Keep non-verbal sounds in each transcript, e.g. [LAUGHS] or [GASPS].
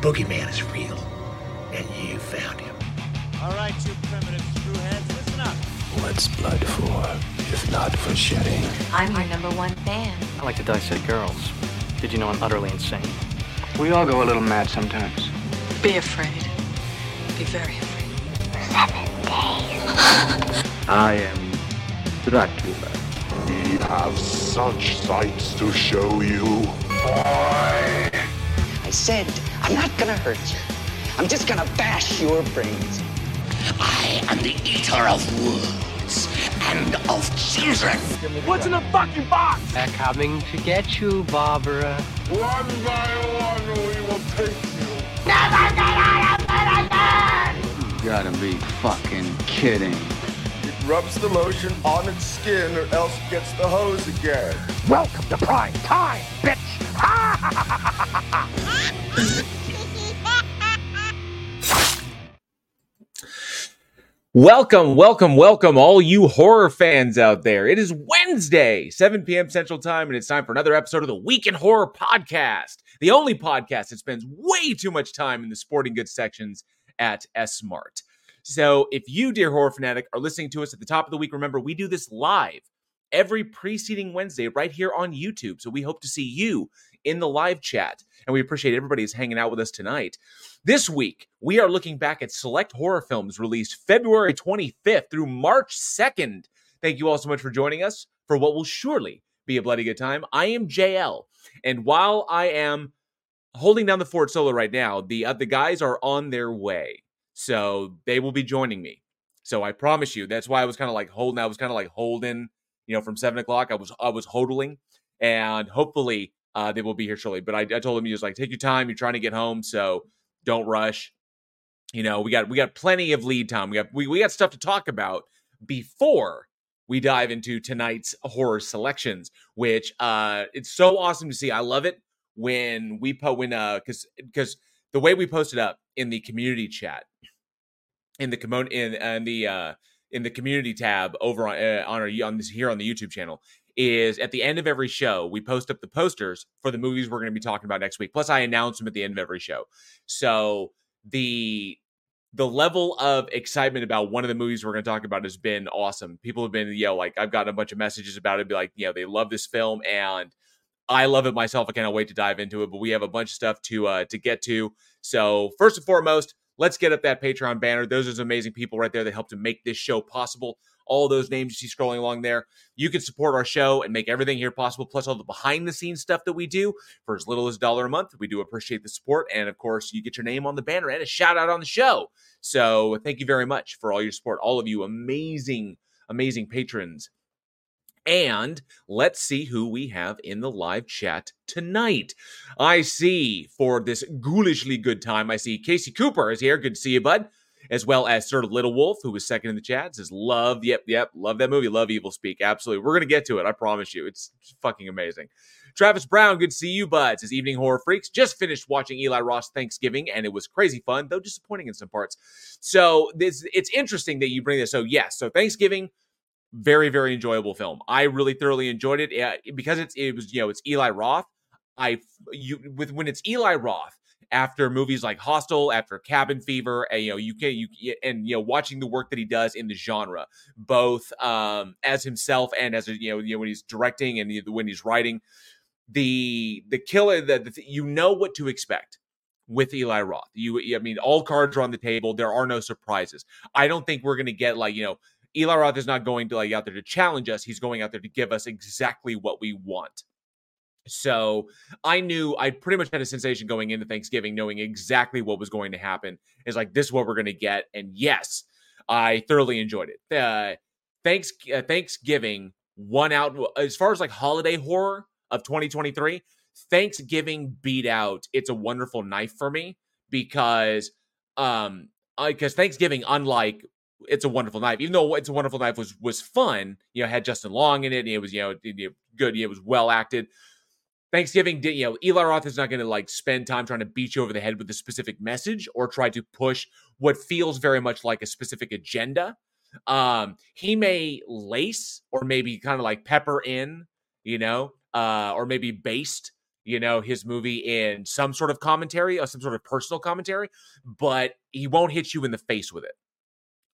boogeyman is real, and you found him. All right, you primitive screwheads, listen up. What's blood for, if not for shedding? I'm your number one fan. I like to dissect girls. Did you know I'm utterly insane? We all go a little mad sometimes. Be afraid. Be very afraid. Seven days. I am Dracula. We have such sights to show you. boy. I said, I'm not gonna hurt you. I'm just gonna bash your brains. I am the eater of words and of children. What's in the fucking box? They're coming to get you, Barbara. One by one, we will take you. Never get out of bed again! You gotta be fucking kidding. It rubs the lotion on its skin or else gets the hose again. Welcome to prime time, bitch. Welcome, welcome, welcome, all you horror fans out there. It is Wednesday, 7 p.m. Central Time, and it's time for another episode of the Week in Horror podcast, the only podcast that spends way too much time in the sporting goods sections at Smart. So, if you, dear horror fanatic, are listening to us at the top of the week, remember we do this live every preceding Wednesday right here on YouTube. So, we hope to see you in the live chat, and we appreciate everybody who's hanging out with us tonight. This week, we are looking back at select horror films released February 25th through March 2nd. Thank you all so much for joining us for what will surely be a bloody good time. I am JL, and while I am holding down the fort solo right now, the uh, the guys are on their way, so they will be joining me. So I promise you, that's why I was kind of like holding. I was kind of like holding, you know, from seven o'clock. I was I was hodling, and hopefully uh, they will be here shortly. But I, I told them you just like take your time. You're trying to get home, so don't rush. You know, we got we got plenty of lead time. We got we, we got stuff to talk about before we dive into tonight's horror selections, which uh it's so awesome to see. I love it when we put when uh because because the way we posted up in the community chat in the commo in, in the uh in the community tab over on uh, on our on this here on the YouTube channel is at the end of every show we post up the posters for the movies we're going to be talking about next week. Plus, I announce them at the end of every show. So the the level of excitement about one of the movies we're going to talk about has been awesome. People have been, you know, like I've gotten a bunch of messages about it, be like, you know, they love this film and I love it myself. I cannot wait to dive into it. But we have a bunch of stuff to uh to get to. So first and foremost, let's get up that Patreon banner. Those are amazing people right there that help to make this show possible all those names you see scrolling along there. You can support our show and make everything here possible, plus all the behind the scenes stuff that we do for as little as a dollar a month. We do appreciate the support. And of course, you get your name on the banner and a shout out on the show. So thank you very much for all your support, all of you amazing, amazing patrons. And let's see who we have in the live chat tonight. I see for this ghoulishly good time, I see Casey Cooper is here. Good to see you, bud as well as Sir Little Wolf, who was second in the chat, says, Love, yep, yep, love that movie, love Evilspeak. Absolutely. We're going to get to it. I promise you. It's fucking amazing. Travis Brown, good to see you, buds. His Evening Horror Freaks just finished watching Eli Roth's Thanksgiving, and it was crazy fun, though disappointing in some parts. So this it's interesting that you bring this. So yes, so Thanksgiving, very very enjoyable film. I really thoroughly enjoyed it because it's it was you know it's Eli Roth. I you with when it's Eli Roth, after movies like Hostel, after Cabin Fever, and you know you can you and you know watching the work that he does in the genre, both um, as himself and as you know you know when he's directing and when he's writing, the the killer the you know what to expect with Eli Roth. You I mean all cards are on the table. There are no surprises. I don't think we're to get like you know Eli Roth is not going to like out there to challenge us. He's going out there to give us exactly what we want. So I knew I pretty much had a sensation going into Thanksgiving, knowing exactly what was going to happen. Is like this is what we're going to get, and yes, I thoroughly enjoyed it. Uh, thanks uh, Thanksgiving won out as far as like holiday horror of 2023. Thanksgiving beat out It's a Wonderful Knife for me because um because Thanksgiving, unlike it's a Wonderful Knife, even though It's a Wonderful Knife was was fun, you know, had Justin Long in it, and it was you know good, it was well acted. Thanksgiving, you know, Eli Roth is not going to like spend time trying to beat you over the head with a specific message or try to push what feels very much like a specific agenda. Um, he may lace or maybe kind of like pepper in, you know, uh, or maybe baste you know, his movie in some sort of commentary or some sort of personal commentary, but he won't hit you in the face with it,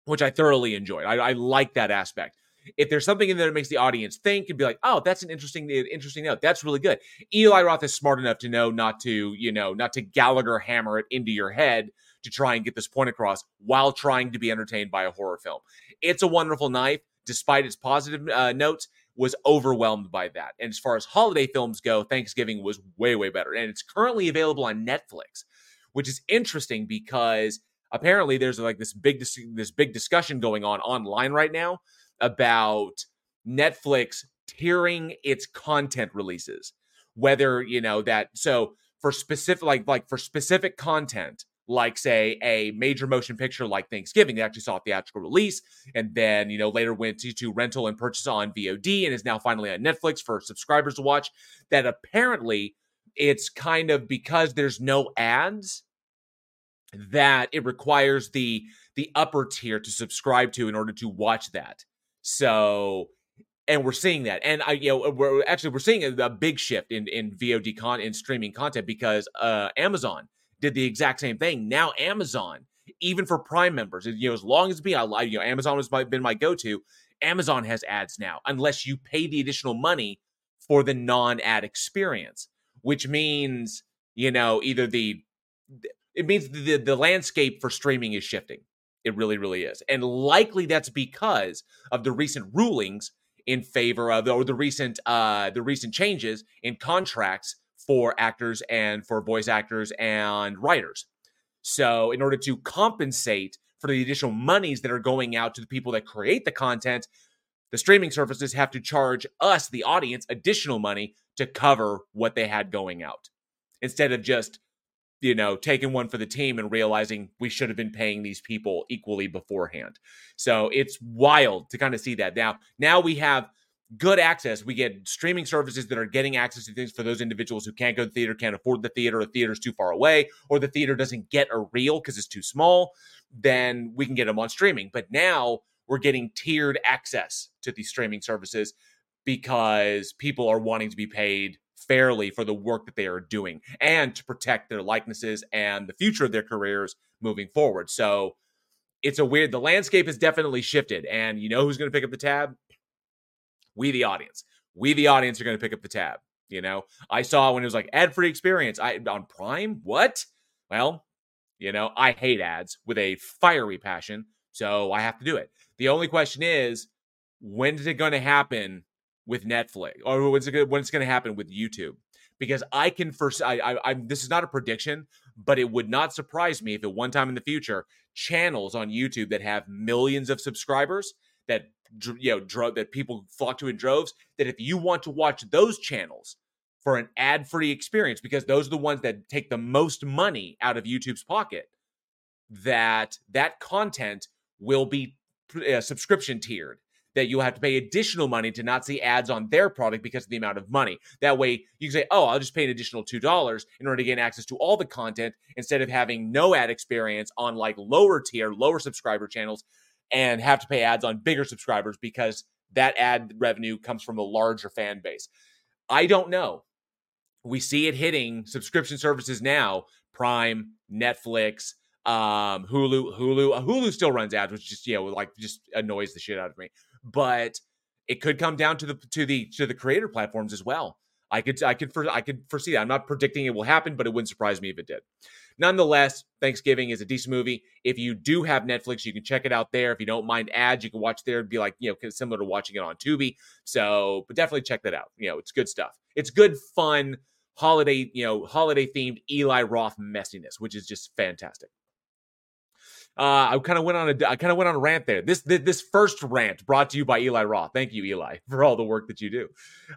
which I thoroughly enjoyed. I, I like that aspect. If there's something in there that makes the audience think and be like, oh, that's an interesting, interesting note. That's really good. Eli Roth is smart enough to know not to, you know, not to Gallagher hammer it into your head to try and get this point across while trying to be entertained by a horror film. It's a wonderful knife, despite its positive uh, notes was overwhelmed by that. And as far as holiday films go, Thanksgiving was way, way better. And it's currently available on Netflix, which is interesting because apparently there's like this big this big discussion going on online right now about Netflix tiering its content releases. Whether, you know, that so for specific like like for specific content, like say a major motion picture like Thanksgiving. They actually saw a theatrical release and then, you know, later went to, to rental and purchase on VOD and is now finally on Netflix for subscribers to watch. That apparently it's kind of because there's no ads that it requires the the upper tier to subscribe to in order to watch that. So and we're seeing that and i you know we're actually we're seeing a, big shift in in vod con in streaming content because uh amazon did the exact same thing. Now Amazon, even for Prime members, you know, as long as me, I you know, Amazon has been my go-to. Amazon has ads now, unless you pay the additional money for the non-ad experience, which means you know either the it means the the landscape for streaming is shifting. It really, really is, and likely that's because of the recent rulings in favor of or the recent uh the recent changes in contracts for actors and for voice actors and writers. So, in order to compensate for the additional monies that are going out to the people that create the content, the streaming services have to charge us, the audience, additional money to cover what they had going out instead of just you know taking one for the team and realizing we should have been paying these people equally beforehand so it's wild to kind of see that now now we have good access. We get streaming services that are getting access to things for those individuals who can't go to the theater, can't afford the theater, or the theater's too far away, or the theater doesn't get a reel because it's too small. Then we can get them on streaming. But now we're getting tiered access to these streaming services because people are wanting to be paid fairly for the work that they are doing and to protect their likenesses and the future of their careers moving forward. So it's a weird, the landscape has definitely shifted. And you know who's going to pick up the tab? We, the audience, we, the audience, are going to pick up the tab. You know, I saw when it was like ad free experience. I on Prime. What? Well, you know, I hate ads with a fiery passion, so I have to do it. The only question is, when is it going to happen with Netflix, or when's it when it's going to happen with YouTube? Because I can first, I, I, I, this is not a prediction, but it would not surprise me if at one time in the future, channels on YouTube that have millions of subscribers that you know dro- that people flock to in droves that if you want to watch those channels for an ad-free experience because those are the ones that take the most money out of YouTube's pocket that that content will be uh, subscription tiered that you'll have to pay additional money to not see ads on their product because of the amount of money. That way you can say, oh, I'll just pay an additional $2 in order to gain access to all the content instead of having no ad experience on like lower tier, lower subscriber channels and have to pay ads on bigger subscribers because that ad revenue comes from a larger fan base. I don't know. We see it hitting subscription services now, Prime, Netflix, um, Hulu, Hulu. Uh, Hulu still runs ads, which just you know like just annoys the shit out of me. But it could come down to the to the to the creator platforms as well. I could I could I could foresee that. I'm not predicting it will happen, but it wouldn't surprise me if it did. Nonetheless, Thanksgiving is a decent movie. If you do have Netflix, you can check it out there. If you don't mind ads, you can watch there. It'd be like, you know, similar to watching it on Tubi. So, but definitely check that out. You know, it's good stuff. It's good, fun, holiday, you know, holiday themed Eli Roth messiness, which is just fantastic. Uh, I kind of went on a I kind of went on a rant there. This, this, this first rant brought to you by Eli Roth. Thank you, Eli, [LAUGHS] for all the work that you do.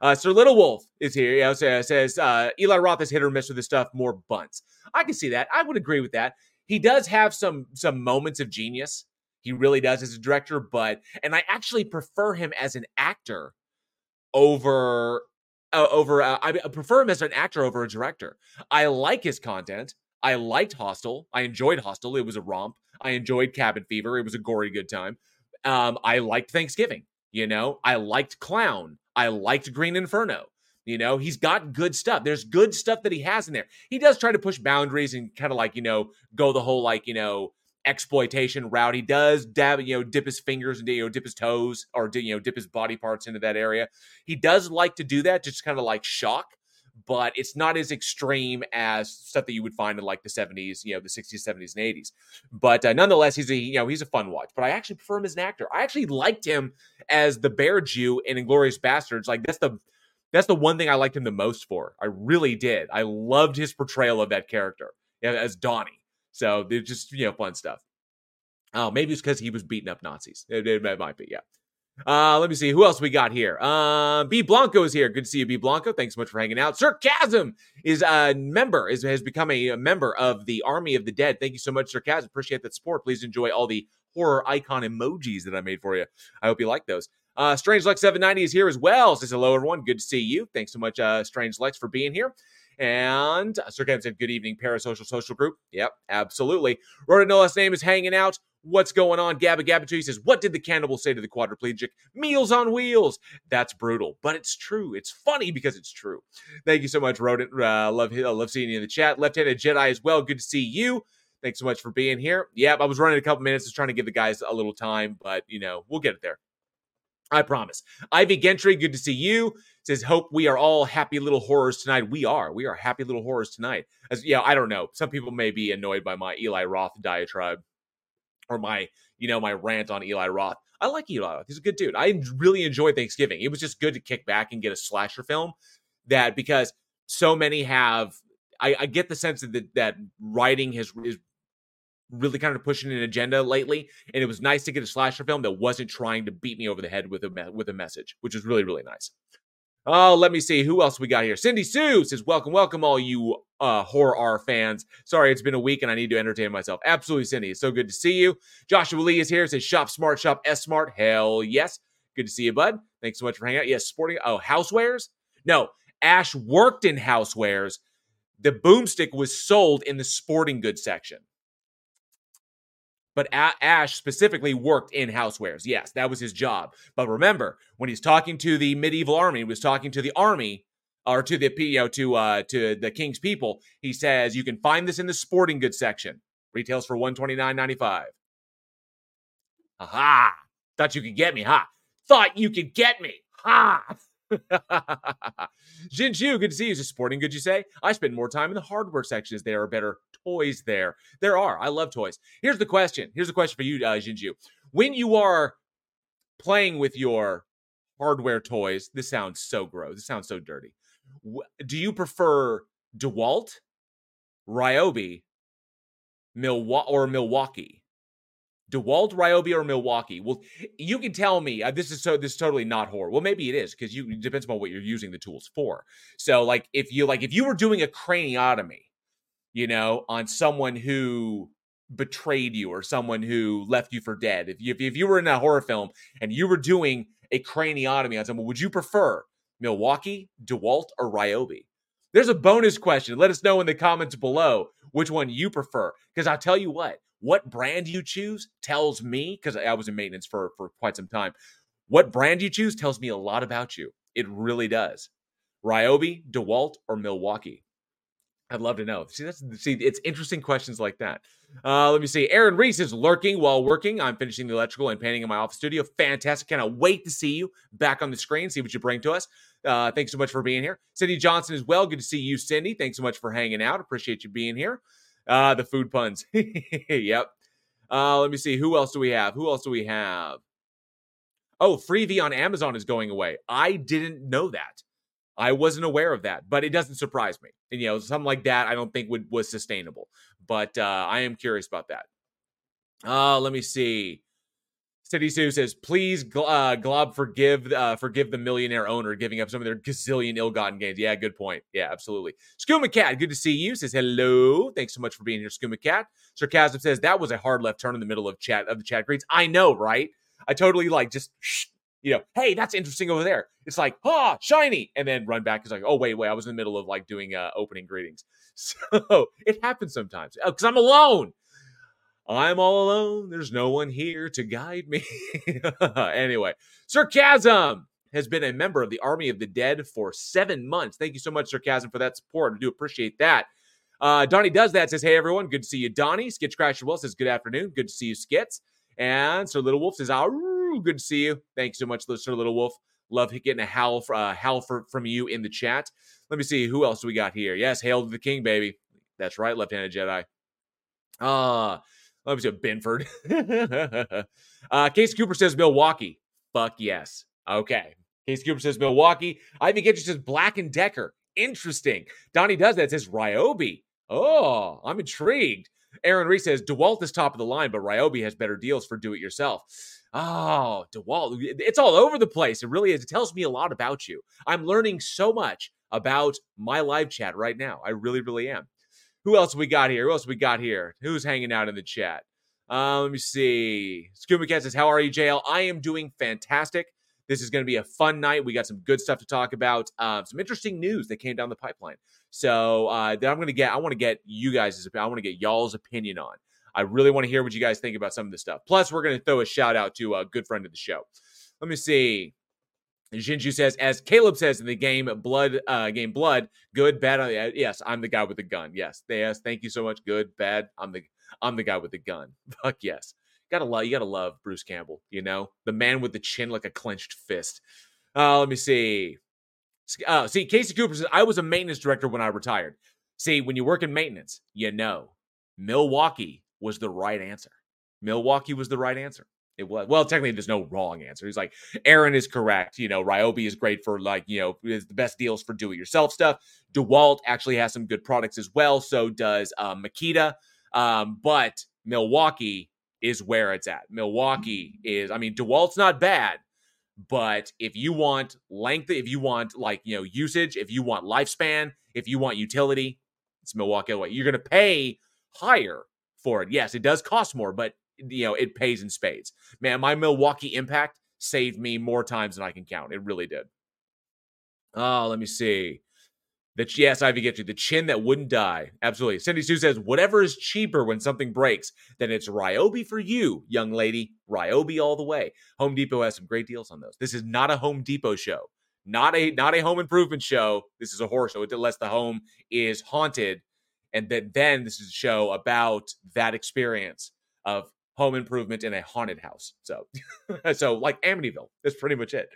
Uh, Sir Little Wolf is here. You know, says uh, Eli Roth is hit or miss with this stuff. More bunts. I can see that. I would agree with that. He does have some some moments of genius. He really does as a director, but and I actually prefer him as an actor over uh, over. Uh, I prefer him as an actor over a director. I like his content. I liked Hostel. I enjoyed Hostel. It was a romp. I enjoyed Cabin Fever. It was a gory good time. Um, I liked Thanksgiving. You know, I liked Clown. I liked Green Inferno. You know, he's got good stuff. There's good stuff that he has in there. He does try to push boundaries and kind of like, you know, go the whole like, you know, exploitation route. He does dab, you know, dip his fingers and you know, dip his toes or you know, dip his body parts into that area. He does like to do that, just kind of like shock, but it's not as extreme as stuff that you would find in like the 70s, you know, the 60s, 70s, and 80s. But uh, nonetheless, he's a you know he's a fun watch. But I actually prefer him as an actor. I actually liked him as the Bear Jew in Inglourious Basterds. Like that's the that's the one thing I liked him the most for. I really did. I loved his portrayal of that character as Donnie. So it's just you know fun stuff. Oh, maybe it's because he was beating up Nazis. It, it, it might be, yeah. Uh, let me see who else we got here. Uh, B Blanco is here. Good to see you, B Blanco. Thanks so much for hanging out. Sir Chasm is a member, is has become a, member of the Army of the Dead. Thank you so much, Sir Chasm. Appreciate that support. Please enjoy all the horror icon emojis that I made for you. I hope you like those. Uh, Strange Lex 790 is here as well. Says hello, everyone. Good to see you. Thanks so much, uh, Strange Lex, for being here. And uh, Sir Kevin said, Good evening, Parasocial Social Group. Yep, absolutely. Rhoda No Last Name is hanging out. What's going on? Gabba Gabba He says, What did the cannibal say to the quadriplegic? Meals on wheels. That's brutal, but it's true. It's funny because it's true. Thank you so much, Rodent. Uh, love, uh, love seeing you in the chat. Left handed Jedi as well. Good to see you. Thanks so much for being here. Yep, I was running a couple minutes, just trying to give the guys a little time, but you know, we'll get it there. I promise. Ivy Gentry, good to see you. Says, hope we are all happy little horrors tonight. We are. We are happy little horrors tonight. As yeah, I don't know. Some people may be annoyed by my Eli Roth diatribe or my, you know, my rant on Eli Roth. I like Eli Roth. He's a good dude. I really enjoy Thanksgiving. It was just good to kick back and get a slasher film that because so many have I, I get the sense that that writing has is really kind of pushing an agenda lately, and it was nice to get a slasher film that wasn't trying to beat me over the head with a me- with a message, which is really really nice. Oh, let me see who else we got here. Cindy Sue says, "Welcome, welcome, all you uh, horror R fans. Sorry, it's been a week and I need to entertain myself. Absolutely, Cindy. It's so good to see you. Joshua Lee is here. Says, "Shop smart, shop S smart. Hell yes. Good to see you, bud. Thanks so much for hanging out. Yes, sporting. Oh, housewares. No, Ash worked in housewares. The boomstick was sold in the sporting goods section but Ash specifically worked in housewares. Yes, that was his job. But remember, when he's talking to the medieval army, he was talking to the army or to the you know to uh to the king's people. He says you can find this in the sporting goods section. Retails for one twenty nine ninety five. Aha! Thought you could get me! Huh? Thought you could get me, ha! [LAUGHS] Jinju, good to see you. Is sporting good, you say? I spend more time in the hardware section there are better toys there. There are. I love toys. Here's the question. Here's the question for you, uh, Jinju. When you are playing with your hardware toys, this sounds so gross. This sounds so dirty. Do you prefer DeWalt, Ryobi, Milwaukee, or Milwaukee? DeWalt, Ryobi, or Milwaukee? Well, you can tell me uh, this is so this is totally not horror. Well, maybe it is because you it depends on what you're using the tools for. So, like if you like if you were doing a craniotomy, you know, on someone who betrayed you or someone who left you for dead. If you if you were in a horror film and you were doing a craniotomy on someone, would you prefer Milwaukee, DeWalt, or Ryobi? There's a bonus question. Let us know in the comments below which one you prefer. Because I'll tell you what, what brand you choose tells me, because I was in maintenance for, for quite some time, what brand you choose tells me a lot about you. It really does. Ryobi, DeWalt, or Milwaukee? I'd love to know. See, that's see, it's interesting questions like that. Uh, let me see. Aaron Reese is lurking while working. I'm finishing the electrical and painting in my office studio. Fantastic. Cannot wait to see you back on the screen, see what you bring to us. Uh, thanks so much for being here. Cindy Johnson as well. Good to see you, Cindy. Thanks so much for hanging out. Appreciate you being here. Uh, the food puns. [LAUGHS] yep. Uh, let me see. Who else do we have? Who else do we have? Oh, Freevee on Amazon is going away. I didn't know that. I wasn't aware of that, but it doesn't surprise me. And, you know, something like that I don't think would was sustainable. But uh, I am curious about that. Uh, let me see. City Sue says, "Please, uh, Glob, forgive uh, forgive the millionaire owner giving up some of their gazillion ill-gotten gains." Yeah, good point. Yeah, absolutely. Skooma Cat, good to see you. Says hello. Thanks so much for being here, Skooma Cat. Sarcasm says that was a hard left turn in the middle of chat of the chat greets. I know, right? I totally like just you know, hey, that's interesting over there. It's like, ah, shiny, and then run back. It's like, oh wait, wait, I was in the middle of like doing uh, opening greetings. [LAUGHS] So it happens sometimes because oh, I'm alone. I'm all alone. There's no one here to guide me. [LAUGHS] anyway, sarcasm. has been a member of the Army of the Dead for seven months. Thank you so much, Sarcasm, for that support. I do appreciate that. Uh, Donnie does that, says, Hey, everyone. Good to see you, Donnie. Skitch Crasher Will says, Good afternoon. Good to see you, Skits. And Sir Little Wolf says, Good to see you. Thanks so much, Sir Little Wolf. Love getting a howl, for, uh, howl for, from you in the chat. Let me see. Who else we got here? Yes, Hail to the King, baby. That's right, Left Handed Jedi. Uh, let me see. Binford. [LAUGHS] uh, Case Cooper says Milwaukee. Fuck yes. Okay. Case Cooper says Milwaukee. Ivy Kitchen says Black and Decker. Interesting. Donnie does that. Says Ryobi. Oh, I'm intrigued. Aaron Reese says DeWalt is top of the line, but Ryobi has better deals for do it yourself. Oh, DeWalt. It's all over the place. It really is. It tells me a lot about you. I'm learning so much about my live chat right now. I really, really am. Who else we got here? Who else we got here? Who's hanging out in the chat? Uh, let me see. Scuba Cat says, How are you, JL? I am doing fantastic. This is going to be a fun night. We got some good stuff to talk about. Uh, some interesting news that came down the pipeline. So uh, that I'm going to get. I want to get you guys. I want to get y'all's opinion on. I really want to hear what you guys think about some of this stuff. Plus, we're going to throw a shout out to a good friend of the show. Let me see. Jinju says, as Caleb says in the game Blood, uh, game Blood, good, bad. Uh, yes, I'm the guy with the gun. Yes, yes. Thank you so much. Good, bad. I'm the I'm the guy with the gun. [LAUGHS] Fuck yes. Gotta love you gotta love Bruce Campbell, you know? The man with the chin like a clenched fist. Uh, let me see. Uh, see, Casey Cooper says, I was a maintenance director when I retired. See, when you work in maintenance, you know Milwaukee was the right answer. Milwaukee was the right answer. It was well, technically, there's no wrong answer. He's like, Aaron is correct. You know, Ryobi is great for like, you know, is the best deals for do-it-yourself stuff. DeWalt actually has some good products as well. So does uh, Makita. Um, but Milwaukee is where it's at. Milwaukee is, I mean, DeWalt's not bad, but if you want length, if you want like, you know, usage, if you want lifespan, if you want utility, it's Milwaukee. You're going to pay higher for it. Yes, it does cost more, but you know, it pays in spades. Man, my Milwaukee impact saved me more times than I can count. It really did. Oh, let me see. The yes, Ivy Gentry. The chin that wouldn't die. Absolutely. Cindy Sue says, whatever is cheaper when something breaks, then it's Ryobi for you, young lady. Ryobi all the way. Home Depot has some great deals on those. This is not a Home Depot show. Not a not a home improvement show. This is a horror show, unless the home is haunted. And then, then this is a show about that experience of home improvement in a haunted house. So, [LAUGHS] so like Amityville. That's pretty much it.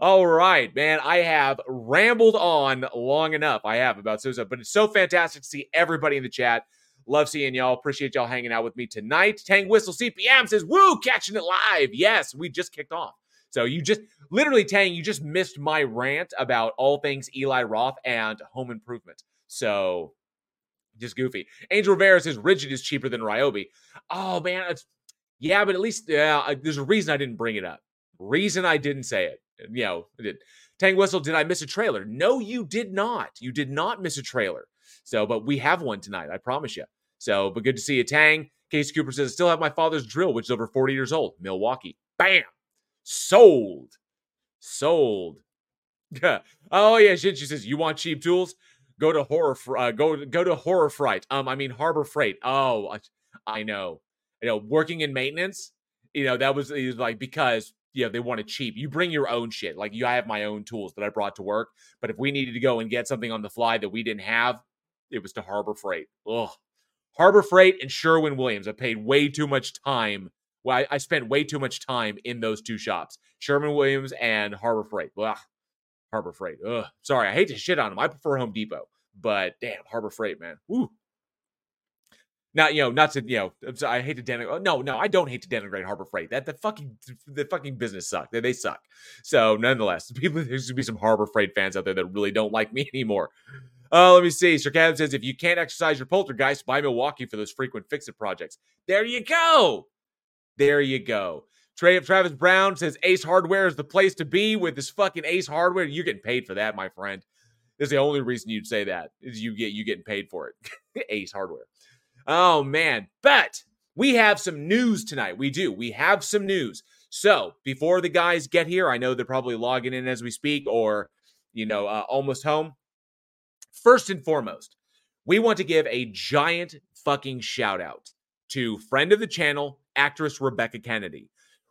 All right, man. I have rambled on long enough. I have about Sousa, but it's so fantastic to see everybody in the chat. Love seeing y'all. Appreciate y'all hanging out with me tonight. Tang Whistle CPM says, Woo, catching it live. Yes, we just kicked off. So you just literally, Tang, you just missed my rant about all things Eli Roth and home improvement. So just goofy. Angel Rivera says Ridgid is cheaper than Ryobi. Oh man, it's yeah, but at least yeah, there's a reason I didn't bring it up. Reason I didn't say it you know, did Tang Whistle, did I miss a trailer? No, you did not. You did not miss a trailer. So, but we have one tonight, I promise you. So, but good to see you, Tang. Case Cooper says, still have my father's drill, which is over 40 years old. Milwaukee. Bam. Sold. Sold. [LAUGHS] oh yeah. She says, you want cheap tools? Go to horror. Uh, go go to horror fright. Um, I mean Harbor Freight. Oh, I, I know. You know, working in maintenance. You know that was, was like because you know they want it cheap. You bring your own shit. Like you, I have my own tools that I brought to work. But if we needed to go and get something on the fly that we didn't have, it was to Harbor Freight. Ugh. Harbor Freight and Sherwin Williams. I paid way too much time. Well, I, I spent way too much time in those two shops, Sherwin Williams and Harbor Freight. Ugh. Harbor Freight. Ugh. Sorry, I hate to shit on them. I prefer Home Depot, but damn, Harbor Freight, man. Woo. Not you know, not to you know. I hate to denigrate. Oh, no, no, I don't hate to denigrate Harbor Freight. That the fucking the fucking business suck. They, they suck. So nonetheless, [LAUGHS] people there's gonna be some Harbor Freight fans out there that really don't like me [LAUGHS] anymore. Uh, let me see. Sir Cam says if you can't exercise your poltergeist, buy Milwaukee for those frequent fix it projects. There you go. There you go. Trey Travis Brown says Ace Hardware is the place to be with this fucking Ace Hardware. You're getting paid for that, my friend. This is the only reason you'd say that is you get you getting paid for it. [LAUGHS] Ace Hardware. Oh man, but we have some news tonight. We do. We have some news. So before the guys get here, I know they're probably logging in as we speak or, you know, uh, almost home. First and foremost, we want to give a giant fucking shout out to friend of the channel, actress Rebecca Kennedy.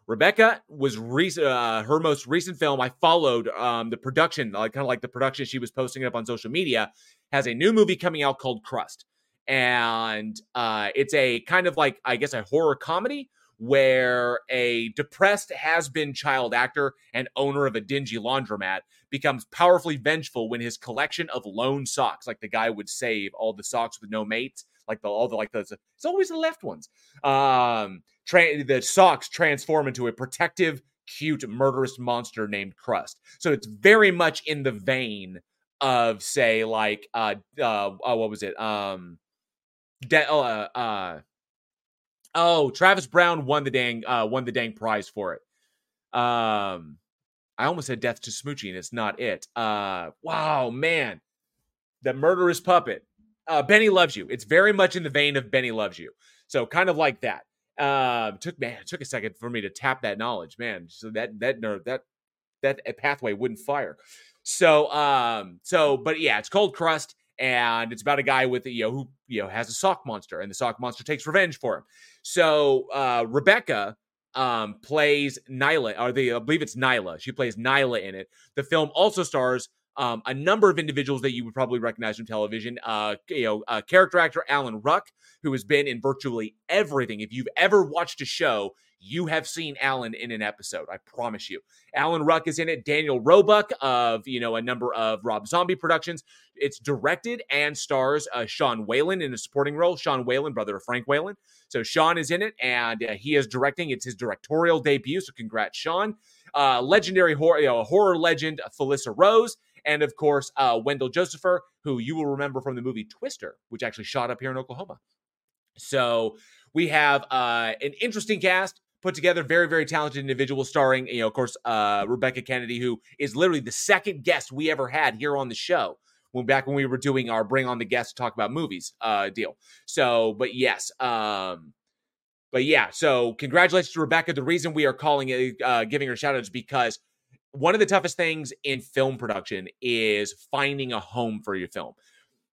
Rebecca was recent. Uh, her most recent film. I followed um, the production, like kind of like the production she was posting up on social media. Has a new movie coming out called Crust, and uh, it's a kind of like I guess a horror comedy where a depressed has been child actor and owner of a dingy laundromat becomes powerfully vengeful when his collection of lone socks, like the guy would save all the socks with no mates, like the all the like the it's always the left ones. Um, tra- the socks transform into a protective, cute, murderous monster named Crust. So it's very much in the vein of say like uh uh, uh what was it um de- uh, uh Oh, Travis Brown won the dang uh won the dang prize for it. Um I almost said Death to Smoochy, and it's not it. Uh wow, man. The murderous puppet. Uh Benny loves you. It's very much in the vein of Benny loves you. So kind of like that. Uh, took man, it took a second for me to tap that knowledge, man. So that that nerve that that pathway wouldn't fire. So um so but yeah, it's called Crust and it's about a guy with you know who you know has a sock monster and the sock monster takes revenge for him so uh rebecca um plays nyla or the i believe it's nyla she plays nyla in it the film also stars um a number of individuals that you would probably recognize from television uh you know uh, character actor alan ruck who has been in virtually everything if you've ever watched a show you have seen Alan in an episode. I promise you. Alan Ruck is in it. Daniel Roebuck of you know a number of Rob Zombie productions. It's directed and stars uh, Sean Whalen in a supporting role. Sean Whalen, brother of Frank Whalen. So Sean is in it, and uh, he is directing. It's his directorial debut. So congrats, Sean. Uh, legendary horror, you know, horror legend Felissa Rose, and of course uh, Wendle Josepher, who you will remember from the movie Twister, which actually shot up here in Oklahoma. So we have uh, an interesting cast put together very very talented individual starring you know of course uh, rebecca kennedy who is literally the second guest we ever had here on the show when back when we were doing our bring on the guest to talk about movies uh deal so but yes um but yeah so congratulations to rebecca the reason we are calling it uh giving her shout out is because one of the toughest things in film production is finding a home for your film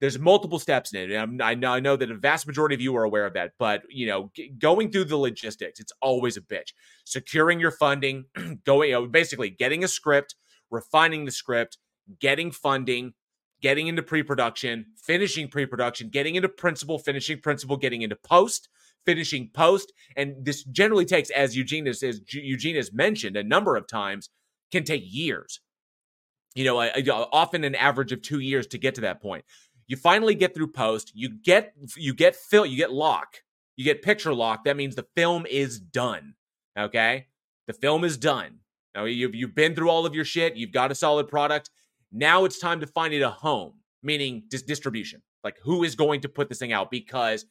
there's multiple steps in it. And I know, I know that a vast majority of you are aware of that, but you know, g- going through the logistics, it's always a bitch. Securing your funding, [CLEARS THROAT] going, you know, basically getting a script, refining the script, getting funding, getting into pre-production, finishing pre-production, getting into principal, finishing principal, getting into post, finishing post, and this generally takes, as Eugene has, as Eugene has mentioned a number of times, can take years. You know, often an average of two years to get to that point. You finally get through post you get you get fill you get lock you get picture lock that means the film is done okay? The film is done. Now you've, you've been through all of your shit you've got a solid product. Now it's time to find it a home meaning dis- distribution. Like who is going to put this thing out? Because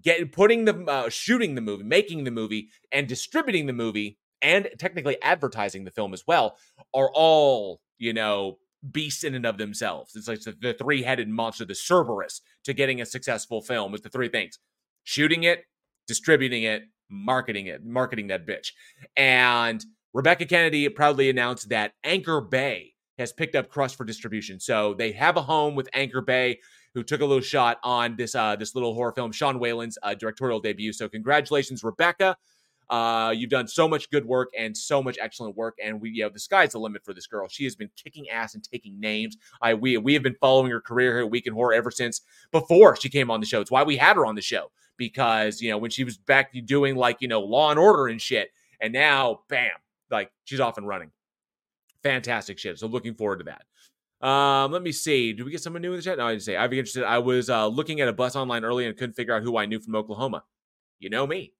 get putting the uh, shooting the movie making the movie and distributing the movie and technically advertising the film as well are all you know beasts in and of themselves. It's like the, three headed monster, the Cerberus, to getting a successful film is the three things shooting it, distributing it, marketing it, marketing that bitch. And Rebecca Kennedy proudly announced that Anchor Bay has picked up Crust for distribution. So they have a home with Anchor Bay, who took a little shot on this uh, this little horror film, Sean Whalen's uh, directorial debut. So congratulations, Rebecca. Uh, you've done so much good work and so much excellent work, and we, you know, the sky's the limit for this girl. She has been kicking ass and taking names. I we we have been following her career here at Week in Horror ever since before she came on the show. It's why we had her on the show because you know when she was back doing like you know Law and Order and shit, and now bam, like she's off and running. Fantastic shit. So looking forward to that. Um, let me see. Did we get someone new in the chat? No, I didn't say. I'd be interested. I was uh, looking at a bus online earlier and couldn't figure out who I knew from Oklahoma. You know me.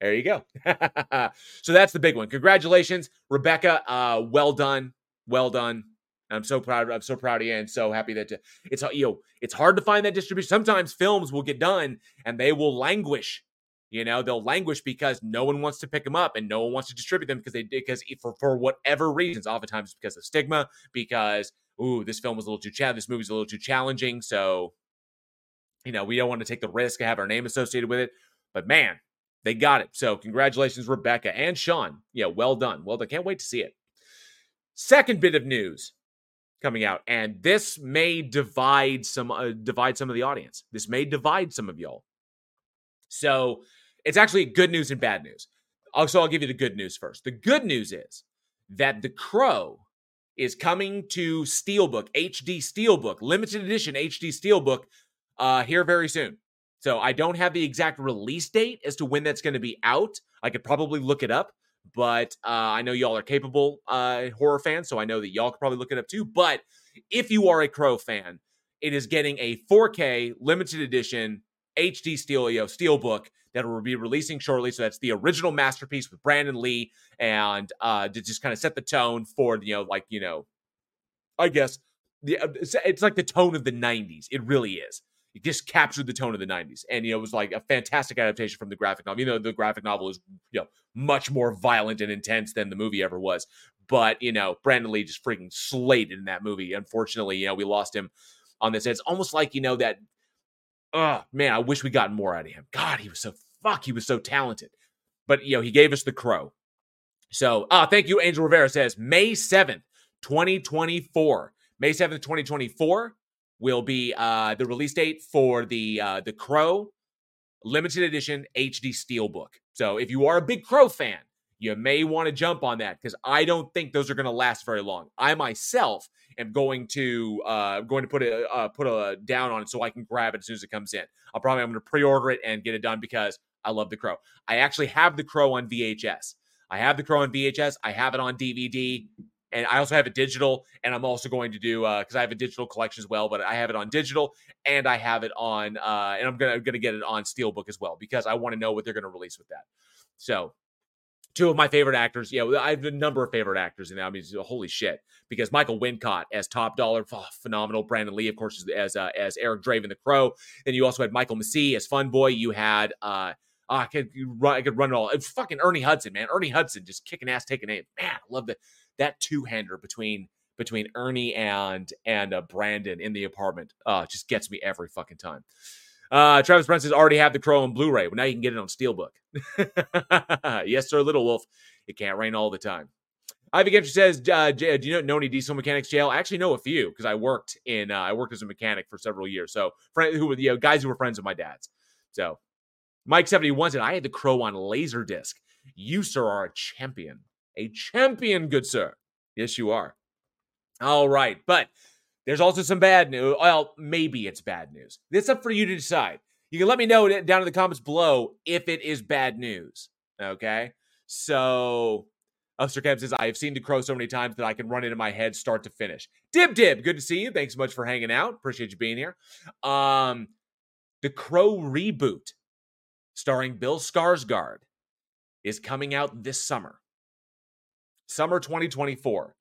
There you go. [LAUGHS] so that's the big one. Congratulations, Rebecca. Uh, well done. Well done. I'm so proud. I'm so proud of you, and so happy that it's you know it's hard to find that distribution. Sometimes films will get done and they will languish. You know they'll languish because no one wants to pick them up and no one wants to distribute them because they because for for whatever reasons. Oftentimes because of stigma. Because ooh, this film was a little too chad. This movie's a little too challenging. So you know we don't want to take the risk of have our name associated with it. But man, they got it. So congratulations, Rebecca and Sean. Yeah, well done. Well done. Can't wait to see it. Second bit of news coming out, and this may divide some uh, divide some of the audience. This may divide some of y'all. So it's actually good news and bad news. Also, I'll give you the good news first. The good news is that The Crow is coming to Steelbook, HD Steelbook, limited edition HD Steelbook, uh, here very soon. So I don't have the exact release date as to when that's going to be out. I could probably look it up, but uh, I know y'all are capable uh, horror fans, so I know that y'all could probably look it up too. But if you are a Crow fan, it is getting a 4K limited edition HD Steel you know, Steelbook that will be releasing shortly. So that's the original masterpiece with Brandon Lee, and uh, to just kind of set the tone for you know, like you know, I guess the uh, it's, it's like the tone of the '90s. It really is. Just captured the tone of the '90s, and you know, it was like a fantastic adaptation from the graphic novel. You know, the graphic novel is you know much more violent and intense than the movie ever was. But you know, Brandon Lee just freaking slayed in that movie. Unfortunately, you know, we lost him on this. It's almost like you know that. Oh man, I wish we got more out of him. God, he was so fuck, he was so talented. But you know, he gave us the crow. So, ah, uh, thank you. Angel Rivera says May 7th, 2024. May 7th, 2024 will be uh the release date for the uh the Crow limited edition HD Steelbook. So if you are a big Crow fan, you may want to jump on that because I don't think those are going to last very long. I myself am going to uh going to put a uh, put a down on it so I can grab it as soon as it comes in. I'll probably I'm going to pre-order it and get it done because I love The Crow. I actually have The Crow on VHS. I have The Crow on VHS. I have it on DVD. And I also have it digital. And I'm also going to do, because uh, I have a digital collection as well, but I have it on digital and I have it on, uh, and I'm to gonna get it on Steelbook as well because I want to know what they're to release with that. So two of my favorite actors. Yeah, I have a number of favorite actors in that. I mean, holy shit! Because Michael Wincott as Top Dollar, oh, phenomenal. Brandon Lee, of course, as uh, as Eric Draven the Crow. Then you also had Michael Massee as Fun Boy. You had uh, Oh, I could run, I could run it all. It's fucking Ernie Hudson, man. Ernie Hudson just kicking ass, taking aim. Man, I love that that two hander between between Ernie and and uh, Brandon in the apartment. Uh, just gets me every fucking time. Uh, Travis Brent says already have the Crow on Blu-ray, but now you can get it on Steelbook. [LAUGHS] yes, sir, Little Wolf. It can't rain all the time. Ivy Gentry says, uh, do you know, know any diesel mechanics JL? I actually know a few because I worked in uh, I worked as a mechanic for several years. So friend who were you know guys who were friends of my dad's. So Mike 71 said, I had the crow on Laserdisc. You, sir, are a champion. A champion, good sir. Yes, you are. All right. But there's also some bad news. Well, maybe it's bad news. It's up for you to decide. You can let me know down in the comments below if it is bad news. Okay. So, Uster Cam says, I have seen the crow so many times that I can run it in my head start to finish. Dib Dib, good to see you. Thanks so much for hanging out. Appreciate you being here. Um, the Crow reboot starring Bill Skarsgård, is coming out this summer. Summer 2024.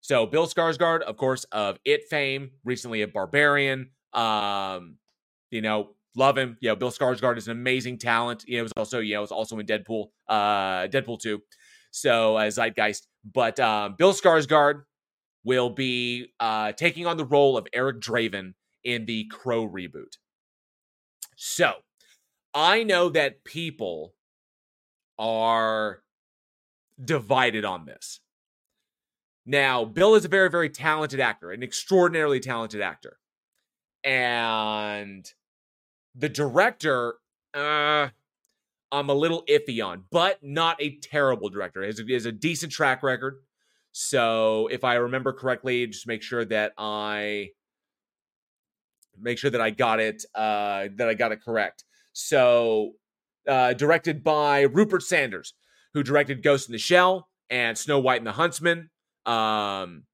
So Bill Skarsgård, of course, of It fame, recently a Barbarian. Um, you know, love him. You know, Bill Skarsgård is an amazing talent. You know, was also, you know, was also in Deadpool, uh, Deadpool 2. So uh, Zeitgeist. But um, Bill Skarsgård will be uh, taking on the role of Eric Draven in the Crow reboot. So I know that people are divided on this. Now, Bill is a very, very talented actor, an extraordinarily talented actor. And the director, uh, I'm a little iffy on, but not a terrible director. Has a, a decent track record. So if I remember correctly, just make sure that I make sure that I got it uh that I got it correct. So, uh, directed by Rupert Sanders, who directed Ghost in the Shell and Snow White and the Huntsman. Um,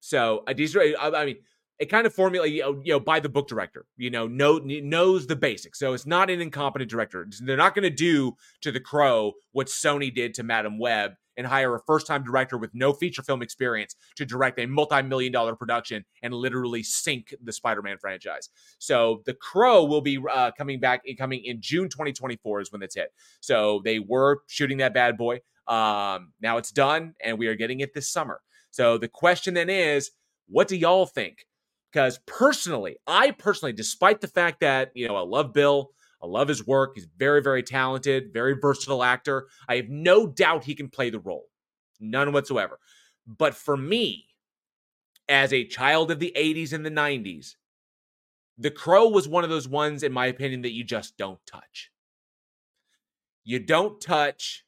so a decent. I mean, it kind of formulated, you know, by the book director, you know, know, knows the basics. So it's not an incompetent director. They're not going to do to The Crow what Sony did to Madame Web and hire a first time director with no feature film experience to direct a multi million dollar production and literally sink the Spider Man franchise. So The Crow will be uh, coming back, and coming in June 2024 is when it's hit. So they were shooting that bad boy. Um, now it's done and we are getting it this summer. So the question then is, what do y'all think? Because personally, I personally, despite the fact that, you know, I love Bill, I love his work, he's very, very talented, very versatile actor. I have no doubt he can play the role, none whatsoever. But for me, as a child of the 80s and the 90s, The Crow was one of those ones, in my opinion, that you just don't touch. You don't touch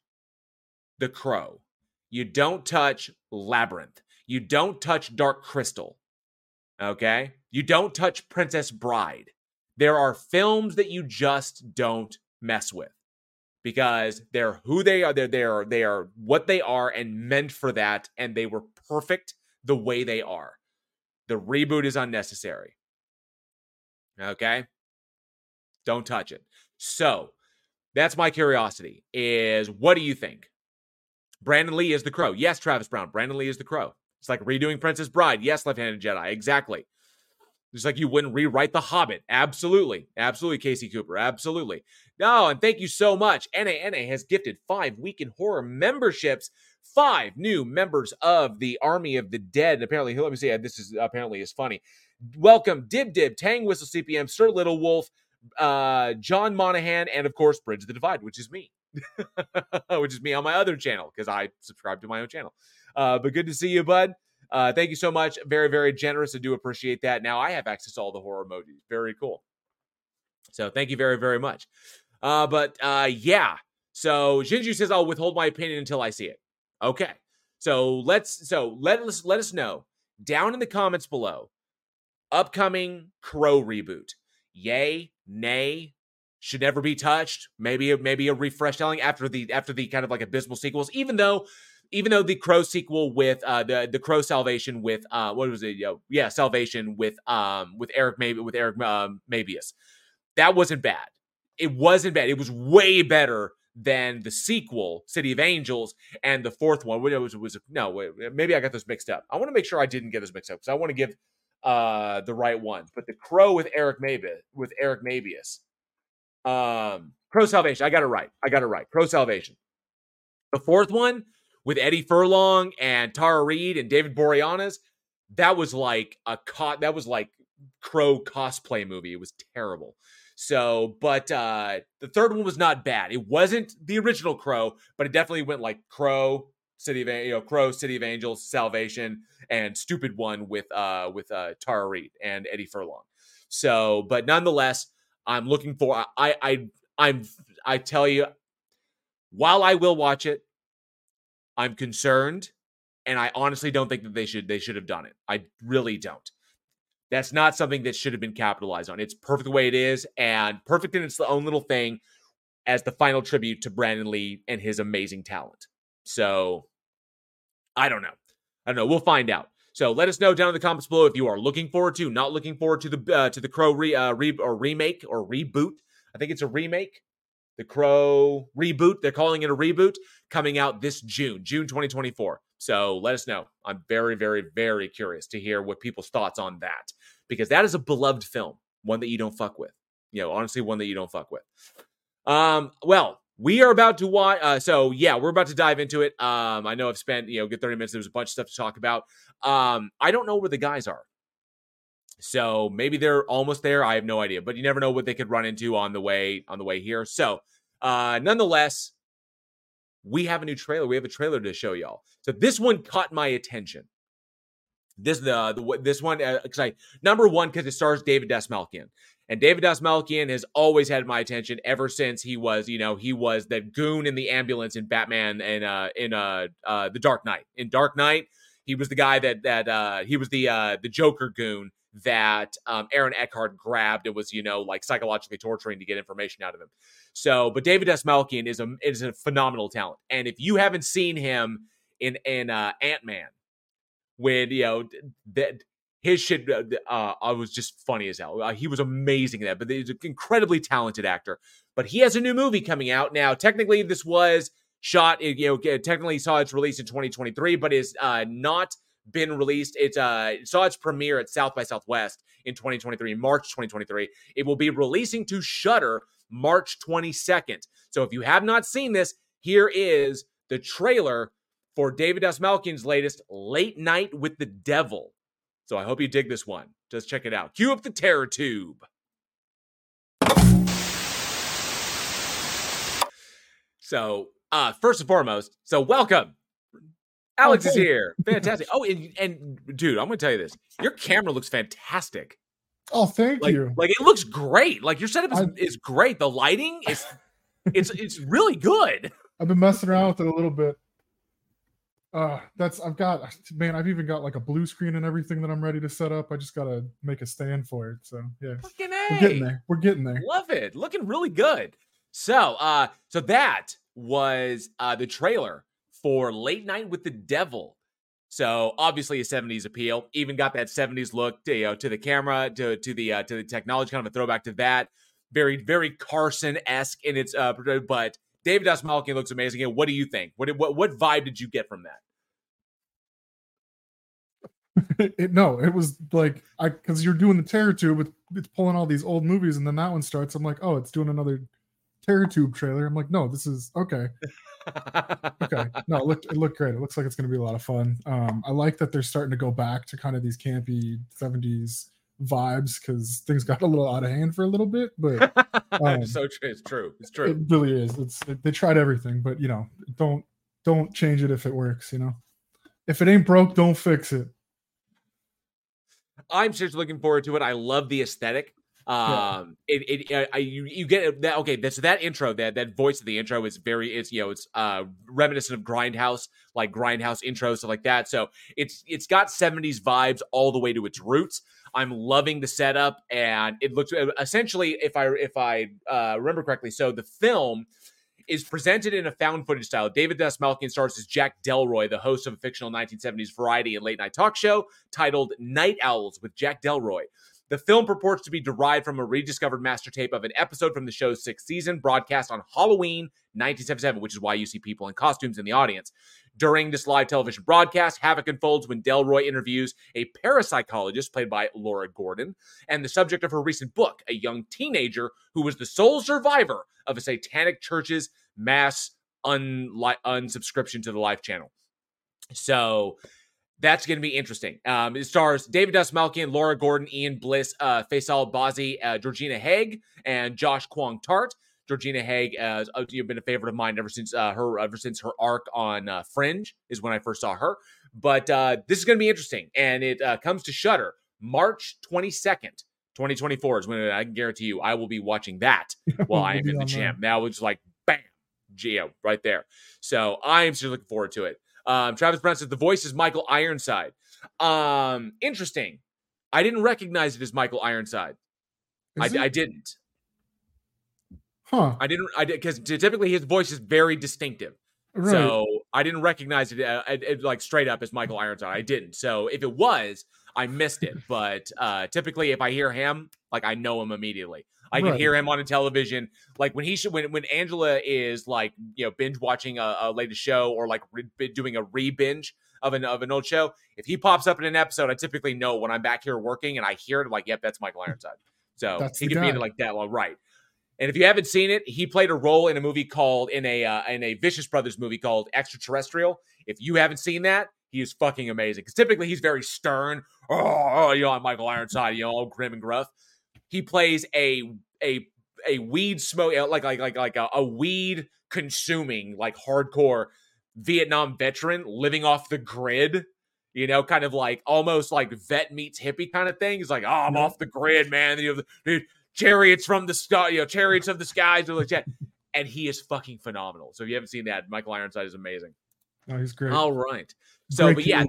The Crow. You don't touch Labyrinth. You don't touch Dark Crystal. Okay? You don't touch Princess Bride. There are films that you just don't mess with because they're who they are. They're, they are they are what they are and meant for that, and they were perfect the way they are. The reboot is unnecessary. Okay? Don't touch it. So that's my curiosity is what do you think? Brandon Lee is the crow. Yes, Travis Brown. Brandon Lee is the crow. It's like redoing Princess Bride. Yes, Left Handed Jedi. Exactly. Just like you wouldn't rewrite The Hobbit. Absolutely. Absolutely, Casey Cooper. Absolutely. No, and thank you so much. NANA has gifted five Week in Horror memberships. Five new members of the Army of the Dead. And apparently, let me see. This is apparently is funny. Welcome, Dib Dib, Tang Whistle CPM, Sir Little Wolf, uh, John Monahan, and of course, Bridge the Divide, which is me. [LAUGHS] which is me on my other channel because I subscribe to my own channel. Uh, but good to see you, bud. Uh, thank you so much. Very, very generous. I do appreciate that. Now I have access to all the horror emojis. Very cool. So thank you very, very much. Uh, but uh, yeah. So Jinju says I'll withhold my opinion until I see it. Okay. So let's so let us let us know down in the comments below. Upcoming Crow reboot. Yay, nay, should never be touched. Maybe maybe a refresh telling after the after the kind of like abysmal sequels. Even though even though the Crow sequel with uh the the Crow Salvation with uh what was it? Yeah, Salvation with um with Eric maybe with Eric um, Mabius. That wasn't bad. It wasn't bad. It was way better than the sequel, City of Angels, and the fourth one. Which was was no, maybe I got those mixed up. I want to make sure I didn't get those mixed up because I want to give uh the right one. But the Crow with Eric Mabius with Eric Mabius um, Crow Salvation. I got it right. I got it right. Crow Salvation. The fourth one with Eddie Furlong and Tara Reid and David Boreanaz, that was like a co- that was like Crow cosplay movie. It was terrible. So, but uh the third one was not bad. It wasn't the original Crow, but it definitely went like Crow, City of you know Crow, City of Angels, Salvation, and Stupid One with uh with uh Tara Reid and Eddie Furlong. So, but nonetheless, I'm looking for. I I I'm I tell you, while I will watch it, I'm concerned, and I honestly don't think that they should they should have done it. I really don't. That's not something that should have been capitalized on. It's perfect the way it is, and perfect in its own little thing as the final tribute to Brandon Lee and his amazing talent. So I don't know. I don't know. We'll find out. So let us know down in the comments below if you are looking forward to, not looking forward to the uh, to the Crow re, uh, re or remake or reboot. I think it's a remake. The Crow reboot. They're calling it a reboot coming out this June, June 2024. So let us know. I'm very, very, very curious to hear what people's thoughts on that because that is a beloved film, one that you don't fuck with. You know, honestly, one that you don't fuck with. Um, well, we are about to watch. Uh, so yeah, we're about to dive into it. Um, I know I've spent you know good thirty minutes. There's a bunch of stuff to talk about. Um, I don't know where the guys are. So maybe they're almost there. I have no idea, but you never know what they could run into on the way on the way here. So, uh, nonetheless, we have a new trailer. We have a trailer to show y'all. So this one caught my attention. This the, the this one because uh, I number one because it stars David Dastmalchian. And David Dastmalchian has always had my attention ever since he was, you know, he was the goon in the ambulance in Batman and uh in uh uh the Dark Knight. In Dark Knight, he was the guy that that uh he was the uh the Joker goon that um, Aaron Eckhart grabbed and was, you know, like psychologically torturing to get information out of him. So, but David Dastmalchian is a is a phenomenal talent. And if you haven't seen him in in uh, Ant Man, when you know that his shit uh, uh, uh, was just funny as hell. Uh, he was amazing at that, but he's an incredibly talented actor. But he has a new movie coming out now. Technically, this was shot. You know, technically saw its release in 2023, but is uh, not been released. It uh, saw its premiere at South by Southwest in 2023, March 2023. It will be releasing to Shudder March 22nd. So if you have not seen this, here is the trailer for David Dastmalchian's latest Late Night with the Devil. So I hope you dig this one. Just check it out. Cue up the terror tube. So, uh, first and foremost, so welcome. Alex is here. [LAUGHS] Fantastic. Oh, and, and dude, I'm gonna tell you this. Your camera looks fantastic. Oh, thank like, you. Like it looks great. Like your setup is, I, is great. The lighting is [LAUGHS] it's it's really good. I've been messing around with it a little bit Uh, that's I've got man. I've even got like a blue screen and everything that I'm ready to set up. I just gotta make a stand for it. So yeah, Fucking we're getting there. We're getting there. Love it. Looking really good. So, uh, so that was uh the trailer for Late Night with the Devil. So obviously a 70s appeal. Even got that 70s look to, you know, to the camera, to to the uh, to the technology, kind of a throwback to that. Very, very Carson-esque in its uh but David Dastmalchian looks amazing. And what do you think? What what what vibe did you get from that? [LAUGHS] it, no, it was like I because you're doing the terror tube, it's pulling all these old movies, and then that one starts. I'm like, oh, it's doing another terror tube trailer. I'm like, no, this is okay. okay, [LAUGHS] no, it looked it looked great. It looks like it's going to be a lot of fun. Um, I like that they're starting to go back to kind of these campy '70s vibes because things got a little out of hand for a little bit. But um, [LAUGHS] so true. It's true. It's true. It really is. It's they tried everything, but you know, don't don't change it if it works. You know, if it ain't broke, don't fix it. I'm seriously looking forward to it. I love the aesthetic. Um, yeah. it, it, uh, you, you get that. Okay. That's that intro, that, that voice of the intro is very, it's, you know, it's, uh, reminiscent of Grindhouse, like Grindhouse intro, stuff like that. So it's, it's got 70s vibes all the way to its roots. I'm loving the setup and it looks uh, essentially, if I, if I, uh, remember correctly, so the film, is presented in a found footage style. David Dastmalchian stars as Jack Delroy, the host of a fictional 1970s variety and late night talk show titled Night Owls with Jack Delroy. The film purports to be derived from a rediscovered master tape of an episode from the show's sixth season, broadcast on Halloween 1977, which is why you see people in costumes in the audience. During this live television broadcast, havoc unfolds when Delroy interviews a parapsychologist played by Laura Gordon and the subject of her recent book, a young teenager who was the sole survivor of a satanic church's mass unli- unsubscription to the Life channel. So that's going to be interesting. Um, it stars David Dastmalchian, Laura Gordon, Ian Bliss, uh, Fayssal Bazzi, uh, Georgina Haig, and Josh Quong Tart. Georgina Haig has uh, you've been a favorite of mine ever since uh, her ever since her arc on uh, Fringe is when I first saw her. But uh, this is going to be interesting, and it uh, comes to Shudder March twenty second. 2024 is when I can guarantee you I will be watching that [LAUGHS] while I am in the jam. Now it's like bam, Geo right there. So I am still looking forward to it. Um, Travis Brown says the voice is Michael Ironside. Um, interesting. I didn't recognize it as Michael Ironside. I, I, didn't. Huh. I didn't. I did because typically his voice is very distinctive. Right. So I didn't recognize it, uh, it, it, like straight up as Michael Ironside. I didn't. So if it was, I missed it. But uh, typically, if I hear him, like I know him immediately. I can right. hear him on a television. Like when he should, when when Angela is like you know binge watching a, a latest show or like re- doing a re binge of an of an old show. If he pops up in an episode, I typically know when I'm back here working and I hear it. I'm like, yep, that's Michael Ironside. So that's he can guy. be in like that long, right? And if you haven't seen it, he played a role in a movie called in a uh, in a Vicious Brothers movie called Extraterrestrial. If you haven't seen that, he is fucking amazing. Because typically he's very stern. Oh, you know, I'm Michael Ironside, you know, all grim and gruff. He plays a a a weed smoke like like like like a, a weed consuming like hardcore Vietnam veteran living off the grid you know, kind of like almost like vet meets hippie kind of thing. He's like, oh, I'm off the grid, man. You know, dude, chariots from the sky, you know, chariots of the skies, or like that. And he is fucking phenomenal. So if you haven't seen that, Michael Ironside is amazing. Oh, he's great. All right. So, but yeah.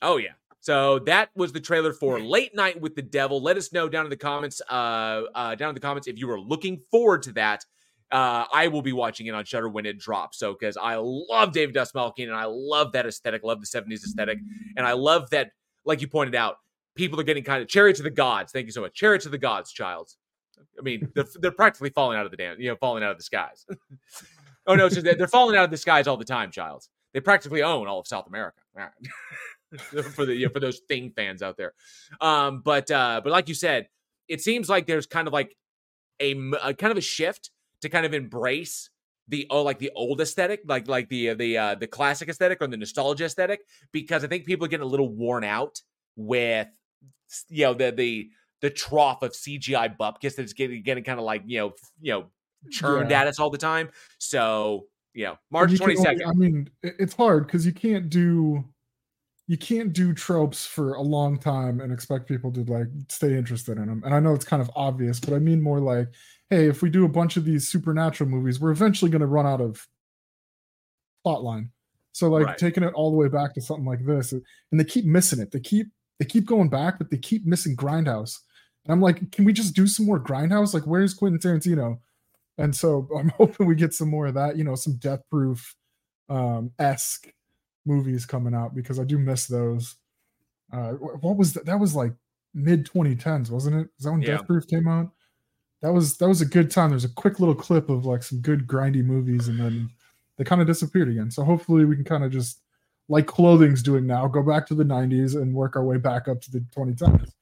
Oh yeah. So that was the trailer for Late Night with the Devil. Let us know down in the comments, uh, uh, down in the comments if you are looking forward to that. Uh, I will be watching it on Shudder when it drops. So because I love David Dastmalchian and I love that aesthetic, love the '70s aesthetic, and I love that, like you pointed out, people are getting kind of chariots of the gods. Thank you so much, chariots of the gods, child. I mean, they're, [LAUGHS] they're practically falling out of the damn, you know, falling out of the skies. [LAUGHS] oh no, so they're falling out of the skies all the time, child. They practically own all of South America. [LAUGHS] [LAUGHS] for the you know, for those thing fans out there. Um, but uh, but like you said, it seems like there's kind of like a, a kind of a shift to kind of embrace the oh like the old aesthetic like like the the uh the classic aesthetic or the nostalgia aesthetic because i think people are getting a little worn out with you know the the the trough of cgi bupkis that's getting getting kind of like you know you know churned yeah. at us all the time so you know march 22nd i mean it's hard because you can't do you can't do tropes for a long time and expect people to like stay interested in them. And I know it's kind of obvious, but I mean more like, hey, if we do a bunch of these supernatural movies, we're eventually going to run out of plot line. So like Right. taking it all the way back to something like this, and they keep missing it. They keep they keep going back, but they keep missing Grindhouse. And I'm like, can we just do some more Grindhouse? Like, where's Quentin Tarantino? And so [LAUGHS] I'm hoping we get some more of that. You know, some Death Proof um, esque movies coming out because I do miss those. Uh, what was that? That was like mid 2010s, wasn't it? Is that when Yeah. Death Proof came out? That was that was a good time. There's a quick little clip of like some good grindy movies, and then they kind of disappeared again. So hopefully we can kind of just like clothing's doing now, go back to the 90s and work our way back up to the 2010s.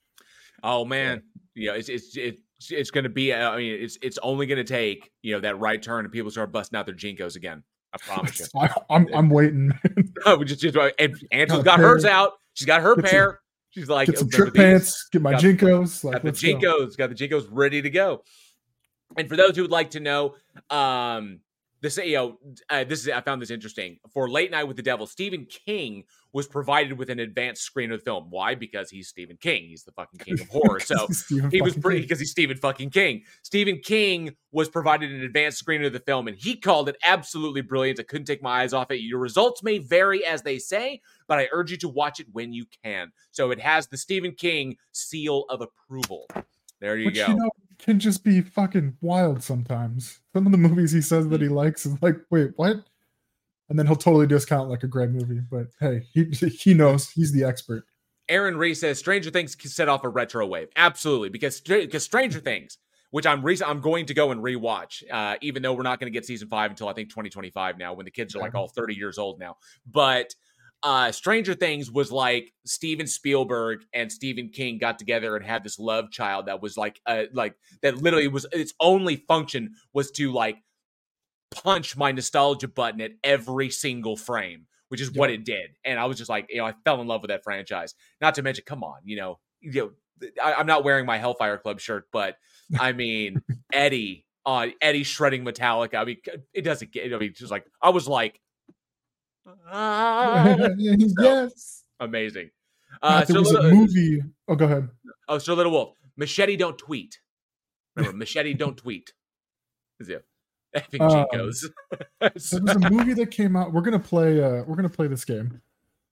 Oh man, yeah, it's it's it's it's going to be. uh, I mean, it's it's only going to take you know that right turn and people start busting out their JNCOs again. I promise you. [LAUGHS] I, I'm I'm waiting. [LAUGHS] we just, just and Angela's Got got hers out. She's got her Get some- pair. She's like get some "Oh, trip pants, get my got- JNCOs. Like got the go. JNCOs, got the JNCOs ready to go. And for those who would like to know, um, this you know, uh, this is I found this interesting. For Late Night with the Devil, Stephen King was provided with an advanced screen of the film. Why? Because he's Stephen King. He's the fucking king of [LAUGHS] horror. So he was pretty because he's Stephen fucking King. Stephen King was provided an advanced screening of the film, and he called it absolutely brilliant. I couldn't take my eyes off it. Your results may vary as they say, but I urge you to watch it when you can. So it has the Stephen King seal of approval. There you Which go. you know can just be fucking wild sometimes. Some of the movies he says that he mm. likes is like, wait, what? And then he'll totally discount like a great movie. But hey, he he knows he's the expert. Aaron Reese says Stranger Things can set off a retro wave. Absolutely, because because Stranger Things, which I'm re- I'm going to go and rewatch, uh, even though we're not going to get season five until I think 2025 now, when the kids are like all 30 years old now. But uh, Stranger Things was like Steven Spielberg and Stephen King got together and had this love child that was like uh, like that literally was its only function was to like punch my nostalgia button at every single frame, which is what it did. And I was just like, you know, I fell in love with that franchise. Not to mention, come on, you know, you know, I, I'm not wearing my Hellfire Club shirt, but I mean, [LAUGHS] Eddie, uh, Eddie shredding Metallica. I mean, it doesn't get. I mean, just like I was like, ah, [LAUGHS] yes. amazing. Uh, Uh, there so was a little, movie. Oh, go ahead. oh, so little wolf, machete don't tweet. Remember, machete don't tweet. Is it? [LAUGHS] Effing Um, JNCOs. [LAUGHS] There was a movie that came out. We're gonna play. Uh, we're gonna play this game.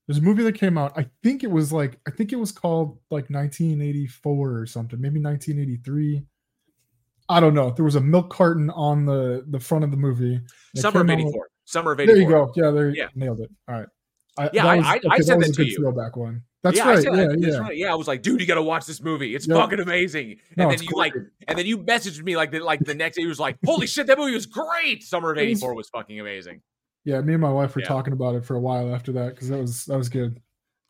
There's a movie that came out. I think it was like. I think it was called like 1984 or something. Maybe 1983. I don't know. There was a milk carton on the the front of the movie. Summer of came out- '84. Summer of '84. There you go. Yeah, there. Yeah. Nailed it. All right. I, Yeah, I- was- I- I okay, said was that a to you. throwback one. That's yeah, right. said- yeah, that's yeah. right. Yeah, I was like, dude, you got to watch this movie. It's fucking amazing. And it's then you like, and then you messaged me like, the, like the next day. You was like, holy shit, that movie was great. Summer of It was- '84 was fucking amazing. Yeah, me and my wife were Yeah. talking about it for a while after that because that was that was good.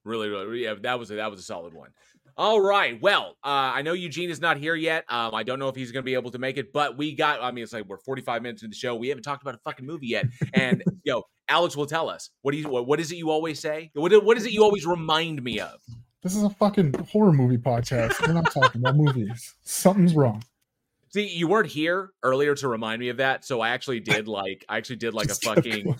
Really, really, yeah, that was a, that was a solid one. All right, well, uh, I know Eugene is not here yet. Um, I don't know if he's going to be able to make it, but we got. I mean, it's like we're 45 minutes into the show. We haven't talked about a fucking movie yet, and yo, Alex will tell us what do you what, what is it you always say? What what is it you always remind me of? This is a fucking horror movie podcast. We're not talking about movies. Something's wrong. See, you weren't here earlier to remind me of that, so I actually did like I actually did like a fucking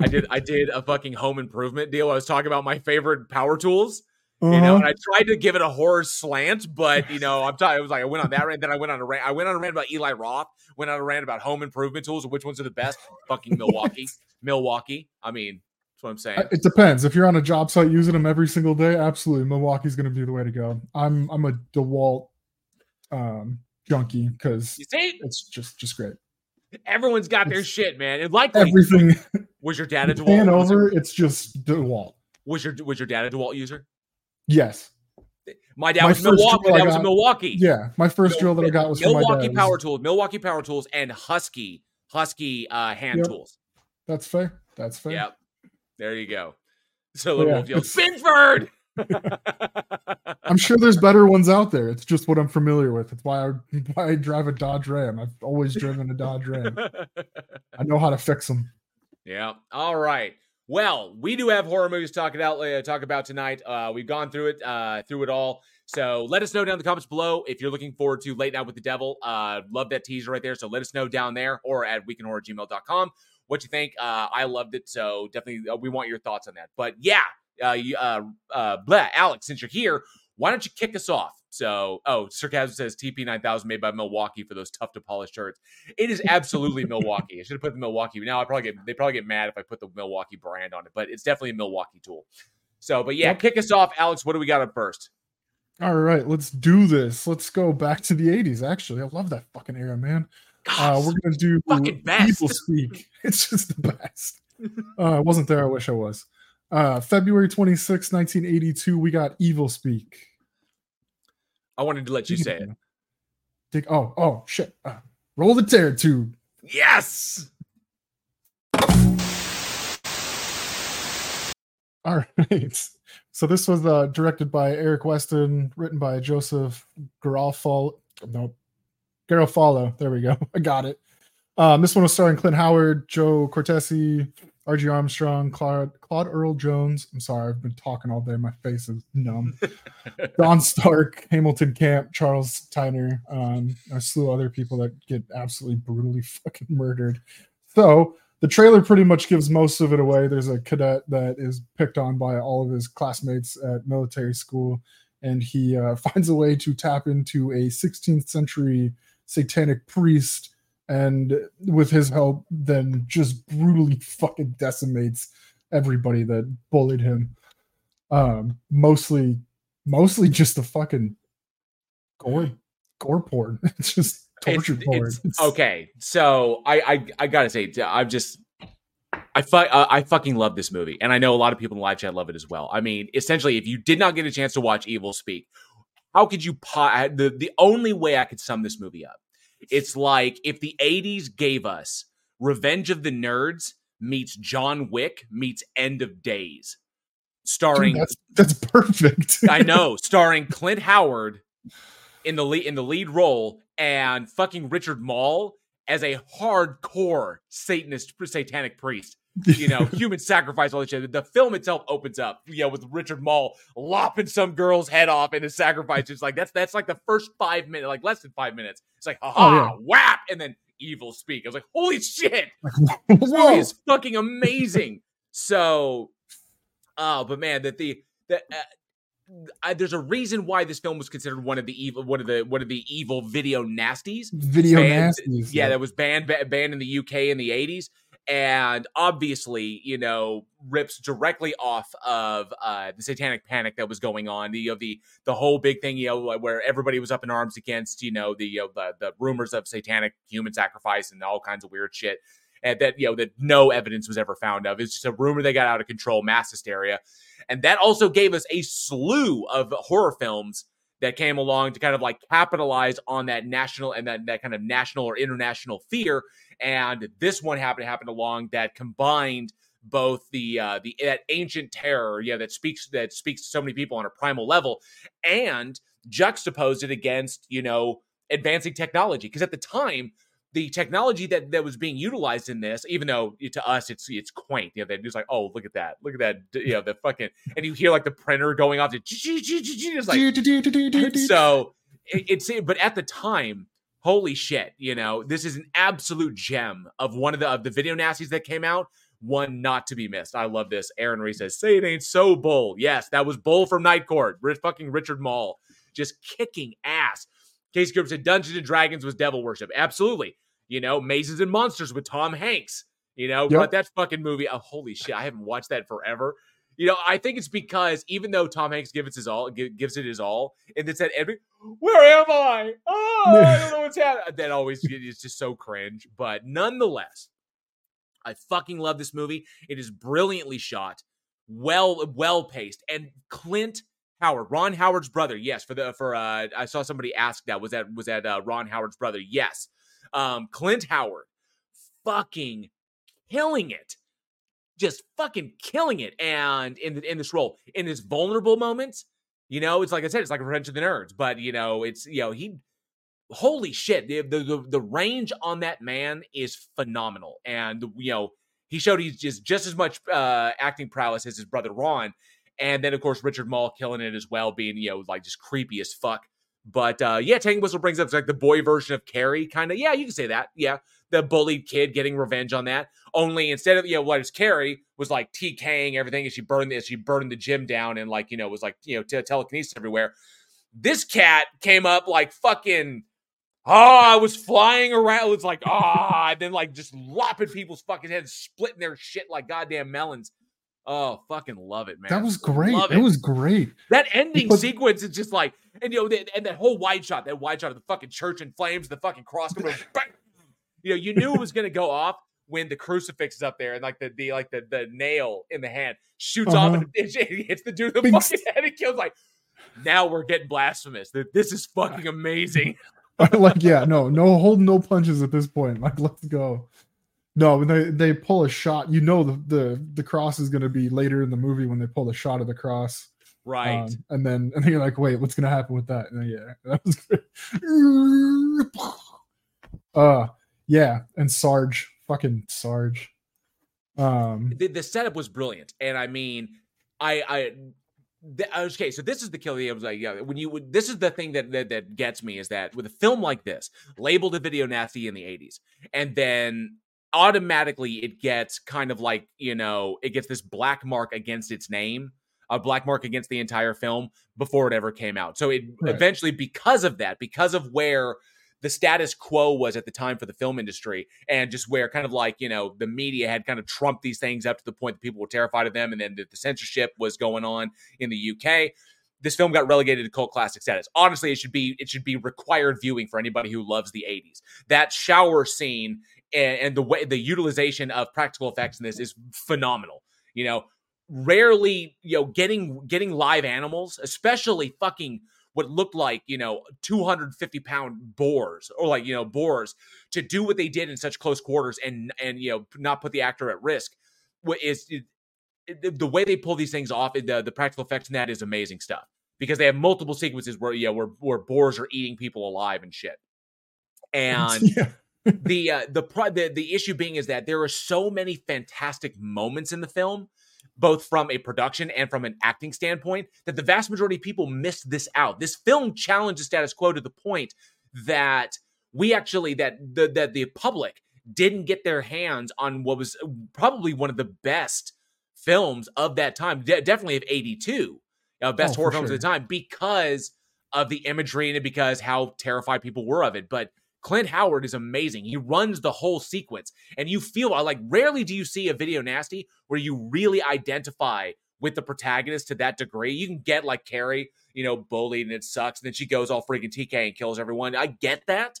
I did I did a fucking home improvement deal. I was talking about my favorite power tools. You know, Uh-huh. and I tried to give it a horror slant, but you know, I'm talking. It was like I went on that rant, then I went on a rant. I went on a rant about Eli Roth. Went on a rant about home improvement tools and which ones are the best. Fucking Milwaukee, [LAUGHS] Milwaukee. I mean, that's what I'm saying. It depends. If you're on a job site using them every single day, absolutely, Milwaukee's going to be the way to go. I'm I'm a DeWalt um, junkie because You see, it's just just great. everyone's got their shit, man. And likely, Everything [LAUGHS] was your dad a [LAUGHS] DeWalt? Over, it's just DeWalt. was your was your dad a DeWalt user? Yes. My dad My was Milwaukee. drill My dad was in Milwaukee. Yeah, my first drill that I got was from my Milwaukee. Power Tools, Milwaukee Power Tools, and Husky Husky uh, hand Yep. tools. That's fair. That's fair. Yep. There you go. So little yeah, wolf yells, it's- Binford. [LAUGHS] [LAUGHS] I'm sure there's better ones out there. It's just what I'm familiar with. It's why I [LAUGHS] why I drive a Dodge Ram. I've always driven a Dodge Ram. I know how to fix them. yeah. All right. Well, we do have horror movies to talk about uh, talk about tonight. Uh, we've gone through it uh, through it all. So let us know down in the comments below if you're looking forward to Late Night with the Devil. Uh, love that teaser right there. So let us know down there or at weekinhorror@gmail.com what you think. Uh, I loved it. So definitely uh, we want your thoughts on that. But yeah, uh, you, uh, uh, blah, Alex, since you're here, why don't you kick us off? So, oh, Sarcasm says TP9000 made by Milwaukee for those tough to polish shirts. It is absolutely Milwaukee. I should have put the Milwaukee. Now I probably get they probably get mad if I put the Milwaukee brand on it, but it's definitely a Milwaukee tool. So, but yeah, Yep. kick us off, Alex. What do we got up first? All right, let's do this. Let's go back to the 80s. Actually, I love that fucking era, man. Uh, we're gonna do fucking best. Evilspeak. [LAUGHS] It's just the best. Uh, I wasn't there. I wish I was. Uh, February 26, 1982, we got Evilspeak. I wanted to let you say it. Dig- oh, oh, shit. Uh, roll the tear tube. Yes. All [LAUGHS] right. So this was uh, directed by Eric Weston, written by Joseph Garofalo. No, Garofalo. There we go. [LAUGHS] I got it. Um, this one was starring Clint Howard, Joe Cortese, R.G. Armstrong, Claude, Claude Earl Jones. I'm sorry, I've been talking all day. My face is numb. [LAUGHS] Don Stark, Hamilton Camp, Charles Tyner, um, a slew other people that get absolutely brutally fucking murdered. So the trailer pretty much gives most of it away. There's a cadet that is picked on by all of his classmates at military school, and he uh, [LAUGHS] finds a way to tap into a 16th century satanic priest, and with his help, then just brutally fucking decimates everybody that bullied him. Um, mostly, mostly just a fucking gore, gore porn. [LAUGHS] It's just torture It's- porn. it's- [LAUGHS] It's- okay, so I, I I gotta say, I'm just I fu- uh, I fucking love this movie, and I know a lot of people in the live chat love it as well. I mean, essentially, if you did not get a chance to watch Evilspeak, how could you? Po- the the only way I could sum this movie up, it's like if the '80s gave us Revenge of the Nerds meets John Wick meets End of Days, starring Dude, that's that's perfect. [LAUGHS] I know, [LAUGHS] starring Clint Howard in the lead in the lead role and fucking Richard Moll as a hardcore Satanist satanic priest. You know, human sacrifice, all that shit. The film itself opens up, you know, with Richard Moll lopping some girl's head off in a sacrifice. It's like that's that's like the first five minutes, like less than five minutes. It's like, Oh, aha, whap, and then Evilspeak. I was like, holy shit, this movie is fucking amazing. so, oh, but man, that the that uh, I, there's a reason why this film was considered one of the evil, one of the one of the evil video nasties. Video Banned- nasties, yeah, yeah. that was banned banned in the UK in the 80s. And obviously, you know, rips directly off of uh, the Satanic Panic that was going on. The you know, the the whole big thing, you know, where everybody was up in arms against, you know, the you know, the, the rumors of satanic human sacrifice and all kinds of weird shit. And that you know that no evidence was ever found of. It's just a rumor they got out of control, mass hysteria, and that also gave us a slew of horror films that came along to kind of like capitalize on that national and that, that kind of national or international fear. And this one happened to happen along that combined both the uh, the that ancient terror, yeah, that speaks that speaks to so many people on a primal level, and juxtaposed it against you know advancing technology. Because at the time, the technology that that was being utilized in this, even though to us it's it's quaint, you know, they're just like, oh, look at that, look at that, you know, the fucking, and you hear like the printer going off, it's like, so it's but at the time, holy shit, you know, this is an absolute gem of one of the of the video nasties that came out. One not to be missed. I love this. Aaron Reese says, "Say it ain't so bull." Yes, that was bull from Night Court. Fucking Richard Moll, just kicking ass. Casey Cooper said, "Dungeons and Dragons was devil worship." Absolutely. You know, Mazes and Monsters with Tom Hanks. You know, Yep. but that fucking movie. Oh, holy shit! I haven't watched that forever. You know, I think it's because even though Tom Hanks gives it his all, gives it his all, and it's that every, where am I? Oh, I don't know [LAUGHS] what's happening. That always is just so cringe. But nonetheless, I fucking love this movie. It is brilliantly shot, well, well paced, and Clint Howard, Ron Howard's brother. Yes, for the for uh, I saw somebody ask that was that was that uh, Ron Howard's brother. Yes, um, Clint Howard, fucking killing it just fucking killing it. And in in this role, in his vulnerable moments, you know, it's like I said, it's like Revenge of the Nerds. But you know, it's you know, he holy shit, the the the, the range on that man is phenomenal. And you know, he showed he's just just as much uh acting prowess as his brother Ron. And then of course Richard Moll killing it as well, being, you know, like just creepy as fuck But uh, yeah, Tank Whistle brings up like the boy version of Carrie, kind of. Yeah, you can say that. Yeah, the bullied kid getting revenge on that. Only instead of you know what is Carrie was like TKing everything and she burned as she burned the gym down and like you know was like you know t- telekinesis everywhere. This cat came up like fucking. Oh, I was flying around. It's like ah, and then like just lopping people's fucking heads, splitting their shit like goddamn melons. Oh, fucking love it, man. That was great. Love It. was great. That ending sequence is just like, and you know, that- and that whole wide shot, that wide shot of the fucking church in flames, the fucking cross, coming [LAUGHS] you know, you knew it was gonna go off when the crucifix is up there and like the, the like the, the nail in the hand shoots off Uh-huh. and it, it hits the dude in the fucking head and kills. Like, now we're getting blasphemous. That this is fucking amazing. [LAUGHS] like yeah, no, no holding no punches at this point. Like let's go. No, when they they pull a shot, you know the the the cross is going to be later in the movie when they pull the shot of the cross. Right. Um, and then and then you're like, wait, what's going to happen with that? And then, yeah, [LAUGHS] that was great. [LAUGHS] Uh, yeah, and Sarge, fucking Sarge. Um, the, the setup was brilliant, and I mean, I I. The, okay, so this is the killer. I was like, yeah, when you would, this is the thing that, that that gets me is that with a film like this, labeled a video nasty in the '80s, and then automatically it gets kind of like you know it gets this black mark against its name, a black mark against the entire film before it ever came out. So it Right. eventually, because of that, because of where the status quo was at the time for the film industry and just where kind of like you know the media had kind of trumped these things up to the point that people were terrified of them and then the, the censorship was going on in the uk this film got relegated to cult classic status honestly it should be it should be required viewing for anybody who loves the 80s that shower scene and, and the way the utilization of practical effects in this is phenomenal you know? Rarely you know getting getting live animals especially fucking what looked like you know 250 pound boars or like you know boars to do what they did in such close quarters and and you know not put the actor at risk is it- the way they pull these things off the the practical effects in that is amazing stuff because they have multiple sequences where you know where, where boars are eating people alive and shit. [LAUGHS] And yeah, the uh, the pro- the the issue being is that there are so many fantastic moments in the film both from a production and from an acting standpoint that the vast majority of people missed this out this film challenged the status quo to the point that we actually that the that the public didn't get their hands on what was probably one of the best films of that time de- definitely of 82 uh, best Oh, horror films sure. of the time because of the imagery and because how terrified people were of it but Clint Howard is amazing. He runs the whole sequence, and you feel uh, like rarely do you see a video nasty where you really identify with the protagonist to that degree. You can get like Carrie, you know, bullied and it sucks, and then she goes all freaking TK and kills everyone. I get that,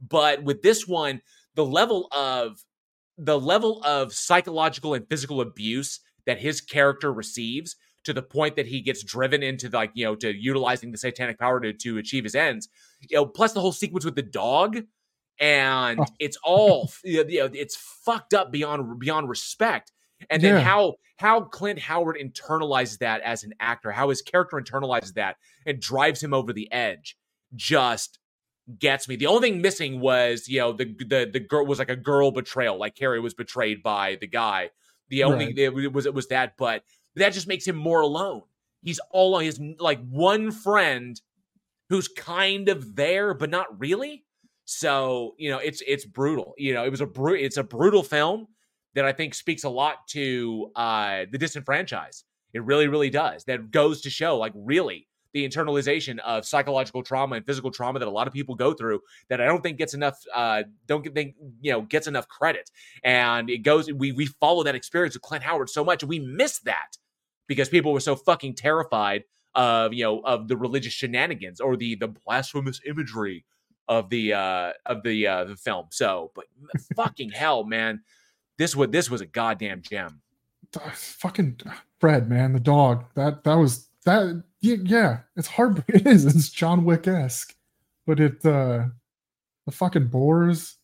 but with this one, the level of the level of psychological and physical abuse that his character receives to the point that he gets driven into like you know to utilizing the satanic power to, to achieve his ends you know plus the whole sequence with the dog and Oh. it's all [LAUGHS] you know, it's fucked up beyond beyond respect and then Yeah. how how clint howard internalizes that as an actor how his character internalizes that and drives him over the edge just gets me the only thing missing was you know the the the girl was like a girl betrayal like carrie was betrayed by the guy the only Right. it was it was that but that just makes him more alone. He's all on his like one friend who's kind of there but not really. So you know it's it's brutal. You know it was a bru- it's a brutal film that i think speaks a lot to uh the disenfranchised. It really really does. That goes to show like really the internalization of psychological trauma and physical trauma that a lot of people go through that i don't think gets enough uh don't think you know gets enough credit. And it goes we we follow that experience with clint howard so much we miss that because people were so fucking terrified of you know of the religious shenanigans or the the blasphemous imagery of the uh of the uh the film so but fucking hell man this was this was a goddamn gem uh, fucking Fred, man, the dog. That that was that. Yeah, it's hard. [LAUGHS] It is. It's John Wick esque, but it uh the fucking boars.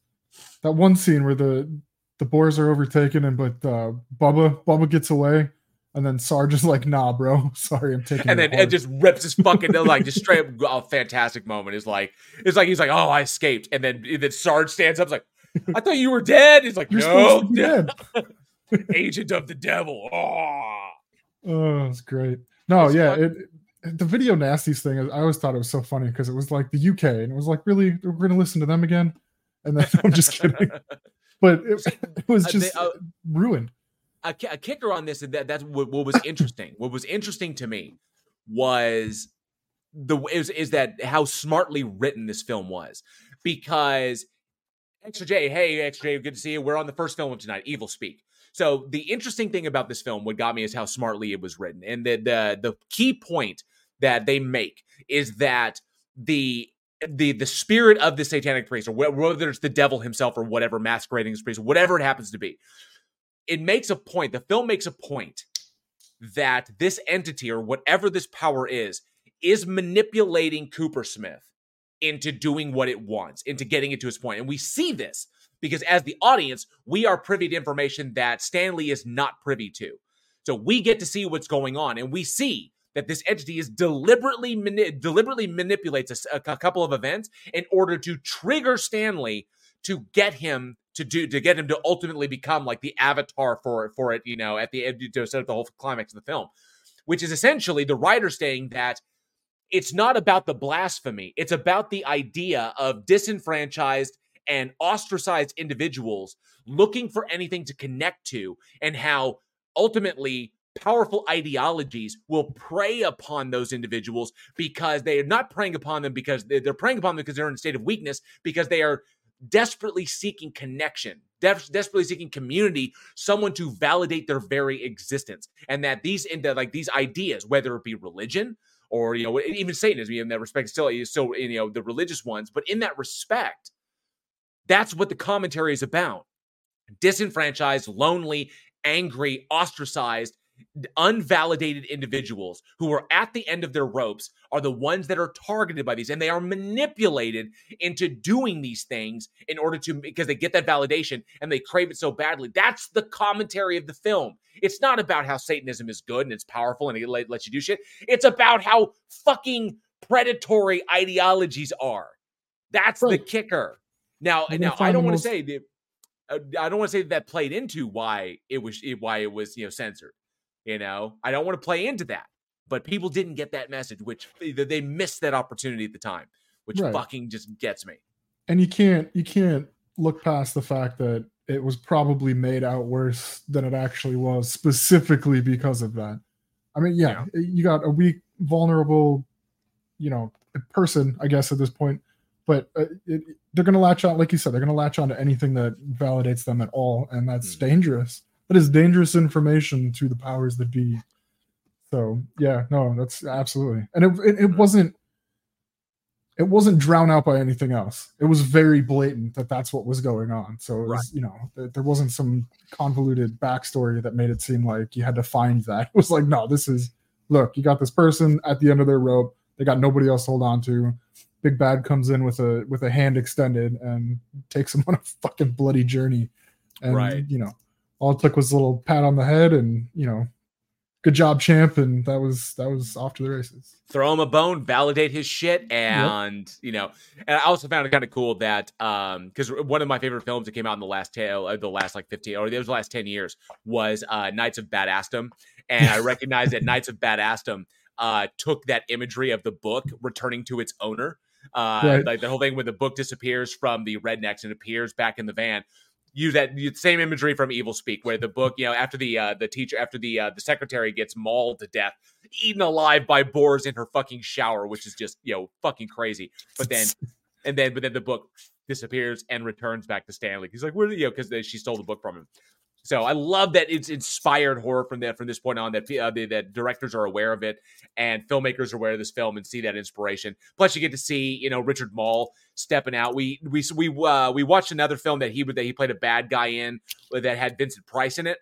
That one scene where the the boars are overtaken and but uh Bubba Bubba gets away. And then Sarge is [LAUGHS] like, "Nah, bro. [LAUGHS] Sorry, I'm taking." and then it horse." just rips his fucking like just straight up [LAUGHS] a fantastic moment is like it's like he's like oh I escaped and then then Sarge stands up like I thought you were dead he's like You're no dead. agent of the devil oh Oh, it's great. No, It's yeah, fun. it the video nasties thing. I always thought it was so funny because it was like the UK, and it was like, really, we're going to listen to them again? And then I'm just kidding, but it, it was just uh, ruined. A, a, kicker on this, that that's what, what was interesting. what was interesting to me was the is is that how smartly written this film was because Extra J, hey Extra J, good to see you. We're on the first film of tonight, Evilspeak. So the interesting thing about this film, what got me is how smartly it was written, and the the the key point that they make is that the the the spirit of the satanic priest, or whether it's the devil himself or whatever masquerading as priest, whatever it happens to be, it makes a point. The film makes a point that this entity or whatever this power is is manipulating Coopersmith into doing what it wants, into getting it to its point. And we see this because as the audience, we are privy to information that Stanley is not privy to. So we get to see what's going on, and we see that this entity is deliberately mani- deliberately manipulates a, a couple of events in order to trigger Stanley to get him to do to get him to ultimately become like the avatar for it for it, you know, at the end to set up the whole climax of the film, which is essentially the writer saying that it's not about the blasphemy, it's about the idea of disenfranchised and ostracized individuals looking for anything to connect to and how ultimately powerful ideologies will prey upon those individuals because they are not preying upon them because they're preying upon them because they're in a state of weakness because they are desperately seeking connection desperately seeking community someone to validate their very existence and that these into like these ideas whether it be religion or you know even satanism in that respect still still you know the religious ones but in that respect that's what the commentary is about. Disenfranchised lonely angry ostracized unvalidated individuals who are at the end of their ropes are the ones that are targeted by these and they are manipulated into doing these things in order to because they get that validation and they crave it so badly. That's the commentary of the film. It's not about how satanism is good and it's powerful and it lets you do shit. It's about how fucking predatory ideologies are. That's right. the kicker. Now and now i don't want to say that uh, I don't want to say that, that played into why it was why it was you know censored you know, I don't want to play into that, but people didn't get that message, which they missed that opportunity at the time, which right. fucking just gets me. And you can't you can't look past the fact that it was probably made out worse than it actually was, specifically because of that. I mean, yeah, yeah. you got a weak, vulnerable, you know, person, I guess, at this point. But uh, it, they're going to latch on, like you said, they're going to latch on to anything that validates them at all, and that's mm. dangerous that is dangerous information to the powers that be. So yeah, no, that's absolutely, and it it, it wasn't it wasn't drowned out by anything else. It was very blatant that that's what was going on. So it was, right. you know, there wasn't some convoluted backstory that made it seem like you had to find that. [LAUGHS] It was like, no, this is look, you got this person at the end of their rope. They got nobody else to hold on to. Big Bad comes in with a with a hand extended and takes them [LAUGHS] on a fucking bloody journey. And right. you know, all it took was a little pat on the head and you know good job champ and that was that was off to the races throw him a bone validate his shit and yep. you know and i also found it kind of cool that um because one of my favorite films that came out in the last tail uh, the last like 15 or the last 10 years was uh knights of badassdom and i [LAUGHS] recognize that knights of badassdom uh took that imagery of the book returning to its owner uh right. like the whole thing when the book disappears from the rednecks and appears back in the van use that same imagery from Evilspeak, where the book, you know, after the uh, the teacher, after the uh, the secretary gets mauled to death, eaten alive by boars in her fucking shower, which is just you know fucking crazy. But then, [LAUGHS] and then, but then the book disappears and returns back to Stanley. He's like, "Where you?" Because she stole the book from him. So I love that it's inspired horror from that from this point on that uh, that directors are aware of it and filmmakers are aware of this film and see that inspiration. Plus, you get to see you know Richard Moll stepping out. We we we uh, we watched another film that he that he played a bad guy in that had Vincent Price in it.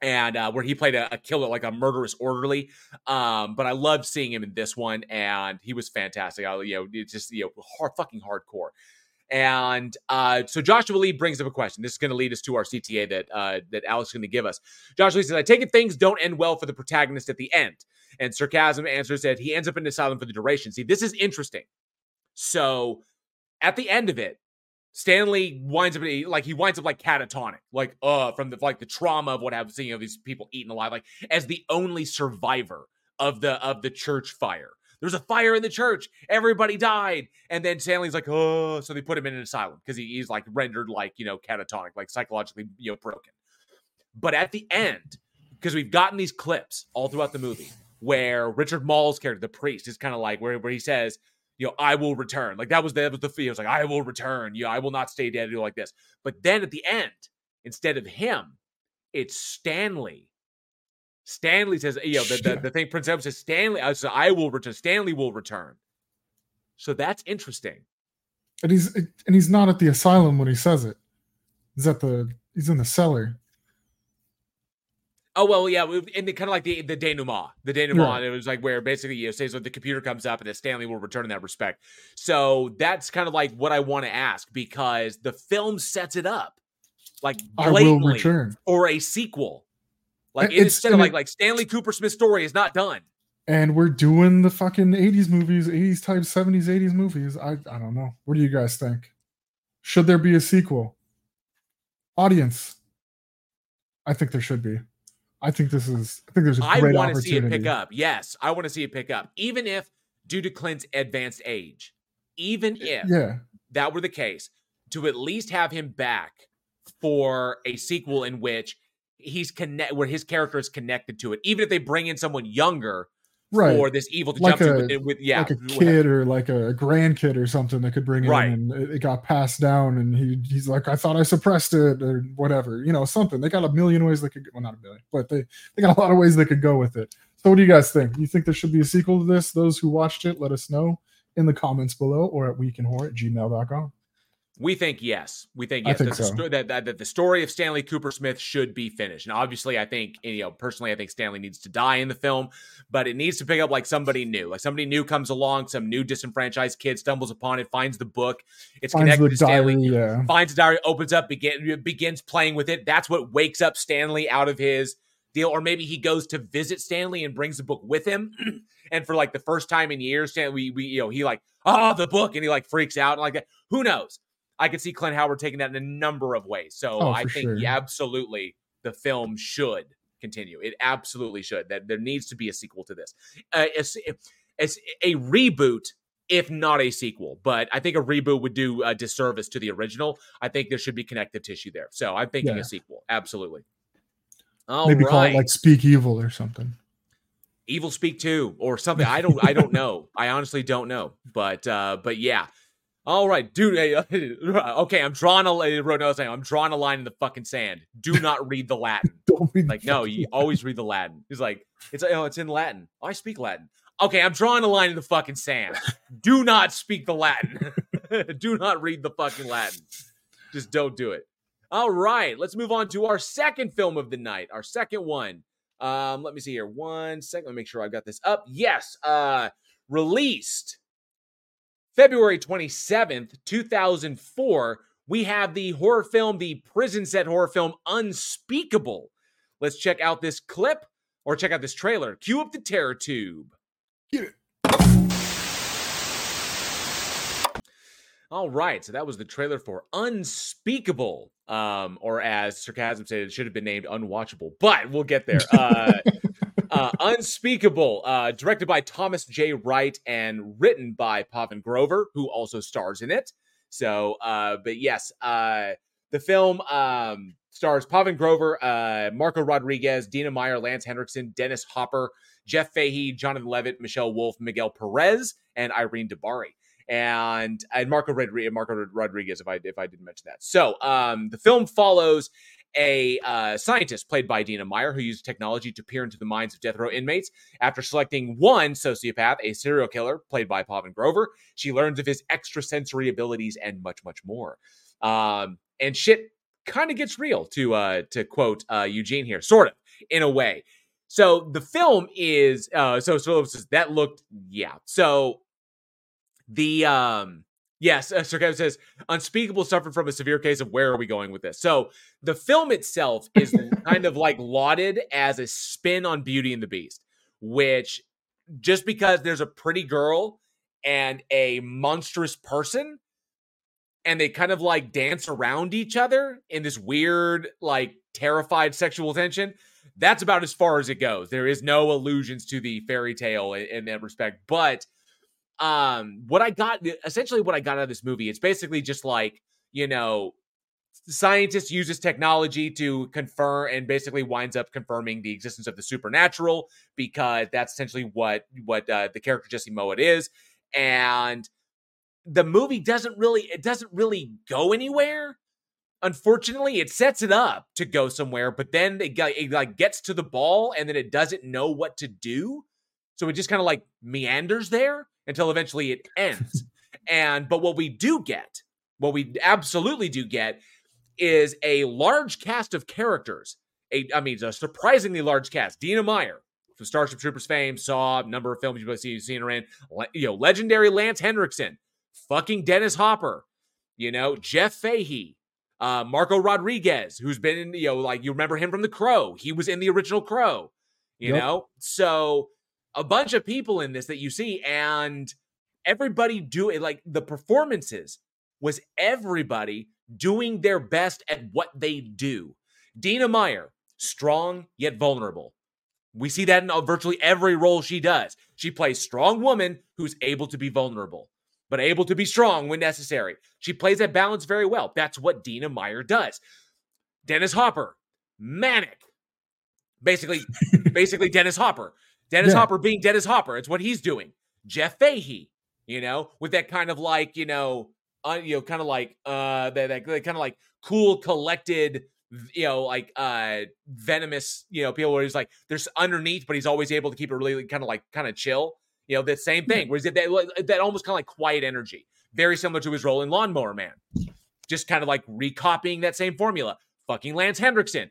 And uh, where he played a, a, killer, like a murderous orderly, um, but I loved seeing him in this one, and he was fantastic. I, you know, it's just you know, hard, fucking hardcore. And uh, so Joshua Lee brings up a question. This is going to lead us to our CTA that uh, that Alex is going to give us. Joshua Lee says, "I take it things don't end well for the protagonist at the end." And sarcasm answers that he ends up in asylum for the duration. See, this is interesting. So at the end of it, Stanley winds up like he winds up like catatonic, like uh from the like the trauma of what I've seen of these people eaten alive, like as the only survivor of the of the church fire. There's a fire in the church. Everybody died. And then Stanley's like, oh, so they put him in an asylum because he, he's like rendered like, you know, catatonic, like psychologically, you know, broken. But at the end, because we've gotten these clips all throughout the movie where Richard Moll's character, the priest, is kind of like where, where he says, you know, I will return. Like that was the, that was the feel. It was like, I will return. You know, I will not stay dead. Like this. But then at the end, instead of him, it's Stanley. Stanley says, you know, the, the, the thing Prince Edward says, Stanley, I, so I will return. Stanley will return. So that's interesting. And he's and he's not at the asylum when he says it. He's at the he's in the cellar. Oh well, yeah, and kind of like the the denouement, the denouement. Right. It was like where basically you know, says that the computer comes up and that Stanley will return in that respect. So that's kind of like what I want to ask because the film sets it up like I will blatantly return. for a sequel. Like It's- instead of like like Stanley Coopersmith's story is not done. And we're doing the fucking 80s movies, 80s type 70s, 80s movies. I I don't know. What do you guys think? Should there be a sequel? Audience. I think there should be. I think this is I think there's a I great want to see it pick up. Yes, I want to see it pick up, even if due to Clint's advanced age, even eh, if Yeah. that were the case, to at least have him back for a sequel in which he's connect where his character is connected to it, even if they bring in someone younger Right. for this evil to Like jump a, to with, with yeah like a whatever. kid or like a grandkid or something that could bring it Right. in and it, got passed down and he he's like, I thought I suppressed it or whatever. You know, something. They got a million ways they could well not a million, but they, they got a lot of ways they could go with it. So what do you guys think? You think there should be a sequel to this? Those who watched it, let us know in the comments below or at weekinhorror at gmail.com. We think yes. We think yes. think that, the so. sto- that, that, that the story of Stanley Coopersmith should be finished. And obviously, I think you know personally, I think Stanley needs to die in the film, but it needs to pick up like somebody new. Like somebody new comes along, some new disenfranchised kid stumbles upon it, finds the book, it's Finds connected the to Stanley. diary, yeah. Finds the diary, opens up, begin, begins playing with it. That's what wakes up Stanley out of his deal. Or maybe he goes to visit Stanley and brings the book with him. [CLEARS THROAT] and for like the first time in years, Stanley, we, we you know, he like, oh, the book, and he like freaks out and like that. Who knows? I could see Clint Howard taking that in a number of ways. So Oh, I think sure. yeah, absolutely the film should continue. It absolutely should. That there needs to be a sequel to this. Uh, it's, it's a reboot, if not a sequel. But I think a reboot would do a disservice to the original. I think there should be connective tissue there. So I'm thinking Yeah. a sequel. Absolutely. All Maybe call it like Speak Evil or something. Evilspeak 2 or something. I don't I don't know. I honestly don't know. But uh but yeah. All right, dude. hey, [LAUGHS] okay, I'm drawing a line. Wrote notes saying I'm drawing a line in the fucking sand. Do [LAUGHS] not read the Latin. [LAUGHS] Don't read like no, you always read the Latin. He's like, it's oh, it's in Latin. Oh, I speak Latin. Okay, I'm drawing a line in the fucking sand. Do not speak the Latin. do not read the fucking Latin. Just don't do it. All right, let's move on to our second film of the night. Our second one. Um, let me see here. One second. Let me make sure I've got this up. Yes. Uh, released February 27th, 2004. We have the horror film, the prison set horror film Unspeakable. Let's check out this clip or check out this trailer. Cue up the terror tube. Get it. All right, so that was the trailer for Unspeakable, um, or as sarcasm said, it should have been named Unwatchable, but we'll get there. Uh, [LAUGHS] uh, Unspeakable, uh, directed by Thomas J. Wright and written by Pavan Grover, who also stars in it. So, uh, but yes, uh, the film um, stars Pavan Grover, uh, Marco Rodriguez, Dina Meyer, Lance Henriksen, Dennis Hopper, Jeff Fahey, Jonathan Levitt, Michelle Wolf, Miguel Perez, and Irene Debari and and Marco Rodriguez, Marco Rodriguez, if I if I didn't mention that. So um, the film follows a uh, scientist played by Dina Meyer who used technology to peer into the minds of death row inmates. After selecting one sociopath, a serial killer played by Pavan Grover, she learns of his extrasensory abilities and much much more. Um, and shit kind of gets real to uh, to quote uh, Eugene here, sort of in a way. So the film is uh, so so that looked yeah so the um yes uh, Sir Kevin says unspeakable suffered from a severe case of where are we going with this so the film itself is [LAUGHS] kind of like lauded as a spin on beauty and the beast which just because there's a pretty girl and a monstrous person and they kind of like dance around each other in this weird like terrified sexual tension That's about as far as it goes. There is no allusions to the fairy tale in, in that respect. But um, what I got essentially what I got out of this movie, it's basically just like you know scientists uses technology to confirm and basically winds up confirming the existence of the supernatural because that's essentially what what uh, the character Jesse Mowatt is and the movie doesn't really it doesn't really go anywhere. Unfortunately it sets it up to go somewhere but then it, it like gets to the ball and then it doesn't know what to do so it just kind of like meanders there until eventually it ends [LAUGHS] and but what we do get what we absolutely do get is a large cast of characters. A, I mean, a surprisingly large cast. Dina Meyer from Starship Troopers fame, saw a number of films you've seen, seen her in. You know, legendary Lance Henriksen, fucking Dennis Hopper, you know, Jeff Fahey, uh, Marco Rodriguez, who's been in, you know, like you remember him from The Crow. He was in the original Crow, you yep. know? So a bunch of people in this that you see, and everybody do it like the performances was everybody doing their best at what they do. Dina Meyer, strong yet vulnerable. We see that in uh, virtually every role she does. She plays strong woman who's able to be vulnerable, but able to be strong when necessary. She plays that balance very well. That's what Dina Meyer does. Dennis Hopper, manic. Basically, [LAUGHS] basically Dennis Hopper. Dennis yeah. Hopper being Dennis Hopper. It's what he's doing. Jeff Fahey, you know, with that kind of like, you know, uh, you know, kind of like uh, that, that kind of like cool, collected, you know, like uh, venomous, you know, people where he's like, there's underneath, but he's always able to keep it really kind of like kind of chill. You know, that same thing. Whereas that that almost kind of like quiet energy, very similar to his role in Lawnmower Man. Just kind of like recopying that same formula. Fucking Lance Henriksen.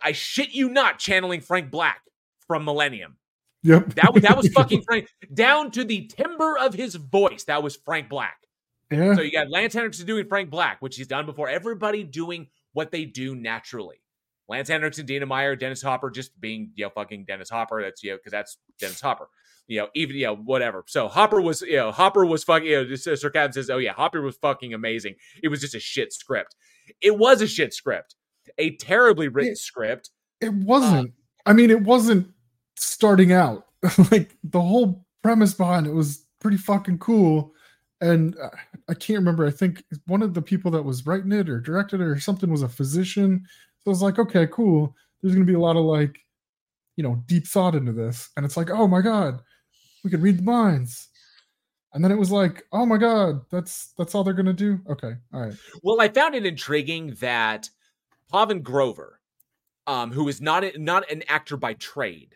I shit you not, channeling Frank Black from Millennium. Yep. That was that was [LAUGHS] fucking Frank down to the timbre of his voice. That was Frank Black. Yeah. So you got Lance Henriksen doing Frank Black, which he's done before. Everybody doing what they do naturally. Lance Henriksen, Dina Meyer, Dennis Hopper, just being you know fucking Dennis Hopper. That's you know because that's Dennis Hopper. You know even you know whatever. So Hopper was you know Hopper was fucking. You know, just, uh, Sir Captain says, oh yeah, Hopper was fucking amazing. It was just a shit script. It was a shit script, a terribly written it, script. It wasn't. Uh, I mean, it wasn't starting out [LAUGHS] like the whole premise behind it was pretty fucking cool and uh, I can't remember. I think one of the people that was writing it or directed it or something was a physician. So I was like, okay, cool. There's going to be a lot of like, you know, deep thought into this. And it's like, oh my god, we can read the minds. And then it was like, oh my god, that's that's all they're to do. Okay, all right. Well, I found it intriguing that Pavan Grover, um, who is not a, not an actor by trade,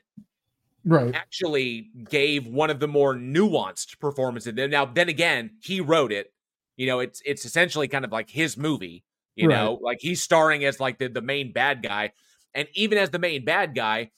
right. actually gave one of the more nuanced performances. Now then again he wrote it. You know it's it's essentially kind of like his movie you right. know? Like he's starring as like the, the main bad guy. And even as the main bad guy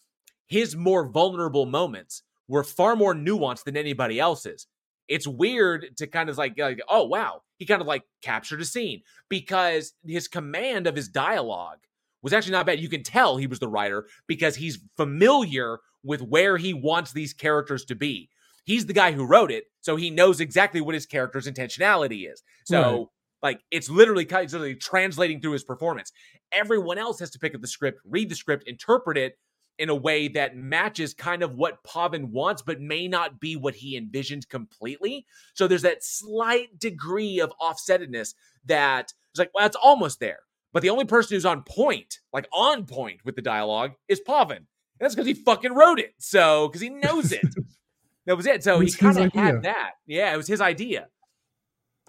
his more vulnerable moments were far more nuanced than anybody else's. It's weird to kind of like, like oh wow. He kind of like captured a scene because his command of his dialogue was actually not bad. You can tell he was the writer because he's familiar with where he wants these characters to be. He's the guy who wrote it, so he knows exactly what his character's intentionality is. So, right. like, it's literally, it's literally translating through his performance. Everyone else has to pick up the script, read the script, interpret it in a way that matches kind of what Pavan wants, but may not be what he envisioned completely. So there's that slight degree of offsetedness that it's like, well, it's almost there. But the only person who's on point, like on point with the dialogue, is Pavan that's because he fucking wrote it. So because he knows it. [LAUGHS] that was it. So it he kind of had that. Yeah, it was his idea.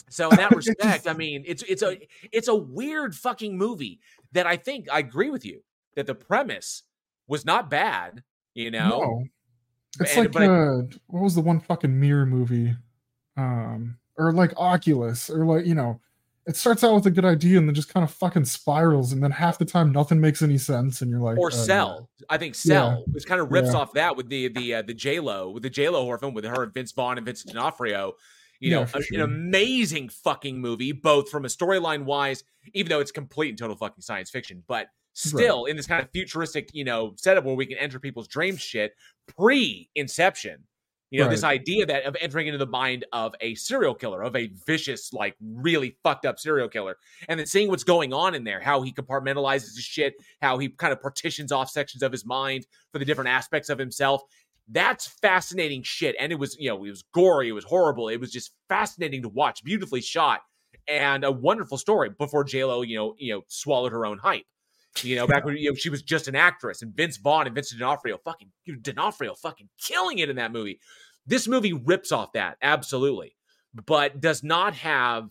So in [LAUGHS] that respect, I mean, it's it's a it's a weird fucking movie that I think I agree with you that the premise was not bad. You know, no. it's and, like uh, I, what was the one fucking mirror movie, um, or like Oculus, or like you know, it starts out with a good idea and then just kind of fucking spirals and then half the time nothing makes any sense and you're like or uh, Cell. I think Cell yeah. kind of rips yeah. off that with the the uh, the J Lo with the J Lo horror film with her and Vince Vaughn and Vincent D'Onofrio. You know, a, sure. an amazing fucking movie, both from a storyline wise, even though it's complete and total fucking science fiction, but still right. in this kind of futuristic, you know, setup where we can enter people's dreams shit pre Inception. You know, this idea that of entering into the mind of a serial killer, of a vicious, like really fucked up serial killer, and then seeing what's going on in there, how he compartmentalizes his shit, how he kind of partitions off sections of his mind for the different aspects of himself. That's fascinating shit. And it was, you know, it was gory, it was horrible, it was just fascinating to watch, beautifully shot, and a wonderful story before JLo, you know, you know, swallowed her own hype. You know, back when you know she was just an actress, and Vince Vaughn and Vincent D'Onofrio, fucking D'Onofrio, fucking killing it in that movie. This movie rips off that absolutely, but does not have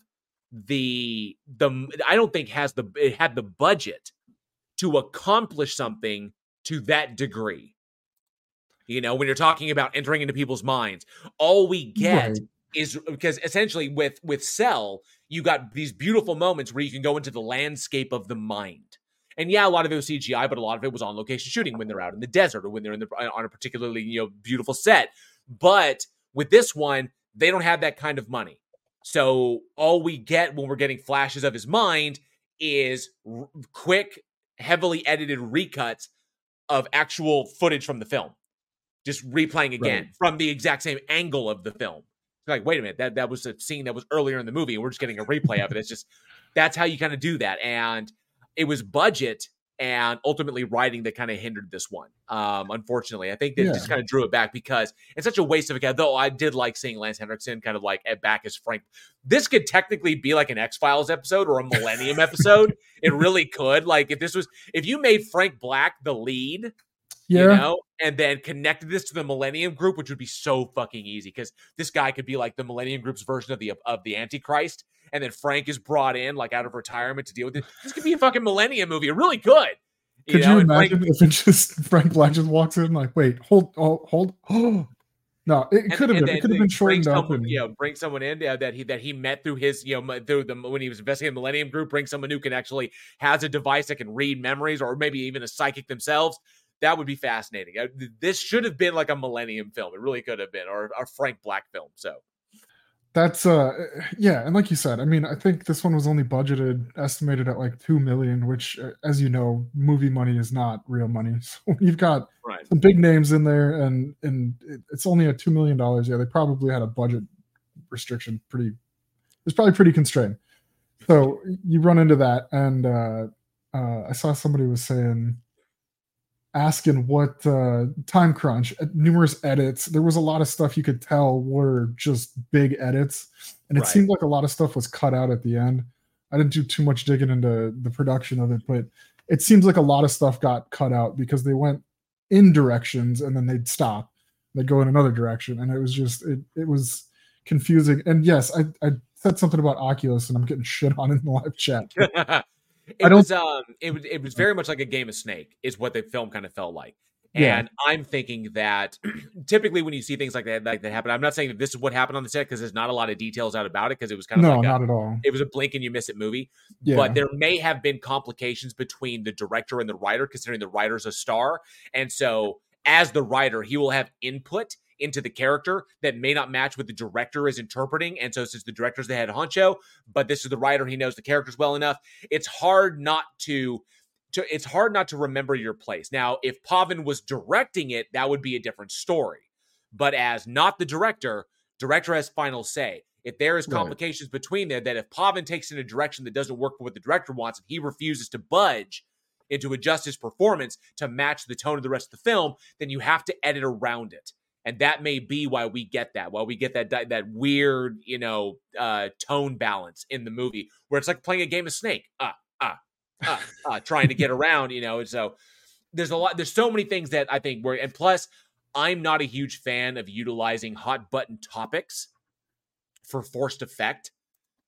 the the. I don't think has the it had the budget to accomplish something to that degree. You know, when you're talking about entering into people's minds, all we get Right. is because essentially with with Cell, you got these beautiful moments where you can go into the landscape of the mind. And yeah, a lot of it was CGI, but a lot of it was on location shooting when they're out in the desert or when they're in the on a particularly you know beautiful set. But with this one, they don't have that kind of money. So all we get when we're getting flashes of his mind is r- quick, heavily edited recuts of actual footage from the film, just replaying again Right. from the exact same angle of the film. Like, wait a minute, that that was a scene that was earlier in the movie, and we're just getting a replay of it. It's just that's how you kind of do that, and it was budget and ultimately writing that kind of hindered this one. Um, unfortunately, I think that Yeah. just kind of drew it back because it's such a waste of a guy. Though I did like seeing Lance Henriksen kind of like at back as Frank. This could technically be like an X Files episode or a Millennium episode. It really could. Like if this was if you made Frank Black the lead, Yeah. you know, and then connected this to the Millennium Group, which would be so fucking easy because this guy could be like the Millennium Group's version of the of the Antichrist, and then Frank is brought in like out of retirement to deal with it. This could be a fucking Millennium movie. It really could. Could know, you and Frank- imagine if it just [LAUGHS] Frank Black just walks in like, wait, hold, oh, hold, oh, [GASPS] no, it could have been, it could have been shortened up. someone, And, you know, bring someone in uh, that he that he met through his, you know, through the when he was investigating the Millennium Group. Bring someone who can actually has a device that can read memories, or maybe even a psychic themselves. That would be fascinating. Uh, This should have been like a Millennium film. It really could have been, or a Frank Black film. So that's uh yeah and like you said i mean i think this one was only budgeted estimated at like 2 million which uh, as you know movie money is not real money [LAUGHS] so you've got right, some big names in there and and it's only a 2 million dollars yeah they probably had a budget restriction pretty it's probably pretty constrained so you run into that and uh uh i saw somebody was saying asking what uh time crunch uh, numerous edits. There was a lot of stuff you could tell were just big edits and it Right. seemed like a lot of stuff was cut out at the end. I didn't do too much digging into the production of it but it seems like a lot of stuff got cut out because they went in directions and then they'd stop they'd go in another direction and it was just it, it was confusing. And yes i i said something about oculus and i'm getting [LAUGHS] shit on in the live chat [LAUGHS] it was um it was it was very much like a game of snake is what the film kind of felt like. Yeah. and i'm thinking that [CLEARS THROAT] typically when you see things like that like that happen i'm not saying that this is what happened on the set because there's not a lot of details out about it because it was kind of no like a, not at all. it was a blink and you miss it movie. Yeah. but there may have been complications between the director and the writer considering the writer's a star. And so as the writer he will have input into the character that may not match what the director is interpreting. And so since the director's the head honcho but this is the writer he knows the characters well enough it's hard not to to it's hard not to remember your place. Now if Pavan was directing it that would be a different story. But as not the director director has final say. If there is Right. complications between there that if Pavan takes in a direction that doesn't work for what the director wants and he refuses to budge and to adjust his performance to match the tone of the rest of the film then you have to edit around it and that may be why we get that why we get that that, weird you know uh tone balance in the movie where it's like playing a game of snake ah ah ah, ah trying to get [LAUGHS] around you know and so there's a lot there's so many things that i think were and plus i'm not a huge fan of utilizing hot button topics for forced effect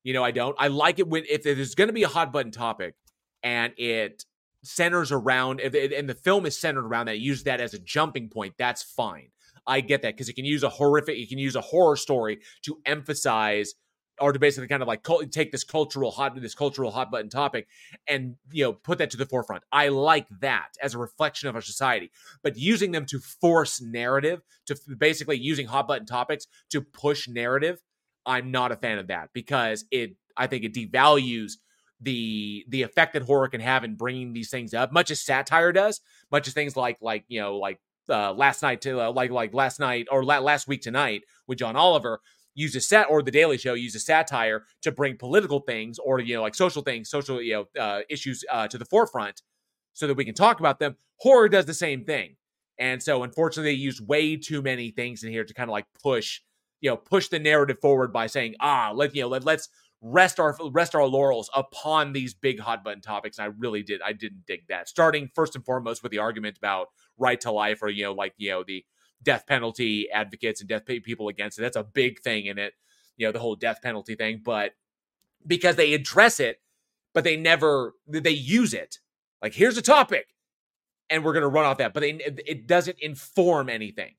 you know i don't i like it when if there's going to be a hot button topic and it centers around if and the film is centered around that use that as a jumping point that's fine i get that because you can use a horrific you can use a horror story to emphasize or to basically kind of like take this cultural hot this cultural hot button topic and you know put that to the forefront. I like that as a reflection of our society but using them to force narrative to basically using hot button topics to push narrative i'm not a fan of that because it i think it devalues the the effect that horror can have in bringing these things up much as satire does much as things like like you know like uh, last night to uh, like like last night or la- last week tonight with John Oliver used a set or the Daily Show used a satire to bring political things or you know like social things, social you know uh, issues uh, to the forefront so that we can talk about them. Horror does the same thing, and so unfortunately, they use way too many things in here to kind of like push you know push the narrative forward by saying ah let you know let, let's rest our rest our laurels upon these big hot button topics and i really did i didn't dig that. Starting first and foremost with the argument about right to life or you know like you know the death penalty advocates and death people against it that's a big thing in it you know the whole death penalty thing but because they address it but they never they use it. Like here's a topic and we're going to run off that but they it doesn't inform anything.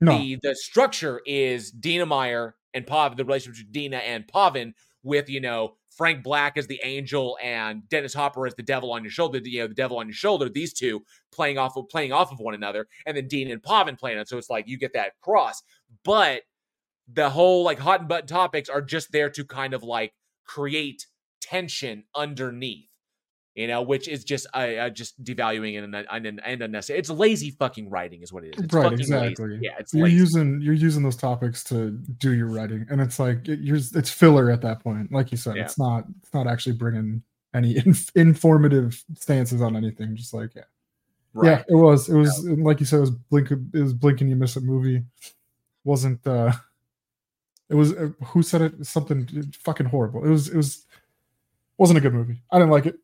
No. the the structure is Dina Meyer and Pav, the relationship between Dina and Pavan, with you know Frank Black as the angel and Dennis Hopper as the devil on your shoulder. You know the devil on your shoulder. These two playing off of playing off of one another, and then Dean and Pavan playing it. So it's like you get that cross, but the whole like hot and button topics are just there to kind of like create tension underneath you know, which is just I, uh, just devaluing and, and and unnecessary. It's lazy fucking writing, is what it is. It's right, fucking exactly. Lazy. Yeah, it's you're lazy. using you're using those topics to do your writing, and it's like it, you're it's filler at that point. Like you said, Yeah. it's not it's not actually bringing any [LAUGHS] inf- informative stances on anything. Just like yeah, Right. yeah, it was it was like you said, it was blink it was blink and you miss it movie. Wasn't uh, it was uh, who said it? Something fucking horrible. It was it was wasn't a good movie. I didn't like it.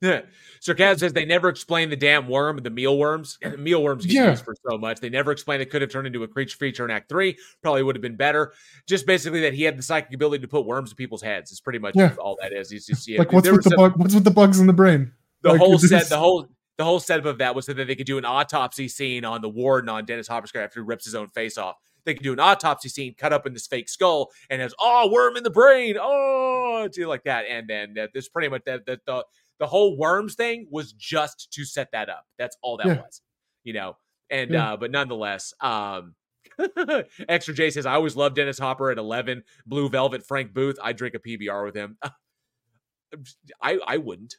Yeah. [LAUGHS] Sarkaz says they never explained the damn worm, the mealworms. The [CLEARS THROAT] mealworms get Yeah. used for so much. They never explained it could have turned into a creature feature in Act Three. Probably would have been better. Just basically that he had the psychic ability to put worms in people's heads. It's pretty much Yeah. all that is. He's just yeah, like what's with the some- bug? What's with the bugs in the brain? the Like, whole [LAUGHS] set, the whole the whole setup of that was so that they could do an autopsy scene on the warden on Dennis Hopper's character after he rips his own face off. They could do an autopsy scene, cut up in this fake skull, and has oh worm in the brain, oh, do like that, and then uh, this pretty much that the, the the whole worms thing was just to set that up. That's all that Yeah. was, you know. And Yeah. uh, but nonetheless, um, [LAUGHS] Extra J says I always loved Dennis Hopper at eleven. Blue Velvet Frank Booth. I drink a PBR with him. [LAUGHS] I I wouldn't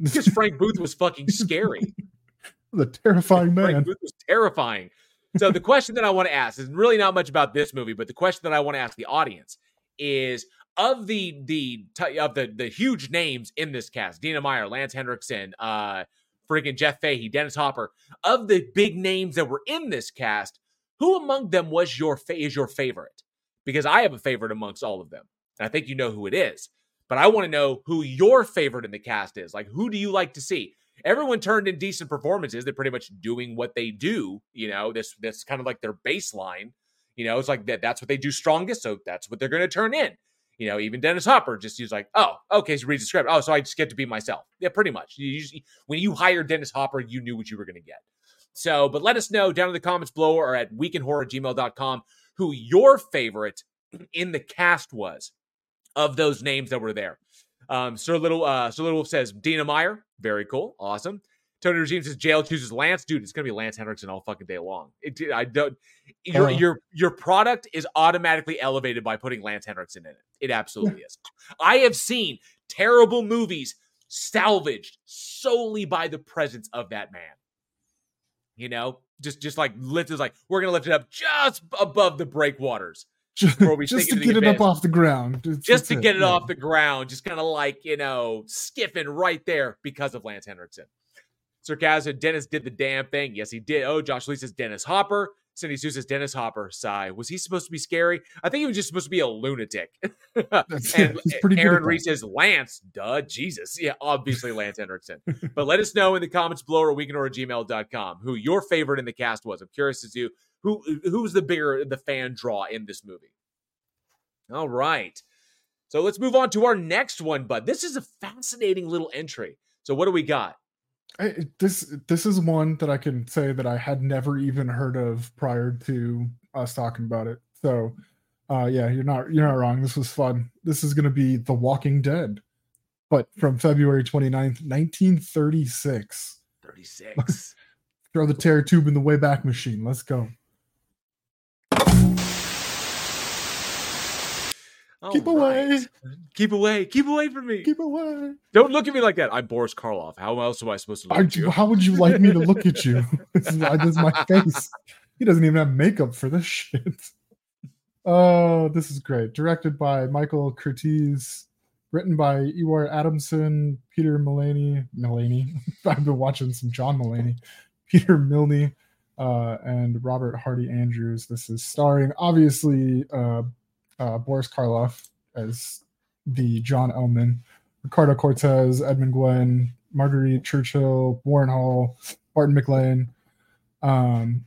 because [LAUGHS] Frank Booth was fucking scary. the terrifying Frank man. Booth was terrifying. So the question that I want to ask is really not much about this movie, but the question that I want to ask the audience is of the the of the the huge names in this cast, Dina Meyer, Lance Henriksen, uh freaking Jeff Fahey, Dennis Hopper, of the big names that were in this cast, who among them was your fa- is your favorite? Because I have a favorite amongst all of them. And I think you know who it is. But I want to know who your favorite in the cast is. Like who do you like to see? everyone turned in decent performances. They're pretty much doing what they do. You know, this that's kind of like their baseline. You know, it's like that. That's what they do strongest, so that's what they're going to turn in. You know, even Dennis Hopper just he's like, oh, okay, so reads the script. Oh, so I just get to be myself. Yeah, pretty much. You when you hired Dennis Hopper, you knew what you were going to get. So, but let us know down in the comments below or at weekinhorror@gmail.com who your favorite in the cast was of those names that were there. Um, Sir Little, uh, Sir Little Wolf says Dina Meyer, very cool, awesome. Tony Regime says jail chooses Lance, dude. It's gonna be Lance Henriksen all fucking day long. It, I don't. Your Uh. your your product is automatically elevated by putting Lance Henriksen in it. It absolutely is. I have seen terrible movies salvaged solely by the presence of that man. You know, just just like lift is like we're gonna lift it up just above the breakwaters [LAUGHS] Just, just to get it up off the ground. It's- just to get it yeah. off the ground, just kind of like, you know, skiffing right there because of Lance Henriksen. Sarcasm, Dennis did the damn thing. Yes, he did. Oh, Josh Lee says Dennis Hopper. Cindy Sue says Dennis Hopper. Sigh. Was he supposed to be scary? I think he was just supposed to be a lunatic. [LAUGHS] That's- and pretty Aaron. Reese says Lance. Duh, Jesus. Yeah, obviously Lance Henriksen. but let us know in the comments below or weekinhorror@gmail.com who your favorite in the cast was. I'm curious as to who who's the bigger the fan draw in this movie. All right. So let's move on to our next one, bud. This is a fascinating little entry. So what do we got? I, this this is one that I can say that I had never even heard of prior to us talking about it. So, uh, yeah, you're not you're not wrong. This was fun. This is going to be The Walking Dead, but from February 29th, 1936. 36. [LAUGHS] Throw the tear tube in the Wayback Machine. Let's go. All Keep away. Keep away. Keep away from me. Keep away. Don't look at me like that. I'm Boris Karloff. How else am I supposed to look I, at you? how would you like me to look at you? [LAUGHS] [LAUGHS] this, is, this is my face. He doesn't even have makeup for this shit. [LAUGHS] Oh, this is great. Directed by Michael Curtiz, written by Ewart Adamson, Peter Mullaney. Mullaney. I've been watching some John Mulaney, Peter Milne, uh, and Robert Hardy Andrews. This is starring obviously uh, uh, Boris Karloff as the John Ellman, Ricardo Cortez, Edmund Gwenn, Marguerite Churchill, Warren Hull, Barton MacLane. Um,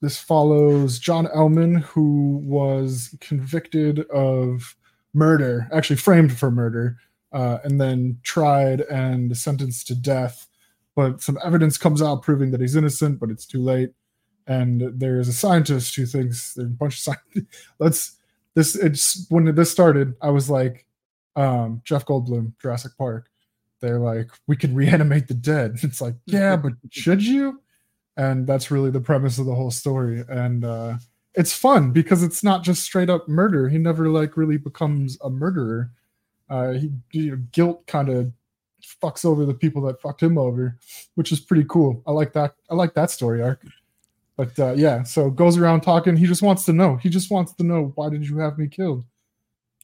this follows John Ellman, who was convicted of murder, actually framed for murder, uh, and then tried and sentenced to death. But some evidence comes out proving that he's innocent, but it's too late. And there's a scientist who thinks there's a bunch of scientists. [LAUGHS] Let's this. It's when this started, I was like, um, Jeff Goldblum, Jurassic Park. They're like, we can reanimate the dead. [LAUGHS] It's like, yeah, but should you? and that's really the premise of the whole story and uh it's fun because it's not just straight up murder he never like really becomes a murderer uh he you know, guilt kind of fucks over the people that fucked him over which is pretty cool i like that i like that story arc but uh yeah so goes around talking he just wants to know he just wants to know why did you have me killed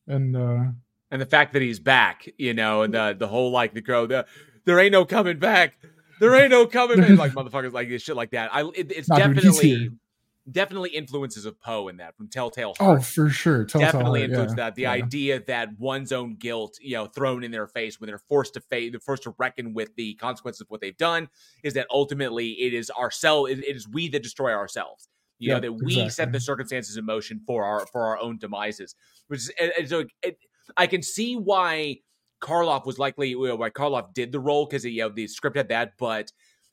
and uh and the fact that he's back, you know, and the the whole like the grow the there ain't no coming back. There ain't no coming [LAUGHS] back. Like motherfuckers like this shit like that. I it, it's Nah, dude, definitely here. Definitely influences of Poe in that from Telltale oh for sure Telltale definitely Heart, influenced yeah, that. The yeah. idea that one's own guilt, you know, thrown in their face when they're forced to face, they're forced to reckon with the consequences of what they've done, is that ultimately it is ourselves, it, it is we that destroy ourselves. You know that we set the circumstances in motion for our for our own demises. Which is and, and so it, I can see why Karloff was likely you know, why Karloff did the role because you know the script had that, but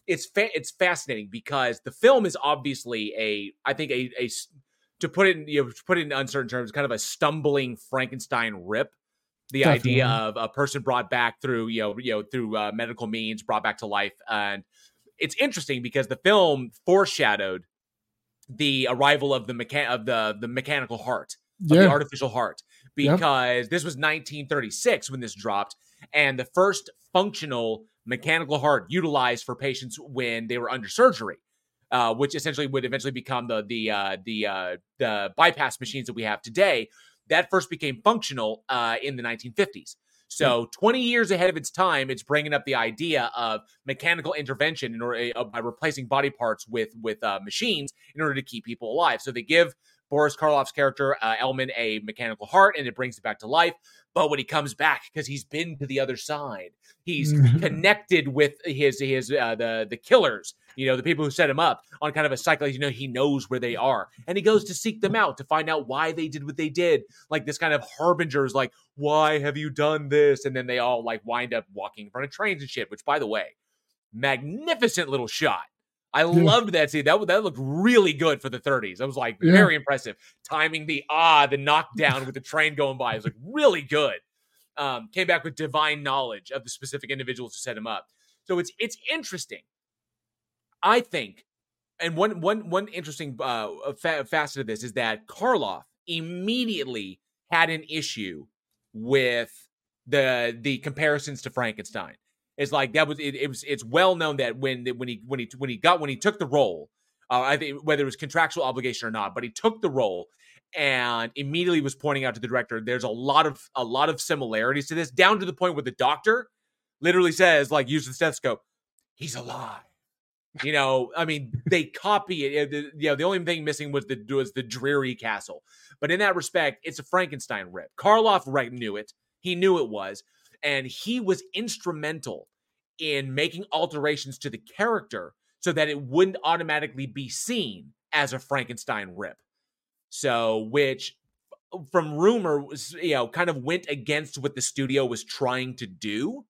it's fa- it's fascinating because the film is obviously a I think a a to put it in, you know to put it in uncertain terms kind of a stumbling Frankenstein rip. The idea of a person brought back through you know you know through uh, medical means brought back to life and it's interesting because the film foreshadowed the arrival of the mechan- of the the mechanical heart of Yeah. the artificial heart Yep. because this was 1936 when this dropped and the first functional mechanical heart utilized for patients when they were under surgery uh, which essentially would eventually become the the uh, the uh, the bypass machines that we have today. That first became functional uh, in the 1950s so 20 years ahead of its time it's bringing up the idea of mechanical intervention in order uh, by replacing body parts with with uh, machines in order to keep people alive. So they give Boris Karloff's character, uh, Ellman, a mechanical heart, and it brings it back to life. But when he comes back, because he's been to the other side, he's connected with his his uh, the the killers, you know, the people who set him up on kind of a cycle. You know, he knows where they are, and he goes to seek them out to find out why they did what they did. Like this kind of harbingers, like, why have you done this? And then they all like wind up walking in front of trains and shit. Which, by the way, magnificent little shot. I loved that scene. That that looked really good for the 30s. I was like Yeah. very impressive. Timing the ah, the knockdown with the train going by was like really good. Um, came back with divine knowledge of the specific individuals who set him up. So it's it's interesting. I think, and one one one interesting uh, fa- facet of this is that Karloff immediately had an issue with the the comparisons to Frankenstein. It's like that was it, it was it's well known that when when he when he when he got when he took the role, uh, I think whether it was contractual obligation or not, but he took the role and immediately was pointing out to the director there's a lot of a lot of similarities to this down to the point where the doctor literally says like use the stethoscope he's alive. You know i mean they copy it you know the only thing missing was the was the dreary castle. But in that respect it's a frankenstein rip. Karloff right knew it. He knew it was and he was instrumental in making alterations to the character so that it wouldn't automatically be seen as a frankenstein rip so, which from rumor was, you know, kind of went against what the studio was trying to do.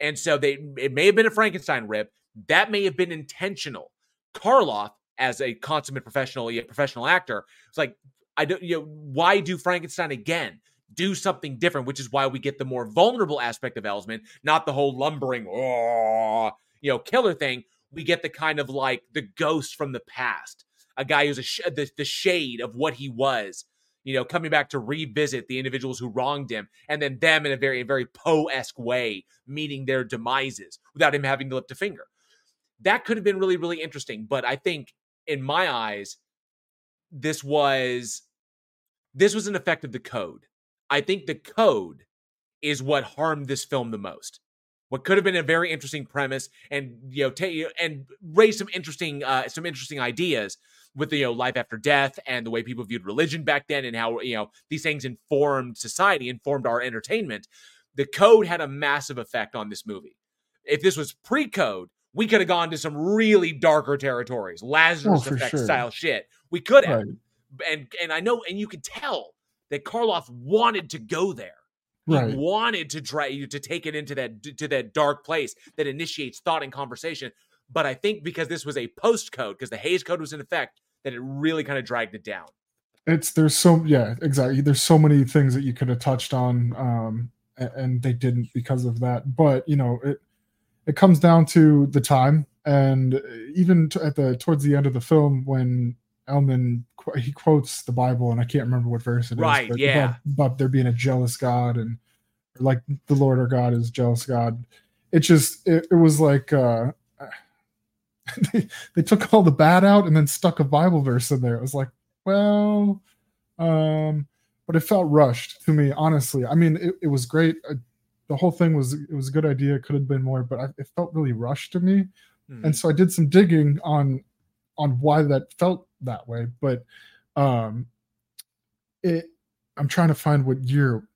And so they it may have been a Frankenstein rip. That may have been intentional. Karloff, as a consummate professional, yeah, professional actor, it's like, I don't, you know, why do Frankenstein again? Do something different, which is why we get the more vulnerable aspect of Elsman, not the whole lumbering, "Oh," you know, killer thing. We get the kind of like the ghost from the past, a guy who's a sh- the, the shade of what he was, you know, coming back to revisit the individuals who wronged him, and then them in a very, very Poe esque way meeting their demises without him having to lift a finger. That could have been really, really interesting. But I think, in my eyes, this was this was an effect of the code. I think the code is what harmed this film the most. What could have been a very interesting premise, and you know, ta- and raise some interesting, uh, some interesting ideas with the you know life after death and the way people viewed religion back then, and how you know these things informed society, informed our entertainment. The code had a massive effect on this movie. If this was pre-code, we could have gone to some really darker territories, Lazarus Oh, effect sure. style shit. We could have, Right. and and I know, and you could tell that Karloff wanted to go there. He wanted to try you to take it into that to that dark place that initiates thought and conversation. But I think because this was a post code, because the Hays Code was in effect, that it really kind of dragged it down. it's there's so yeah exactly there's so many things that you could have touched on um and they didn't because of that but you know it it comes down to the time and even t- at the towards the end of the film when Ellman he quotes the Bible and I can't remember what verse it is Right, but yeah. about, about there being a jealous God and like the Lord our God is jealous God. It just it, it was like uh [LAUGHS] they, they took all the bad out and then stuck a Bible verse in there. It was like well um but it felt rushed to me honestly. I mean it, it was great. The whole thing was it was a good idea. It could have been more but I, it felt really rushed to me. Hmm. and so i did some digging on on why that felt that way but um it i'm trying to find what year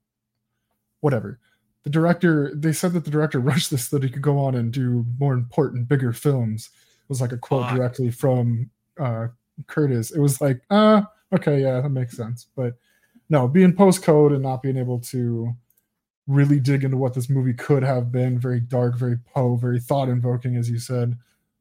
whatever. The director they said that the director [LAUGHS] rushed this so that he could go on and do more important bigger films it was like a quote directly from uh Curtiz. It was like uh okay yeah that makes sense but no being postcode and not being able to really dig into what this movie could have been very dark very poe very thought invoking as you said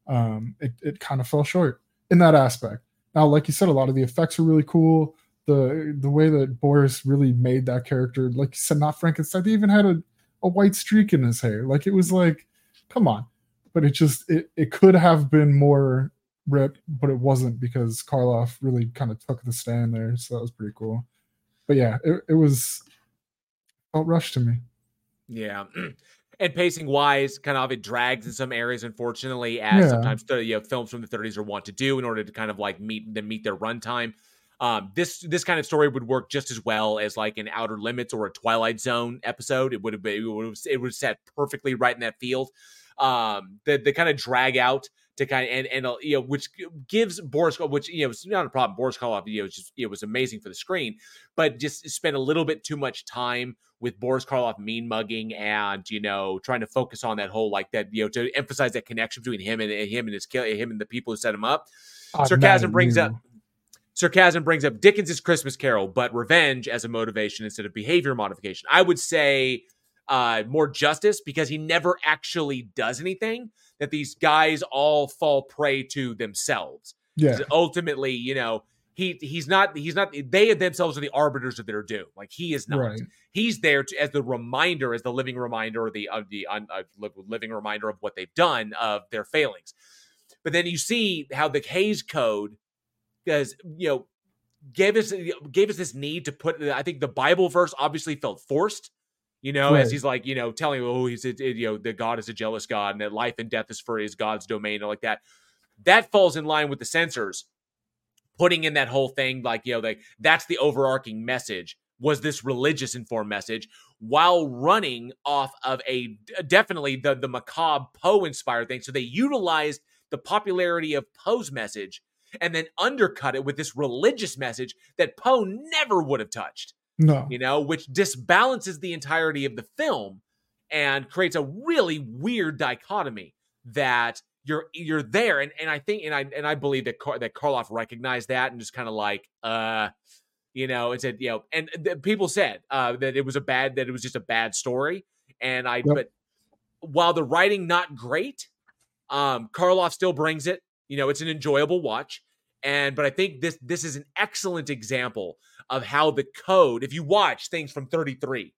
um it, it kind of fell short in that aspect now like you said a lot of the effects are really cool. The the way that boris really made that character like you said not frankenstein they even had a, a white streak in his hair. Like it was like come on. But it just it, it could have been more rip but it wasn't because karloff really kind of took the stand there. So that was pretty cool. But yeah it, it was felt rushed to me. Yeah. [CLEARS THROAT] And pacing wise, kind of it drags in some areas, unfortunately, as Yeah. sometimes you know, films from the 30s are want to do in order to kind of like meet them meet their runtime. Um, this this kind of story would work just as well as like an Outer Limits or a Twilight Zone episode. It would have been it would have, it would have set perfectly right in that field. Um, the the kind of drag out to kind of and and uh, you know which gives Boris which you know it's not a problem. Boris Karloff you know just it was amazing for the screen, but just spent a little bit too much time with Boris Karloff mean mugging and you know trying to focus on that whole like that you know to emphasize that connection between him and, and him and his kill him and the people who set him up. I'm Sarcasm brings you. up sarcasm brings up Dickens' Christmas Carol, but revenge as a motivation instead of behavior modification. I would say uh, more justice because he never actually does anything. That these guys all fall prey to themselves. yeah Ultimately, you know, he he's not he's not they themselves are the arbiters of their doom. Like he is not. right He's there to, as the reminder, as the living reminder, or the of the un, uh, living reminder of what they've done of their failings. But then you see how the Hays Code, because you know, gave us gave us this need to put. I think the Bible verse obviously felt forced. You know, as he's like, you know, telling, oh, he's, a, you know, the God is a jealous God, and that life and death is for his God's domain, or like that. That falls in line with the censors putting in that whole thing, like, you know, like that's the overarching message. Was this religious informed message? While running off of a definitely the the macabre Poe inspired thing. So they utilized the popularity of Poe's message and then undercut it with this religious message that Poe never would have touched no. you know, which disbalances the entirety of the film and creates a really weird dichotomy that you're you're there. And and I think and I and I believe that Kar- that Karloff recognized that and just kind of like uh you know it said you know and the, people said uh that it was a bad that it was just a bad story. And I Yep. but while the writing not great um Karloff still brings it. You know it's an enjoyable watch. And but I think this this is an excellent example of how the code if you watch things from 33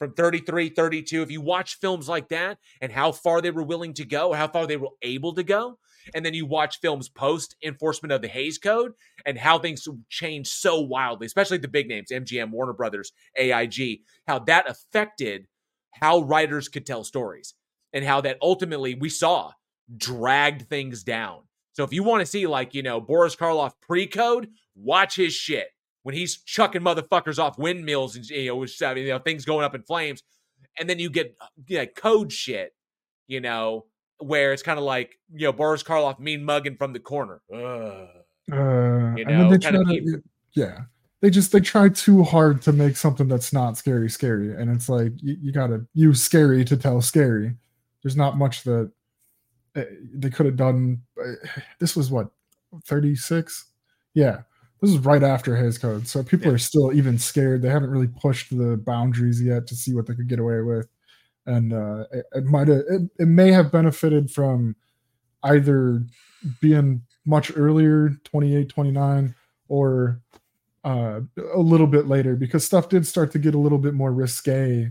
from 33, 32. If you watch films like that and how far they were willing to go, how far they were able to go, and then you watch films post enforcement of the Hays Code and how things changed so wildly, especially the big names, MGM, Warner Brothers, AIG, how that affected how writers could tell stories and how that ultimately we saw dragged things down. So if you want to see like, you know, Boris Karloff pre-code, watch his shit. When he's chucking motherfuckers off windmills and you know, which, I mean, you know, things going up in flames. And then you get you know, code shit, you know, where it's kind of like, you know, Boris Karloff mean mugging from the corner. Ugh. Uh, You know, kind of to, yeah. They just they try too hard to make something that's not scary scary, and it's like you, you gotta use scary to tell scary. There's not much that uh, they could have done. uh, This was what 36, yeah. This is right after his code, so people are still even scared. They haven't really pushed the boundaries yet to see what they could get away with, and uh, it, it might have it, it may have benefited from either being much earlier 28 29 or uh a little bit later because stuff did start to get a little bit more risque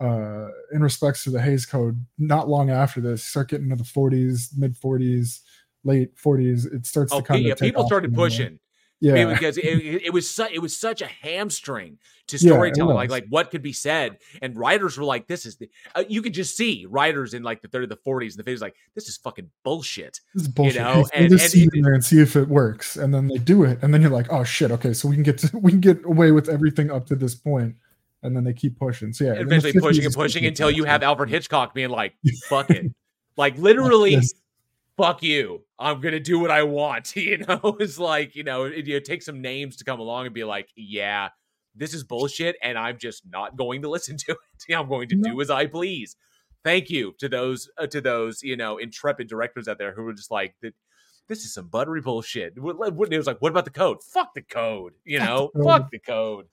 uh in respects to the Hays code not long after this start getting into the 40s mid 40s late 40s it starts Oh, to kind yeah, of people started pushing. Yeah because it, it, was su- it was such a hamstring to Yeah, storytelling, like like what could be said, and writers were like, "This is the." Uh, you could just see writers in like the thirty, the forties, and the fifties, like, "This is fucking bullshit." this is bullshit You know, and, this and seed it- in there and see if it works and then they do it and then you're like oh shit okay so we can get to, we can get away with everything up to this point." point and then they keep pushing so yeah eventually pushing and pushing until you have Alfred Hitchcock being like, "Fuck it," [LAUGHS] like literally, Yes. "Fuck you." I'm gonna do what I want. [LAUGHS] You know, it's like you know, it, you take some names to come along and be like, "Yeah, this is bullshit," and I'm just not going to [LAUGHS] listen to it. I'm going to No. do as I please. Thank you to those uh, to those you know intrepid directors out there who were just like, "This is some buttery bullshit." It was like, "What about the code? Fuck the code." You know, code. fuck the code.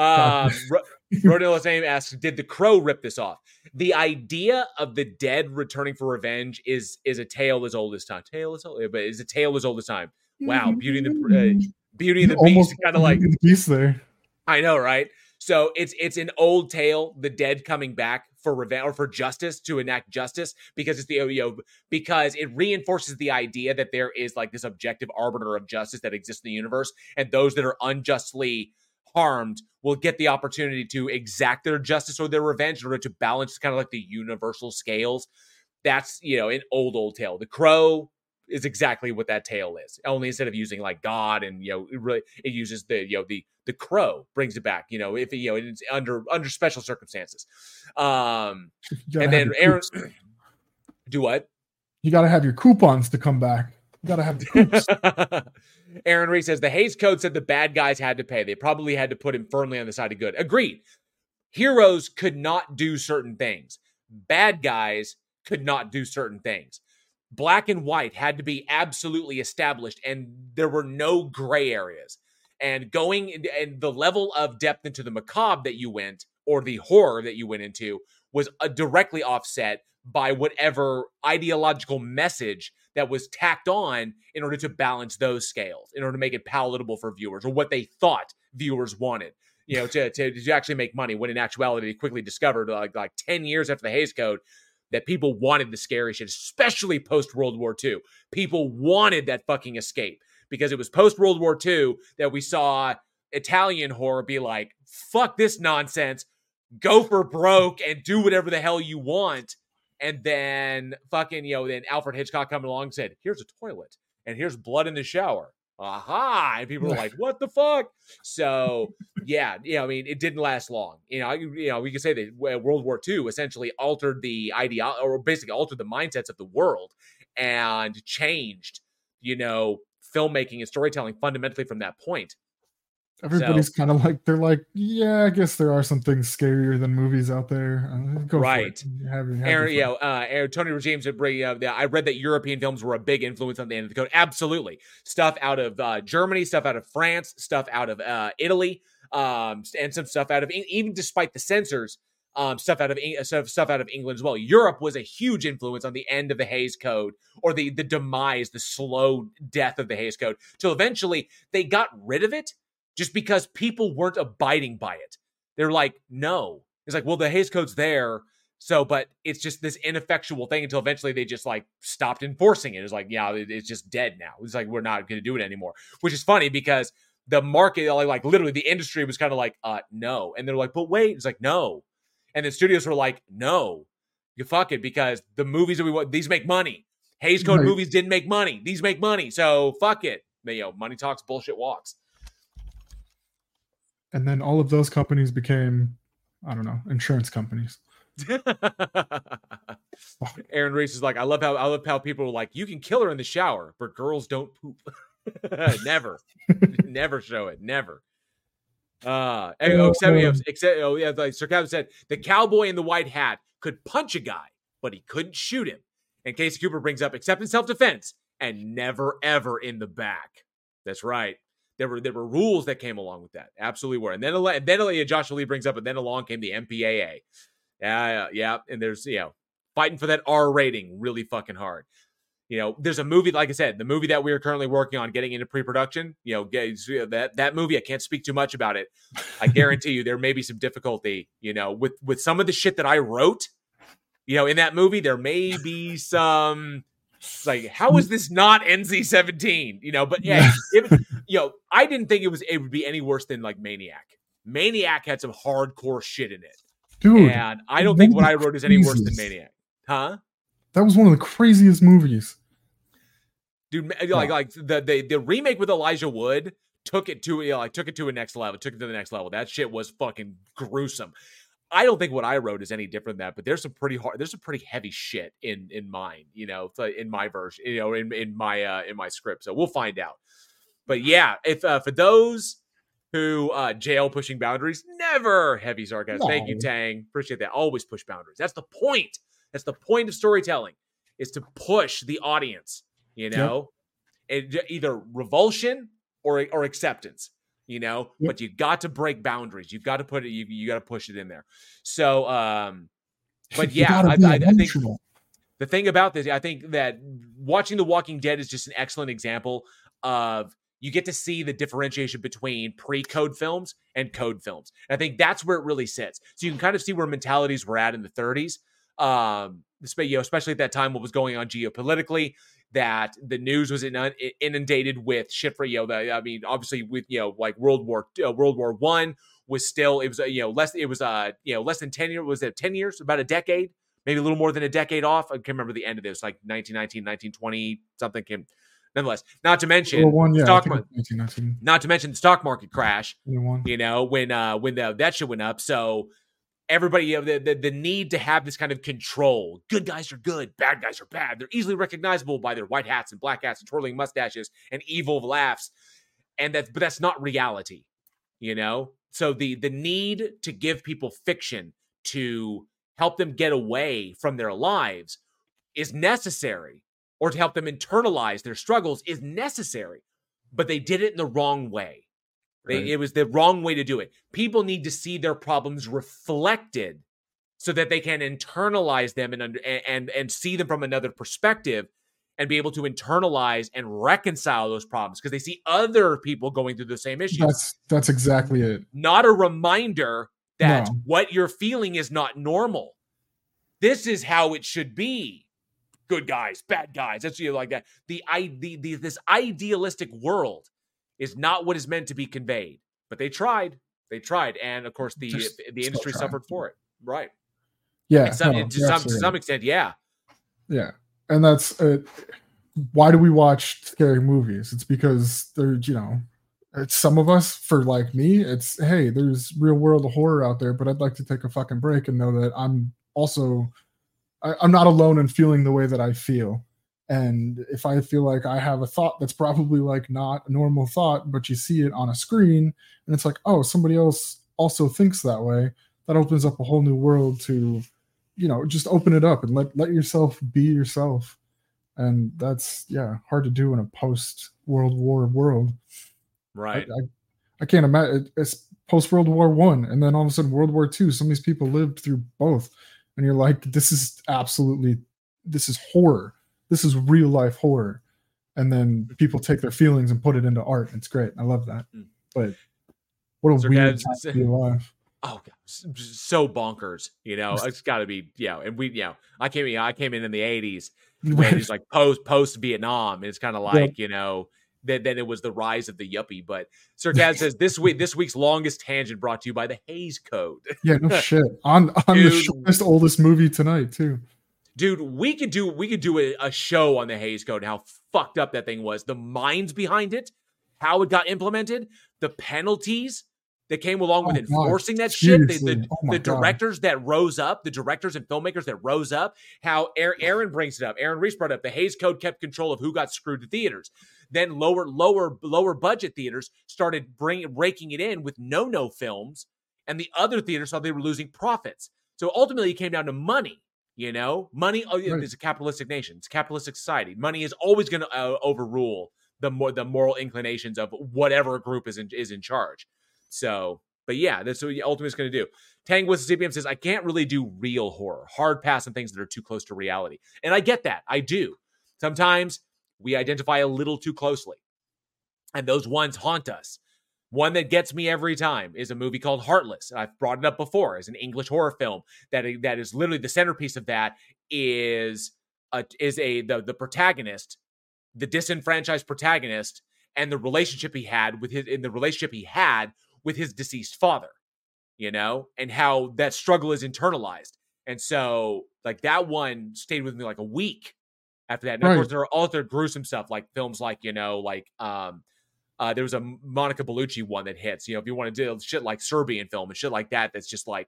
Um, Ro- Rodin Same asks, did the crow rip this off? The idea of the dead returning for revenge is is a tale as old as time. Tale as old, but is a tale as old as time. Wow, Beauty and the uh, Beauty and the Beast, kind of like the beast there I know, right? So it's it's an old tale, the dead coming back for revenge or for justice to enact justice because it's the you know because it reinforces the idea that there is like this objective arbiter of justice that exists in the universe, and those that are unjustly harmed will get the opportunity to exact their justice or their revenge in order to balance kind of like the universal scales. That's you know an old old tale. The crow is exactly what that tale is. Only instead of using like God and you know it really it uses the you know the the crow brings it back. You know if you know it's under under special circumstances. Um and then Aaron do what? you got to have your coupons to come back you got to have the [LAUGHS] coops Aaron Reed says the Hays Code said the bad guys had to pay. They probably had to put him firmly on the side of good. Agreed. Heroes could not do certain things. Bad guys could not do certain things. Black and white had to be absolutely established, and there were no gray areas. And going and the level of depth into the macabre that you went, or the horror that you went into, was uh, directly offset by whatever ideological message that was tacked on in order to balance those scales, in order to make it palatable for viewers, or what they thought viewers wanted. You know, to, to, to actually make money. When in actuality, they quickly discovered, like like ten years after the Hays Code, that people wanted the scary shit, especially post World War II. People wanted that fucking escape because it was post World War II that we saw Italian horror be like, fuck this nonsense, go for broke and do whatever the hell you want. And then fucking, you know, then Alfred Hitchcock coming along and said, here's a toilet and here's blood in the shower. Aha. And people were like, [LAUGHS] what the fuck? So, yeah, you know, I mean, it didn't last long. You know, I, you know, we could say that World War II essentially altered the idea or basically altered the mindsets of the world and changed, you know, filmmaking and storytelling fundamentally from that point. Everybody's kind of like they're like yeah i guess there are some things scarier than movies out there uh, Right. Have have Aaron, you know, uh, Tony Regimes would bring uh, I read that European films were a big influence on the end of the code. Absolutely, stuff out of uh, Germany, stuff out of France, stuff out of uh, Italy, um, and some stuff out of even despite the censors, um, stuff out of stuff stuff out of England as well. Europe was a huge influence on the end of the Hays Code or the the demise, the slow death of the Hays Code, till eventually they got rid of it just because people weren't abiding by it. They're like, no, It's like, well, the Hays Code's there. So, but it's just this ineffectual thing until eventually they just like stopped enforcing it. It's like, yeah, it's just dead now. It's like we're not going to do it anymore, which is funny because the market, like, like literally the industry was kind of like, uh, no, and they're like, but wait, it's like no, and the studios were like, no, you fuck it because the movies that we want these make money. Hays Code right. movies didn't make money; these make money, so fuck it. But, you know, money talks, bullshit walks. And then all of those companies became, I don't know, insurance companies. [LAUGHS] Aaron Reese is like, I love how I love how people are like, you can kill her in the shower, but girls don't poop. [LAUGHS] never, [LAUGHS] never show it. Never. Uh, oh, except, except, oh yeah, like Sir Kevin said, the cowboy in the white hat could punch a guy, but he couldn't shoot him. And Casey Cooper brings up, except in self defense, and never ever in the back. That's right. There were there were rules that came along with that. Absolutely were. And then and then Joshua Lee brings up, and then along came the MPAA. Yeah, yeah. And there's, you know, fighting for that R rating really fucking hard. You know, there's a movie, like I said, the movie that we are currently working on getting into pre-production. You know, that that movie, I can't speak too much about it. I [LAUGHS] guarantee you, there may be some difficulty. You know, with with some of the shit that I wrote. You know, in that movie, there may be some like, how is this not NC seventeen? You know, but yeah, it, you know, I didn't think it was it would be any worse than like Maniac. Maniac had some hardcore shit in it. Dude, and I don't think what I wrote is any worse than Maniac. Huh? That was one of the craziest movies. Dude, like like the, the the remake with Elijah Wood took it to you know, like took it to a next level, took it to the next level. That shit was fucking gruesome. I don't think what I wrote is any different than that, but there's some pretty hard, there's some pretty heavy shit in in mine, you know, in my version, you know, in in my uh in my script. So we'll find out. But yeah, if uh, for those who uh jail pushing boundaries. Never heavy sarcasm. No. Thank you, Tang. Appreciate that. Always push boundaries. That's the point. That's the point of storytelling is to push the audience, you know, yep. it, either revulsion or or acceptance, you know, yep. but you've got to break boundaries. You've got to put it, you, you got to push it in there. So, um, [LAUGHS] but yeah, I, I, I think the thing about this, I think that watching The Walking Dead is just an excellent example of you get to see the differentiation between pre-code films and code films. And I think that's where it really sits. So you can kind of see where mentalities were at in the 30s. Um, you know, especially at that time, what was going on geopolitically, that the news was inundated with shit for you know. The, I mean, obviously with you know like World War uh, World War One was still it was uh, you know less it was uh you know less than ten years was it ten years about a decade maybe a little more than a decade off. I can't remember the end of this like 1919 1920 something came nonetheless. Not to mention one, yeah, stock market, not to mention the stock market crash. You know when uh when the, that shit went up. So everybody, you know, the, the the need to have this kind of control. Good guys are good, bad guys are bad. They're easily recognizable by their white hats and black hats and twirling mustaches and evil laughs. And that's but that's not reality, you know. So the the need to give people fiction to help them get away from their lives is necessary or to help them internalize their struggles is necessary, but they did it in the wrong way. They, right. It was the wrong way to do it. People need to see their problems reflected so that they can internalize them and under, and and see them from another perspective and be able to internalize and reconcile those problems because they see other people going through the same issues. That's that's exactly it. Not a reminder that no. what you're feeling is not normal. This is how it should be good guys, bad guys. That's you like that. The, I, the, the this idealistic world is not what is meant to be conveyed. But they tried. They tried, and of course the Just the industry suffered for it. Right. Yeah. No, to, some, to some extent, yeah. Yeah, and that's uh, why do we watch scary movies? It's because there's you know it's some of us for like me it's hey there's real world horror out there but i'd like to take a fucking break and know that i'm also I, I'm not alone in feeling the way that I feel. And if I feel like I have a thought that's probably like not a normal thought, but you see it on a screen and it's like, oh, somebody else also thinks that way, that opens up a whole new world to, you know, just open it up and let let yourself be yourself. And that's yeah, hard to do in a post World War world. Right. I, I, I can't imagine it's post World War One, and then all of a sudden World War Two. Some of these people lived through both and you're like, this is absolutely, this is horror. This is real life horror. And then people take their feelings and put it into art. It's great. I love that. Hmm. But what a Sir weird time to [LAUGHS] be alive. oh God, so bonkers. You know, it's got to be you know, and we you know, I came in, I came in in the '80s. When [LAUGHS] it's like post post Vietnam, and it's kind of like you know then, then it was the rise of the yuppie. But Sir Kaz says this week this week's longest tangent brought to you by the Hays Code. Yeah, no [LAUGHS] shit. On on Dude, the shortest, oldest movie tonight too. Dude, we could do we could do a, a show on the Hays Code and how fucked up that thing was. The minds behind it, how it got implemented, the penalties that came along with oh, enforcing God. that shit. The, the, oh the directors that rose up, the directors and filmmakers that rose up. How Aaron brings it up. Aaron Reese brought up the Hays Code kept control of who got screwed to theaters. Then lower, lower, lower budget theaters started bringing raking it in with no no films, and the other theaters saw they were losing profits. So ultimately, it came down to money. You know, money oh, right. is a capitalistic nation. It's a capitalistic society. Money is always going to uh, overrule the more the moral inclinations of whatever group is in, is in charge. So, but yeah, that's what Ultimate's going to do. Tang with CPM says, I can't really do real horror, hard pass on things that are too close to reality. And I get that. I do. Sometimes we identify a little too closely, and those ones haunt us. One that gets me every time is a movie called Heartless. I've brought it up before as an English horror film that that is literally the centerpiece of that is a, is a the, the protagonist, the disenfranchised protagonist, and the relationship he had with his in the relationship he had with his deceased father, you know, and how that struggle is internalized. And so, like, that one stayed with me like a week after that. And right. of course, there are other gruesome stuff like films like, you know, like, um, uh, there was a Monica Bellucci one that hits. You know, if you want to do shit like Serbian film and shit like that, that's just like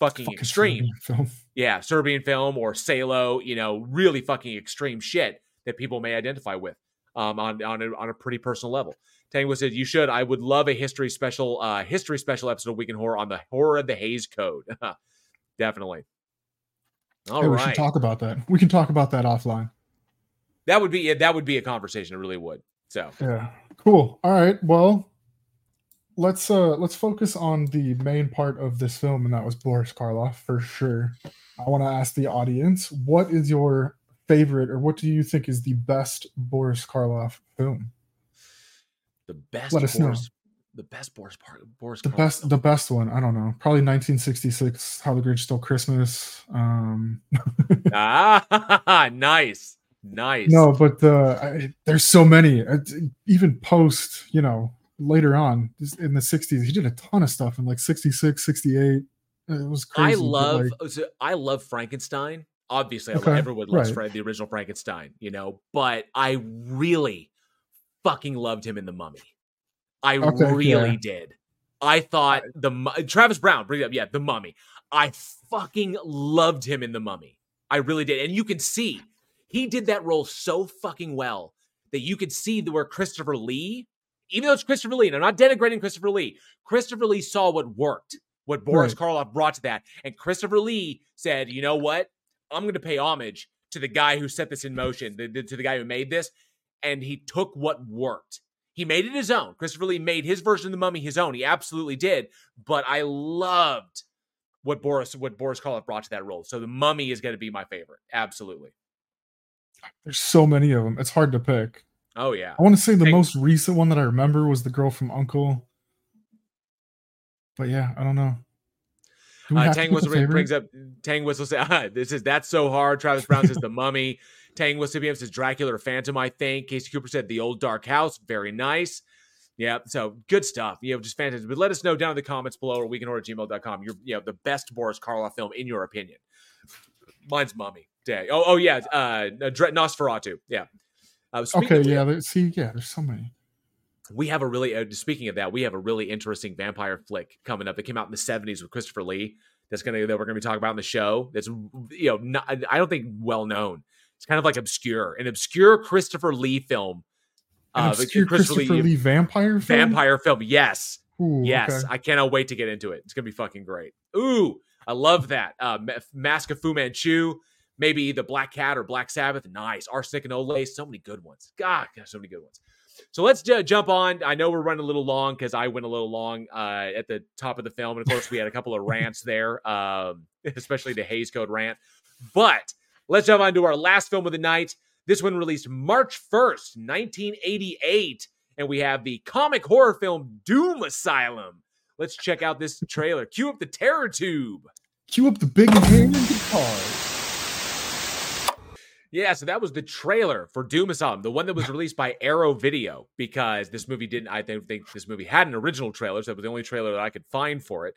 fucking, fucking extreme. Serbian [LAUGHS] yeah, Serbian film or Salo. You know, really fucking extreme shit that people may identify with um, on on a, on a pretty personal level. Tango said, "You should. I would love a history special, uh, history special episode of Week in Horror on the horror of the Hays Code. [LAUGHS] Definitely. All hey, right. We should talk about that. We can talk about that offline. That would be that would be a conversation. It really would. So yeah, cool. All right. Well, let's uh let's focus on the main part of this film, and that was Boris Karloff for sure. I want to ask the audience, what is your favorite, or what do you think is the best Boris Karloff film? The best. Let us Boris, know. The best Boris part. Boris. The best. The best one. I don't know. Probably 1966. How the Grinch Stole Christmas. Um. [LAUGHS] ah, [LAUGHS] nice, nice. No, but uh, I, there's so many. Even post, you know, later on in the 60s, he did a ton of stuff in like 66, 68. It was crazy. I love. Like, I love Frankenstein. Obviously, okay, everyone loves right. the original Frankenstein, you know, but I really fucking loved him in The Mummy. I okay, really yeah. did. I thought the Travis Brown, bring it up, yeah, The Mummy. I fucking loved him in The Mummy. I really did, and you can see he did that role so fucking well that you could see the, where Christopher Lee, even though it's Christopher Lee, and I'm not denigrating Christopher Lee, Christopher Lee saw what worked, what Boris right. Karloff brought to that, and Christopher Lee said, "You know what? I'm going to pay homage to the guy who set this in motion, the, the, to the guy who made this, and he took what worked. He made it his own. Christopher Lee made his version of the mummy his own. He absolutely did. But I loved what Boris what Boris Karloff brought to that role. So the mummy is going to be my favorite. Absolutely. There's so many of them. It's hard to pick. Oh yeah. I want to say the most recent one that I remember was the girl from Uncle. But yeah, I don't know. Do uh, Tang Whistle brings up Tang Whistle say, ah, [LAUGHS] "This is that's so hard." Travis Brown says the [LAUGHS] Mummy. Tang Whistle CPM says Dracula or Phantom. I think Casey Cooper said the Old Dark House. Very nice. Yeah, so good stuff. You know, just fantastic. But let us know down in the comments below or weekinhorror@gmail.com. You're you know the best Boris Karloff film in your opinion. Mine's Mummy Day. Oh oh yeah, uh, Nosferatu. Yeah. Uh, okay, yeah. see, yeah, there's so many we have a really uh, speaking of that we have a really interesting vampire flick coming up that came out in the 70s with christopher lee that's gonna that we're gonna be talking about in the show that's you know not, i don't think well known it's kind of like obscure an obscure christopher lee film uh, obscure christopher, christopher lee, lee, vampire film? vampire film yes Ooh, yes okay. i cannot wait to get into it it's gonna be fucking great ooh i love that uh mask of fu manchu maybe the black cat or black sabbath nice arsenic and old lace so many good ones god so many good ones so let's j- jump on. I know we're running a little long because I went a little long uh, at the top of the film, and of course we had a couple of rants there, um, [LAUGHS] especially the Hays Code rant. But let's jump on to our last film of the night. This one released March first, nineteen eighty-eight, and we have the comic horror film Doom Asylum. let's check out this trailer. Cue up the terror tube. Cue up the big hand guitars. Yeah, so that was the trailer for Doom Asylum, the one that was released by Arrow Video, because this movie didn't. I don't think this movie had an original trailer, so that was the only trailer that I could find for it.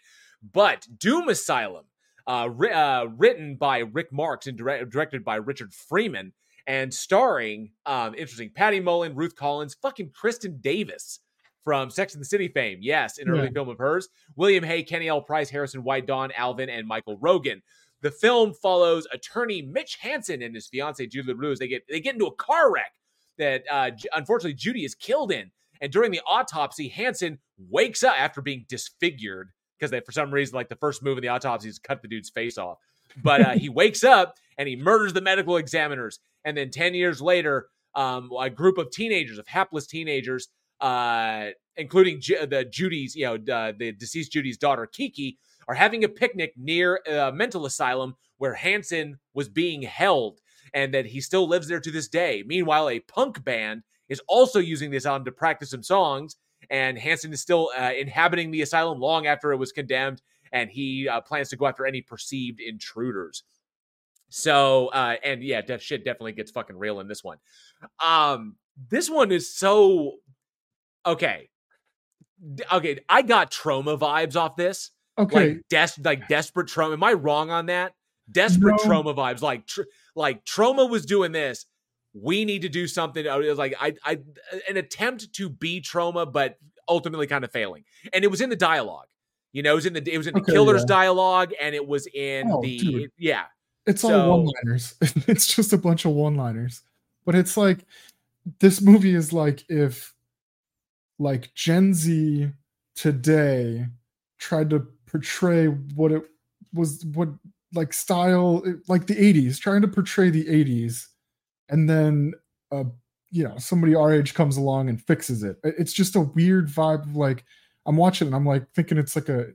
But Doom Asylum, uh, ri- uh, written by Rick Marks and dire- directed by Richard Friedman, and starring, um, interesting, Patty Mullen, Ruth Collins, fucking Kristin Davis from Sex and the City fame. Yes, an early Yeah. film of hers. William Hay, Kenny L. Price, Harrison White, Don Alvin, and Michael Rogan. The film follows attorney Mitch Hansen and his fiancee Judy LaRue as they get they get into a car wreck that uh, unfortunately Judy is killed in. And during the autopsy, Hansen wakes up after being disfigured because they for some reason like the first move in the autopsy is cut the dude's face off. But uh, he [LAUGHS] wakes up and he murders the medical examiners. And then ten years later, um, a group of teenagers, of hapless teenagers, uh, including the Judy's, you know, uh, the deceased Judy's daughter Kiki, are having a picnic near a mental asylum where Hansen was being held and that he still lives there to this day. Meanwhile, a punk band is also using the asylum to practice some songs, and Hansen is still uh, inhabiting the asylum long after it was condemned, and he uh, plans to go after any perceived intruders. So, uh, and yeah, that shit definitely gets fucking real in this one. Um, this one is so okay. Okay, I got Troma vibes off this Okay, like des- like desperate Troma. Am I wrong on that? Desperate No. Troma vibes. Like tr- like Troma was doing this. We need to do something. uh, It was like I I an attempt to be Troma, but ultimately kind of failing. And it was in the dialogue. You know, it was in the it was in the Okay, killer's yeah. dialogue, and it was in Oh, the dude. yeah. it's all one-liners. [LAUGHS] it's just a bunch of one-liners. But it's like this movie is like if like Gen Z today tried to portray what it was what like style like the 80s trying to portray the 80s and then uh you know somebody our age comes along and fixes it It- it's just a weird vibe of like i'm watching and i'm like thinking it's like a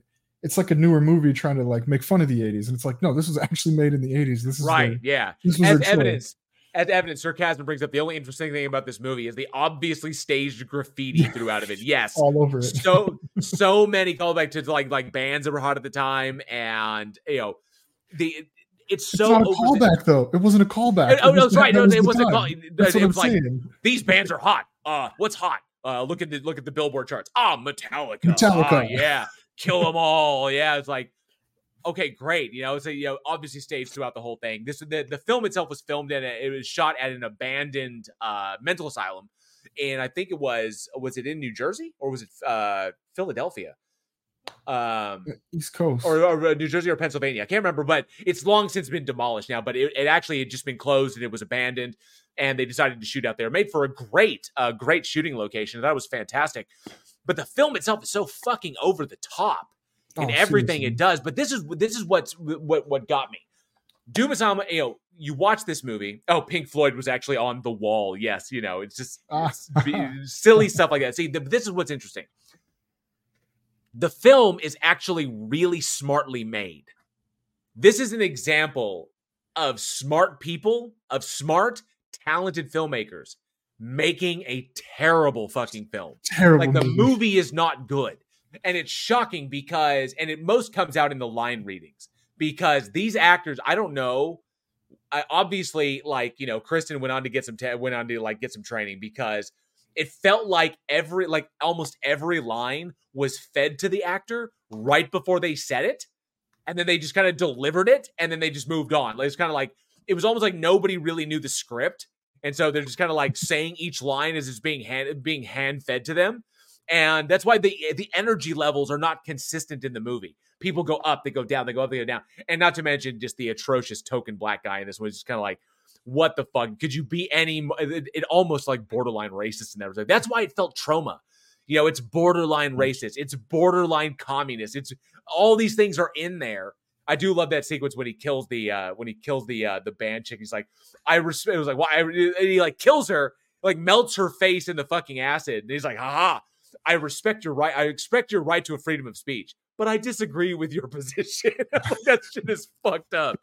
it's like a newer movie trying to like make fun of the 80s and it's like no this was actually made in the 80s this is Right. the- yeah. this was evidence. As evidence, sarcasm brings up the only interesting thing about this movie is the obviously staged graffiti throughout of it. [LAUGHS] Yes. all over it so so many callback to like like bands that were hot at the time, and you know the it's it's so not a callback though it wasn't a callback Oh, no, was that's right. No, it wasn't called. That's It what I'm was like saying. these bands are hot. Uh, what's hot? Uh, look at the look at the Billboard charts. Ah, Metallica. Metallica. Ah, yeah, kill them all. Yeah, it's like okay, great. You know, it's a you know obviously staged throughout the whole thing. This the the film itself was filmed in a, it was shot at an abandoned uh mental asylum, and I think it was was it in New Jersey or was it uh Philadelphia? Um, east coast or, or uh, New Jersey or Pennsylvania. I can't remember, but it's long since been demolished now. But it, it actually had just been closed and it was abandoned, and they decided to shoot out there. Made for a great, uh, great shooting location. That was fantastic. But the film itself is so fucking over the top in Oh, everything seriously. it does. But this is this is what's what what got me. Doom Asylum, you know, you watch this movie. Oh, Pink Floyd was actually on the wall. Yes, you know, it's just Ah. silly stuff like that. See, th- this is what's interesting. The film is actually really smartly made. This is an example of smart people, of smart, talented filmmakers making a terrible fucking film. terrible Like the movie is not good. And it's shocking because, and it most comes out in the line readings because these actors, I don't know. I obviously like, you know, Kristin went on to get some, ta went on to like get some training because it felt like every, like almost every line was fed to the actor right before they said it. And then they just kind of delivered it and then they just moved on. Like, It's kind of like, it was almost like nobody really knew the script. And so they're just kind of like saying each line as it's being hand, being hand fed to them and that's why the the energy levels are not consistent in the movie. People go up, they go down, they go up, they go down, and not to mention just the atrocious token black guy in this one is just kind of like, what the fuck? Could you be any? It, it almost like borderline racist and everything. That's why it felt Troma. You know, it's borderline racist, it's borderline communist. It's all these things are in there. I do love that sequence when he kills the uh when he kills the uh the band chick. He's like, I respect. It was like, why? And he like kills her, like melts her face in the fucking acid. And he's like, haha. I respect your right. I expect your right to a freedom of speech, but I disagree with your [LAUGHS] position. [LAUGHS] That shit is fucked up.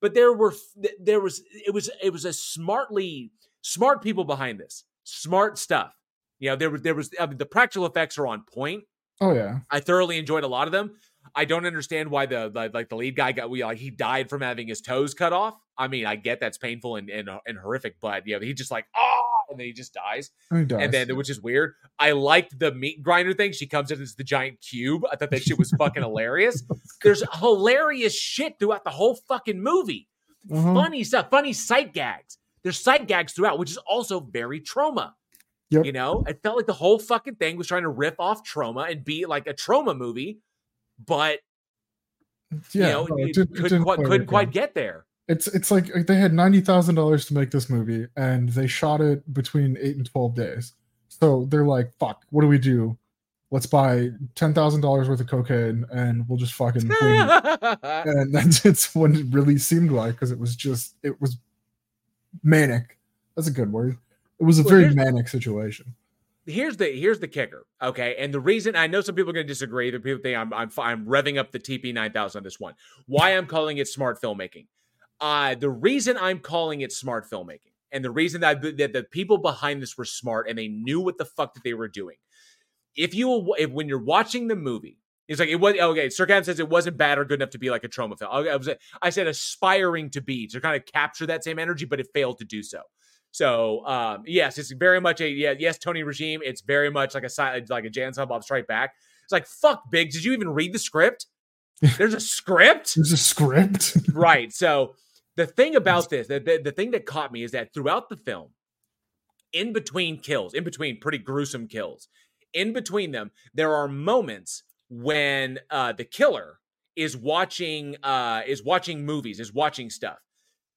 But there were there was it was it was a smartly smart people behind this smart stuff. You know there was there was I mean, the practical effects are on point. Oh yeah. I thoroughly enjoyed a lot of them. I don't understand why the, the like the lead guy got we like he died from having his toes cut off. I mean, I get that's painful and and, and horrific, but yeah, he just like oh, and then he just dies. He does. And then, which is weird. I liked the meat grinder thing. She comes in as the giant cube. I thought that shit was fucking [LAUGHS] hilarious. There's hilarious shit throughout the whole fucking movie. Uh-huh. Funny stuff, funny sight gags. There's sight gags throughout, which is also very Troma. Yep. You know, it felt like the whole fucking thing was trying to rip off Troma and be like a Troma movie, but Yeah, you know, no, it it couldn't quite couldn't quite get there. It's it's like they had ninety thousand dollars to make this movie, and they shot it between eight and twelve days. So they're like, "Fuck, what do we do? Let's buy ten thousand dollars worth of cocaine, and we'll just fucking." [LAUGHS] wing it." and [LAUGHS] that's it's what it really seemed like because it was just it was manic. That's a good word. It was a Well, very manic situation. here's the here's the kicker okay and the reason i know some people are going to disagree the people think i'm i'm, I'm revving up the tp 9000 on this one why i'm calling it smart filmmaking uh the reason i'm calling it smart filmmaking and the reason that, that the people behind this were smart and they knew what the fuck that they were doing if you if when you're watching the movie it's like it was okay. Sir Cam says it wasn't bad or good enough to be like a Troma film. I was I said aspiring to be to kind of capture that same energy, but it failed to do so. So um, yes, it's very much a yeah, yes, Tony regime. It's very much like a like a Jan Bob Strike Back. It's like fuck, Big. Did you even read the script? There's a script, [LAUGHS] There's a script. right? So the thing about this, the, the the thing that caught me is that throughout the film, in between kills, in between pretty gruesome kills, in between them, there are moments when uh, the killer is watching uh, is watching movies, is watching stuff.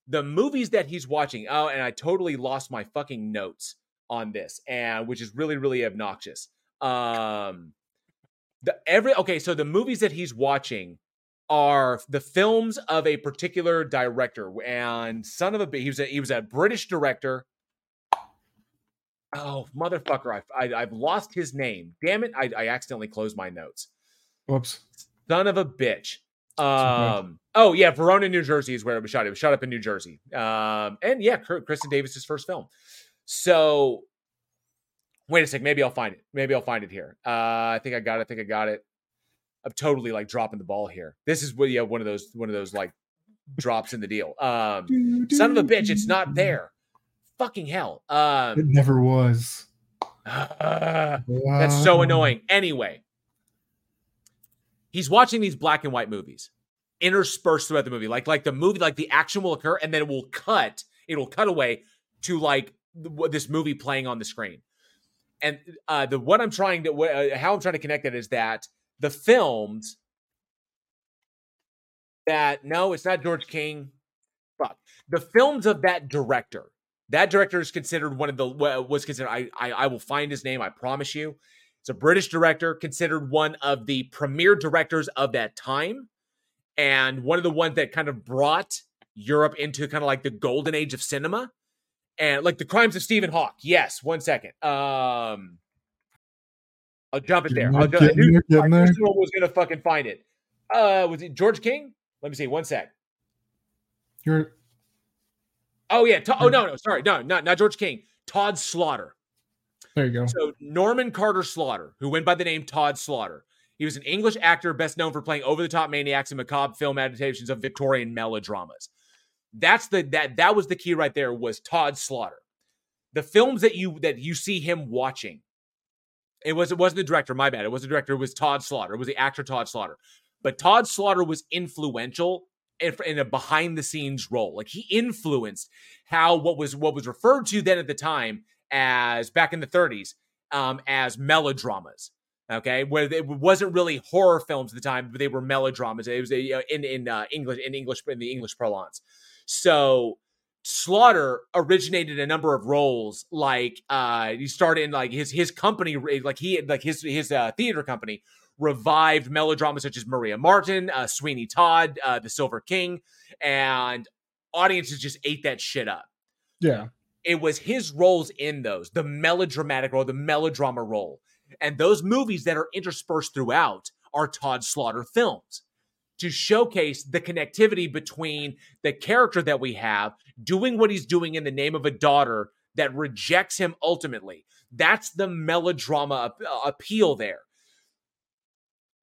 The movies that he's watching. Oh, and I totally lost my fucking notes on this, and which is really really obnoxious. Um, the every okay, so the movies that he's watching are the films of a particular director, and son of a he was a, he was a British director. Oh motherfucker! I, I I've lost his name. Damn it! I, I accidentally closed my notes. Whoops. Son of a bitch. Um. Oh yeah, Verona, New Jersey is where it was shot. It was shot up in New Jersey. Um. And yeah, Kristin Davis's first film. So, wait a sec. Maybe I'll find it. Maybe I'll find it here. Uh. I think I got it. I think I got it. I'm totally like dropping the ball here. This is what yeah one of those one of those like drops in the deal. Um. Son of a bitch, it's not there. Fucking hell. It Um. never was. Ah. [SIGHS] That's so annoying. Anyway, he's watching these black and white movies interspersed throughout the movie. Like like the movie, like the action will occur and then it will cut. It'll cut away to like th- this movie playing on the screen. And uh, the what I'm trying to wh- uh, how I'm trying to connect that is that the films that no, it's not George King. Fuck the films of that director. That director is considered one of the was considered. I, I I will find his name. I promise you. It's a British director, considered one of the premier directors of that time, and one of the ones that kind of brought Europe into kind of like the golden age of cinema, and like the crimes of Stephen Hawke. Yes, one second. Um, I'll jump it there. I'll there, ju- I knew, getting I knew there. someone was gonna fucking find it. Uh, was it George King? Let me see. One sec. You're Oh yeah. To- oh no, no, sorry, no, not not George King. Todd Slaughter. there. You go. So Norman Carter Slaughter, who went by the name Todd Slaughter, he was an English actor best known for playing over-the-top maniacs in macabre film adaptations of Victorian melodramas. That's the that that was the key right there was Todd Slaughter. The films that you that you see him watching, it was it wasn't the director. My bad. It was the director. It was Todd Slaughter. It was the actor Todd Slaughter. But Todd Slaughter was influential in, a behind-the-scenes role. Like he influenced how what was what was referred to then at the time as back in the 30s um, as melodramas. Okay, where it wasn't really horror films at the time, but they were melodramas. It was in in uh, English in English in the English parlance. So Slaughter originated a number of roles. Like uh, he started in like his his company, like he like his his uh, theater company revived melodramas such as Maria Marten, uh, Sweeney Todd, uh, The Silver King, and audiences just ate that shit up Yeah. it was his roles in those the melodramatic role the melodrama role and those movies that are interspersed throughout are todd slaughter films to showcase the connectivity between the character that we have doing what he's doing in the name of a daughter that rejects him ultimately that's the melodrama appeal there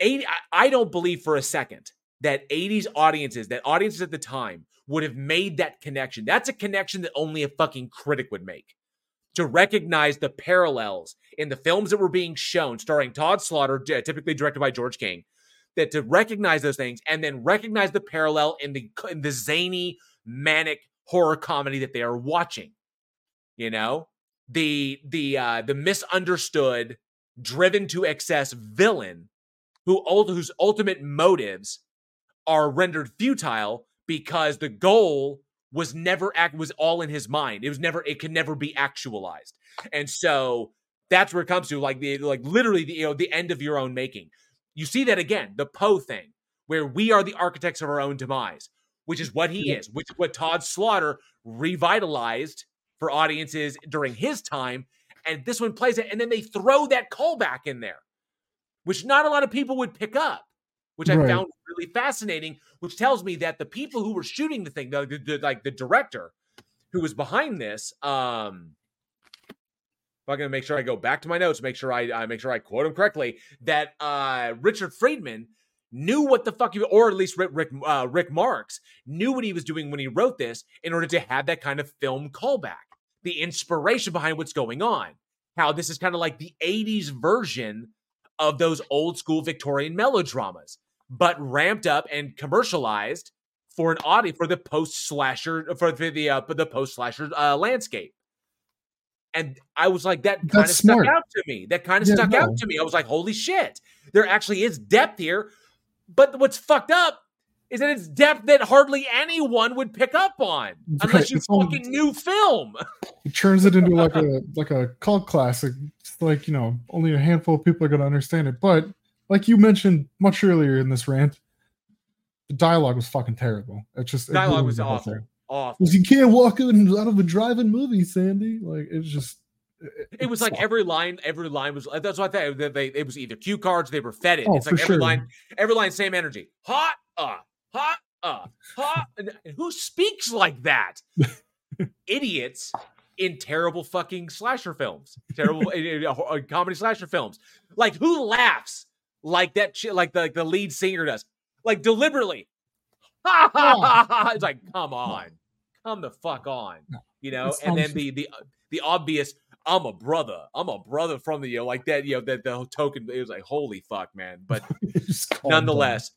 80, I, I don't believe for a second that 80s audiences, that audiences at the time would have made that connection. That's a connection that only a fucking critic would make. To recognize the parallels in the films that were being shown, starring Todd Slaughter, typically directed by George King, that to recognize those things and then recognize the parallel in the in the zany, manic horror comedy that they are watching. You know, the the uh, the misunderstood, driven to excess villain, who whose ultimate motives are rendered futile because the goal was never act was all in his mind. It was never it could never be actualized. And so that's where it comes to like the like literally the you know the end of your own making. You see that again, the Poe thing, where we are the architects of our own demise, which is what he Yeah. is, which is what Todd Slaughter revitalized for audiences during his time. And this one plays it, and then they throw that callback in there, which not a lot of people would pick up, which I found really fascinating. Which tells me that the people who were shooting the thing, the, the, the- like the director who was behind this, um, I'm gonna make sure I go back to my notes, make sure I, I make sure I quote him correctly. That uh, Richard Friedman knew what the fuck, he, or at least Rick Rick, uh, Rick Marks knew what he was doing when he wrote this in order to have that kind of film callback, the inspiration behind what's going on. How this is kind of like the '80s version of those old school Victorian melodramas, but ramped up and commercialized for an audience for the post slasher for the, uh, for the post slasher uh, landscape. And I was like, that kind of stuck out to me. That kind of Yeah, stuck no. out to me. I was like, holy shit, there actually is depth here. But what's fucked up is that it's depth that hardly anyone would pick up on unless Right, you it's all- fucking knew film. It turns it into like [LAUGHS] a like a cult classic. It's like you know only a handful of people are going to understand it. But like you mentioned much earlier in this rant, the dialogue was fucking terrible. It just it Dialogue ruined was awful. Awful. You can't walk in out of a driving movie, Sandy. Like it's just. It was like every line, every line was. That's what I thought. They, they, it was either cue cards, they were fed it. Oh, it's like every sure. line, every line, same energy. Hot, uh, hot, uh, hot. Who speaks like that? [LAUGHS] Idiots in terrible fucking slasher films, terrible uh, uh, comedy slasher films. Like who laughs like that? Shit, like the like the lead singer does, like deliberately. Ha ha ha! ha. It's like, come on, come the fuck on, you know. It And then the the uh, the obvious I'm a brother. I'm a brother from the you know, like that, you know, that the token it was like, holy fuck, man. But [LAUGHS] nonetheless,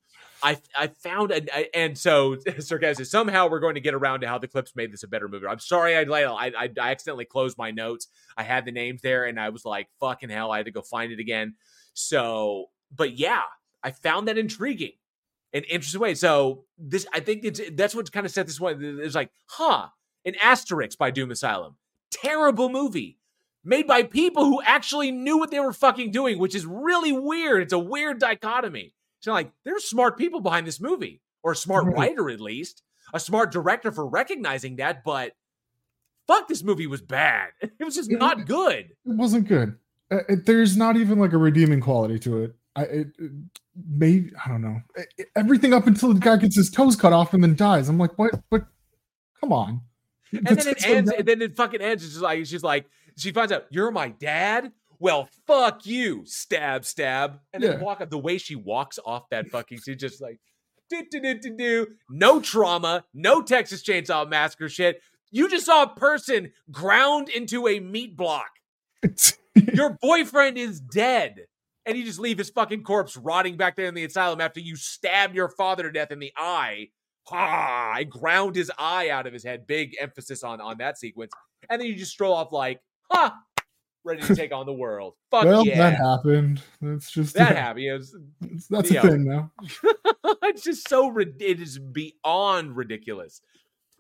I I found and I- and so [LAUGHS] sarcastic. Somehow we're going to get around to how the clips made this a better movie. I'm sorry I I I, I accidentally closed my notes. I had the names there and I was like, fucking hell, I had to go find it again. So, but yeah, I found that intriguing. An interesting way. So this, I think it's that's what kind of set this one. It's like, huh, an asterisk by Doom Asylum. Terrible movie made by people who actually knew what they were fucking doing, which is really weird. It's a weird dichotomy. So like, there's smart people behind this movie, or a smart Right. writer at least, a smart director for recognizing that. But fuck, this movie was bad. [LAUGHS] It was just not good. It wasn't good. Uh, it- there's not even like a redeeming quality to it. I it, it- maybe I don't know. Everything up until the guy gets his toes cut off and then dies. I'm like, what? But come on. And That's- then it ends, and then it fucking ends. It's just like she's like, she finds out you're my dad. Well, fuck you, stab, stab, and then Yeah. walk up. The way she walks off that fucking, she's just like, do do do do do. No trauma, no Texas Chainsaw Massacre shit. You just saw a person ground into a meat block. [LAUGHS] Your boyfriend is dead, and you just leave his fucking corpse rotting back there in the asylum after you stabbed your father to death in the eye. Ha! I ground his eye out of his head. Big emphasis on on that sequence, and then you just stroll off like, ha, ready to take on the world. [LAUGHS] Fuck well, yeah, that happened. That's just that yeah, happened. It was- That's a thing now. [LAUGHS] it's just so it is beyond ridiculous.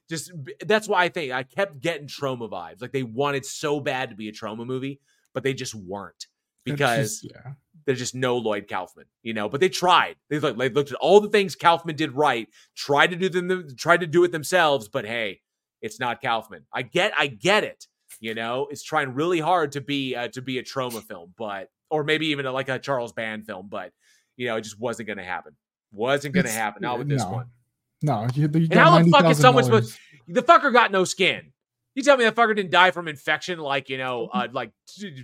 Just that's why I think I kept getting Troma vibes. Like they wanted so bad to be a Troma movie, but they just weren't because just- yeah, there's just no Lloyd Kaufman, you know. But they tried. They looked, they looked at all the things Kaufman did right, tried to do them, tried to do it themselves. But hey, it's not Kaufman. I get, I get it. You know, it's trying really hard to be uh, to be a Troma film, but or maybe even a, like a Charles Band film, but you know, it just wasn't going to happen. Wasn't going to happen. Not with this no. one. No, you, you And how the fuck is someone supposed? The fucker got no skin. You tell me that fucker didn't die from infection like you know, uh, like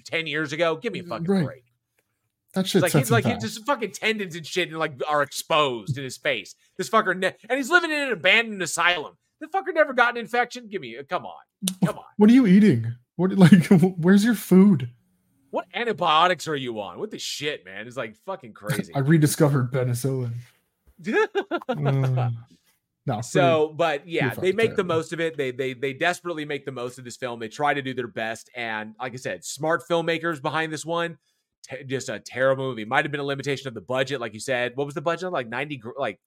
ten years ago? Give me a fucking Right. break. That shit like he's like back. just fucking tendons and shit and like are exposed in his face. This fucker ne- and he's living in an abandoned asylum. The fucker never got an infection. Give me, come on, come on. What are you eating? What like? [LAUGHS] Where's your food? What antibiotics are you on? What the shit, man? It's like fucking crazy. [LAUGHS] I rediscovered penicillin. [LAUGHS] Uh, no, so, but yeah, they make the most of it. They they they desperately make the most of this film. They try to do their best, and like I said, smart filmmakers behind this one. Te- just a terrible movie. Might have been a limitation of the budget, like you said. What was the budget? Like ninety, like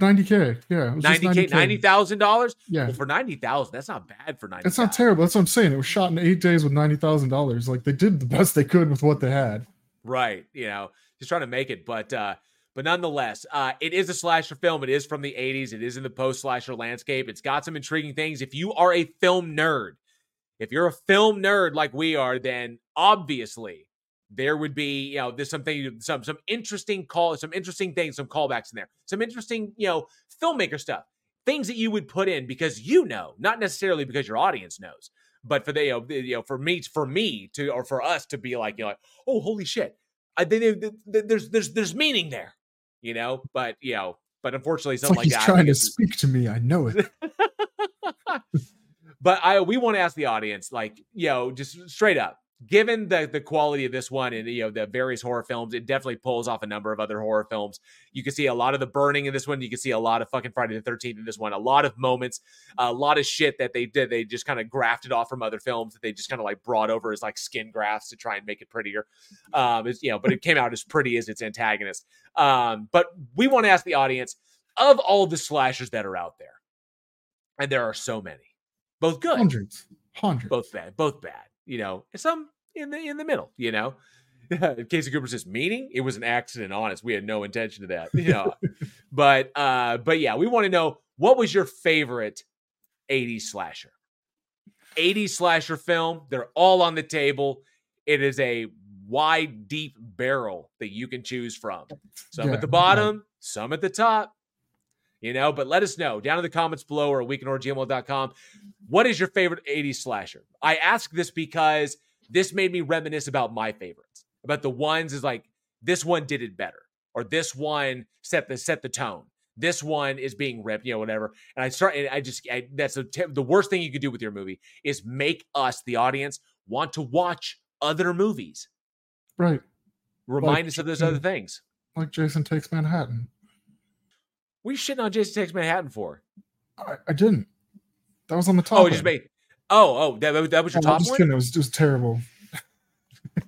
90k. Yeah, it was just ninety k, ninety thousand dollars. Yeah. well, for ninety thousand, that's not bad for ninety. It's not terrible. That's what I'm saying. It was shot in eight days with ninety thousand dollars. Like they did the best they could with what they had. right you know just trying to make it but uh but nonetheless uh it is a slasher film it is from the 80s it is in the post slasher landscape it's got some intriguing things if you are a film nerd if you're a film nerd like we are then obviously there would be you know there's something some some interesting call some interesting things some callbacks in there some interesting you know filmmaker stuff things that you would put in because you know not necessarily because your audience knows but for the you know, the- you know for me for me to or for us to be like you know like, oh holy shit I think there's there's there's meaning there you know but you know but unfortunately something like like, he's that trying to speak to me. I know it. [LAUGHS] but I we want to ask the audience, like, you know, just straight up, given the the quality of this one and you know the various horror films, it definitely pulls off a number of other horror films. You can see a lot of the burning in this one. You can see a lot of fucking Friday the Thirteenth in this one. A lot of moments, a lot of shit that they did. They just kind of grafted off from other films that they just kind of like brought over as like skin grafts to try and make it prettier. Um, it's, you know, but it came out as pretty as its antagonist. Um, but we want to ask the audience of all the slashers that are out there, and there are so many, both good, Hundreds, hundreds. both bad, both bad. You know, some in the in the middle. You know, [LAUGHS] Casey Cooper says, "Meaning it was an accident. Honest, we had no intention of that." You know, [LAUGHS] but uh, but yeah, we want to know what was your favorite '80s slasher. 80s slasher film. They're all on the table. It is a wide, deep barrel that you can choose from. Some Yeah, at the yeah. bottom, some at the top. You know, but let us know down in the comments below or weekinhorror@gmail.com. What is your favorite 80s slasher? I ask this because this made me reminisce about my favorites. About the ones is like this one did it better, or this one set the set the tone. This one is being ripped, you know, whatever. And I start, and I just I, that's the the worst thing you could do with your movie is make us, the audience, want to watch other movies. Right. Remind Like, us of those other things. Like Jason Takes Manhattan. We shitting on Jason Takes Manhattan for. I, I didn't. That was on the top. Oh, it just made. Oh, oh, that, that was your Oh, I'm top just one. kidding. It was just terrible. [LAUGHS]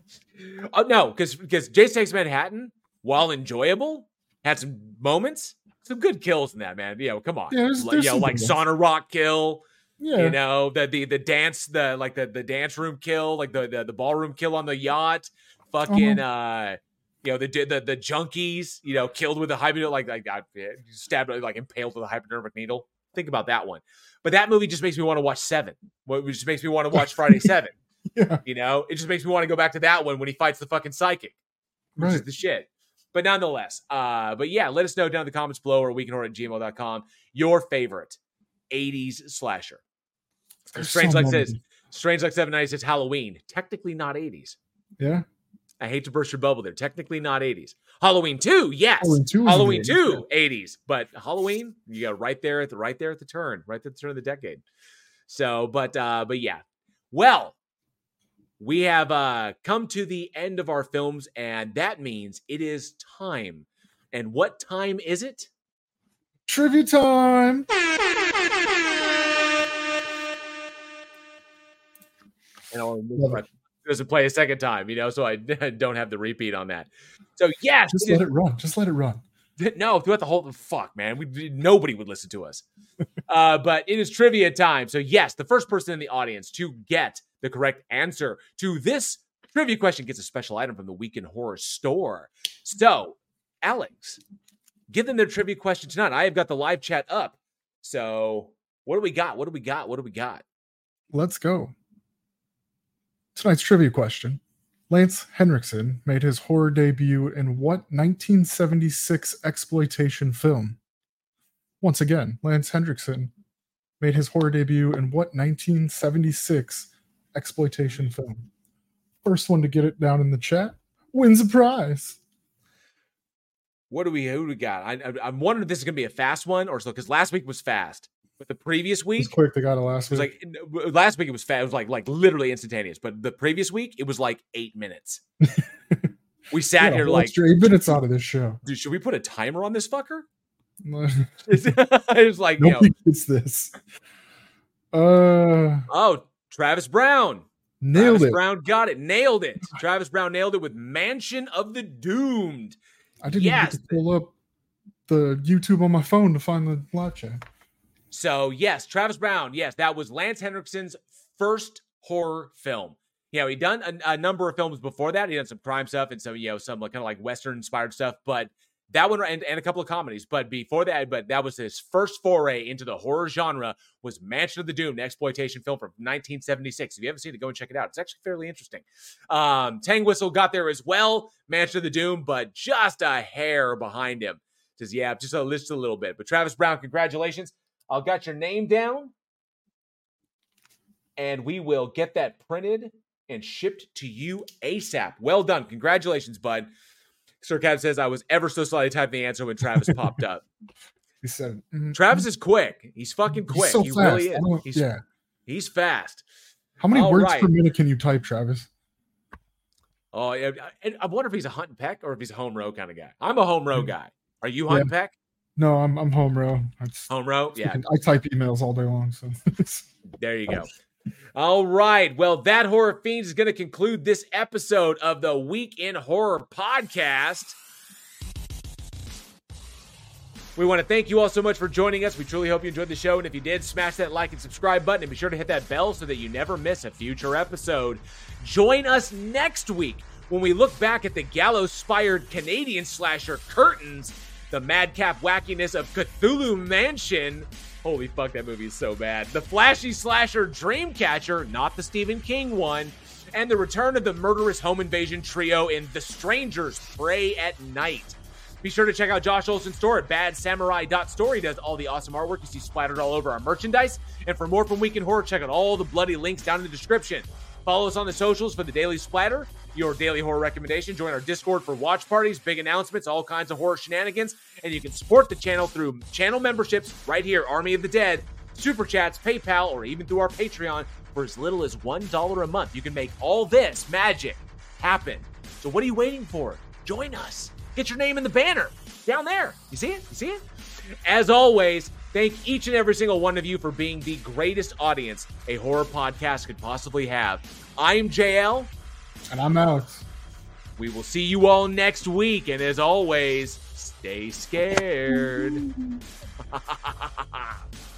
Oh no, because because Jason Takes Manhattan, while enjoyable, had some moments, some good kills in that man. You know, come on, Yeah, there's- Like, there's you know, like. Sauna Rock kill. Yeah. You know the the the dance the like the the dance room kill like the the, the ballroom kill on the yacht fucking uh you know the the the junkies you know killed with a hypodermic like like got stabbed like impaled with a hypodermic needle think about that one but that movie just makes me want to watch seven it just makes me want to watch Friday Seven [LAUGHS] Yeah. you know it just makes me want to go back to that one when he fights the fucking psychic which is the shit but nonetheless uh but yeah let us know down in the comments below or weekinhorror at gmail.com your favorite 80s slasher There's Strange so like says, Strange like 790 says Halloween. Technically not 80s. Yeah. I hate to burst your bubble there. Technically not 80s. Halloween 2, yes. Halloween 2 is in the Halloween 80s, 2, 80s. But Halloween, you got right there at the right there at the turn, right at the turn of the decade. So, but uh, but yeah. Well, we have uh come to the end of our films, and that means it is time. And what time is it? Trivia time. And I'll it. Doesn't play a second time, you know, so I [LAUGHS] don't have the repeat on that. So yes, Just let it run. Just let it run. [LAUGHS] no, throughout the whole fuck, man, we nobody would listen to us. uh, but it is trivia time. So yes, the first person in the audience to get the correct answer to this trivia question gets a special item from the Week in Horror Store. So, Alex, give them their trivia question tonight. I have got the live chat up. So, what do we got? What do we got? What do we got? Let's go. Tonight's trivia question. Lance Henriksen made his horror debut in what 1976 exploitation film? Once again, Lance Henriksen made his horror debut in what 1976 exploitation film? First one to get it down in the chat wins a prize. What do we who do we got? I, I'm wondering if this is gonna be a fast one or so because last week was fast, but the previous week It's quick. They got it last it was week. like last week it was fast. It was like like literally instantaneous. But the previous week it was like eight minutes. [LAUGHS] we sat Yeah, here like, eight minutes out of this show. dude, should we put a timer on this fucker? [LAUGHS] Nobody [LAUGHS] it was like, you know, gets this. Uh, oh, Travis Brown. nailed Travis it. Brown got it. Nailed it. Travis Brown nailed it with Mansion of the Doomed. I didn't Yes. get to pull up the YouTube on my phone to find the live chat. So yes, Travis Brown. Yes, that was Lance Henriksen's first horror film. You know, he'd done a, a number of films before that. He'd done some crime stuff and some, you know, some like kind of like Western inspired stuff. But that one and, and a couple of comedies. But before that, but that was his first foray into the horror genre. Was Mansion of the Doomed, an exploitation film from 1976. If you haven't seen it, go and check it out. It's actually fairly interesting. Um, Tang Whistle got there as well. Mansion of the Doom, but just a hair behind him. Just yeah, just a just a little bit. But Travis Brown, congratulations. I'll got your name down and we will get that printed and shipped to you ASAP. Well done. Congratulations, bud. Sir Cab says I was ever so slightly typing the answer when Travis [LAUGHS] popped up. He said, mhm. Travis is quick. He's fucking He's quick. so he fast. really is. He's, yeah. he's fast. How many All words right. per minute can you type, Travis? Oh, yeah. And I wonder if he's a hunt and peck or if he's a home row kind of guy. I'm a home row guy. Are you hunt and peck? No, I'm I'm home row. Just, Home row? Yeah. I type emails all day long. So [LAUGHS] There you go. All right. Well, that horror fiend is going to conclude this episode of the Week in Horror podcast. We want to thank you all so much for joining us. We truly hope you enjoyed the show. And if you did, smash that like and subscribe button and be sure to hit that bell so that you never miss a future episode. Join us next week when we look back at the giallo-inspired Canadian slasher Curtains, the madcap wackiness of Cthulhu Mansion. Holy fuck, that movie is so bad. The flashy slasher Dreamcatcher, not the Stephen King one, and the return of the murderous home invasion trio in The Strangers Prey at Night. Be sure to check out Josh Olsen's store at badsamurai.store. He does all the awesome artwork you see splattered all over our merchandise. And for more from Week in Horror, check out all the bloody links down in the description. Follow us on the socials for the daily splatter, your daily horror recommendation. Join our Discord for watch parties, big announcements, all kinds of horror shenanigans. And you can support the channel through channel memberships right here, Army of the Dead, Super Chats, PayPal, or even through our Patreon for as little as $1 a month. You can make all this magic happen. So what are you waiting for? Join us. Get your name in the banner down there. You see it? You see it? As always, thank each and every single one of you for being the greatest audience a horror podcast could possibly have. I'm JL. and I'm Alex. We will see you all next week. And as always, stay scared. [LAUGHS]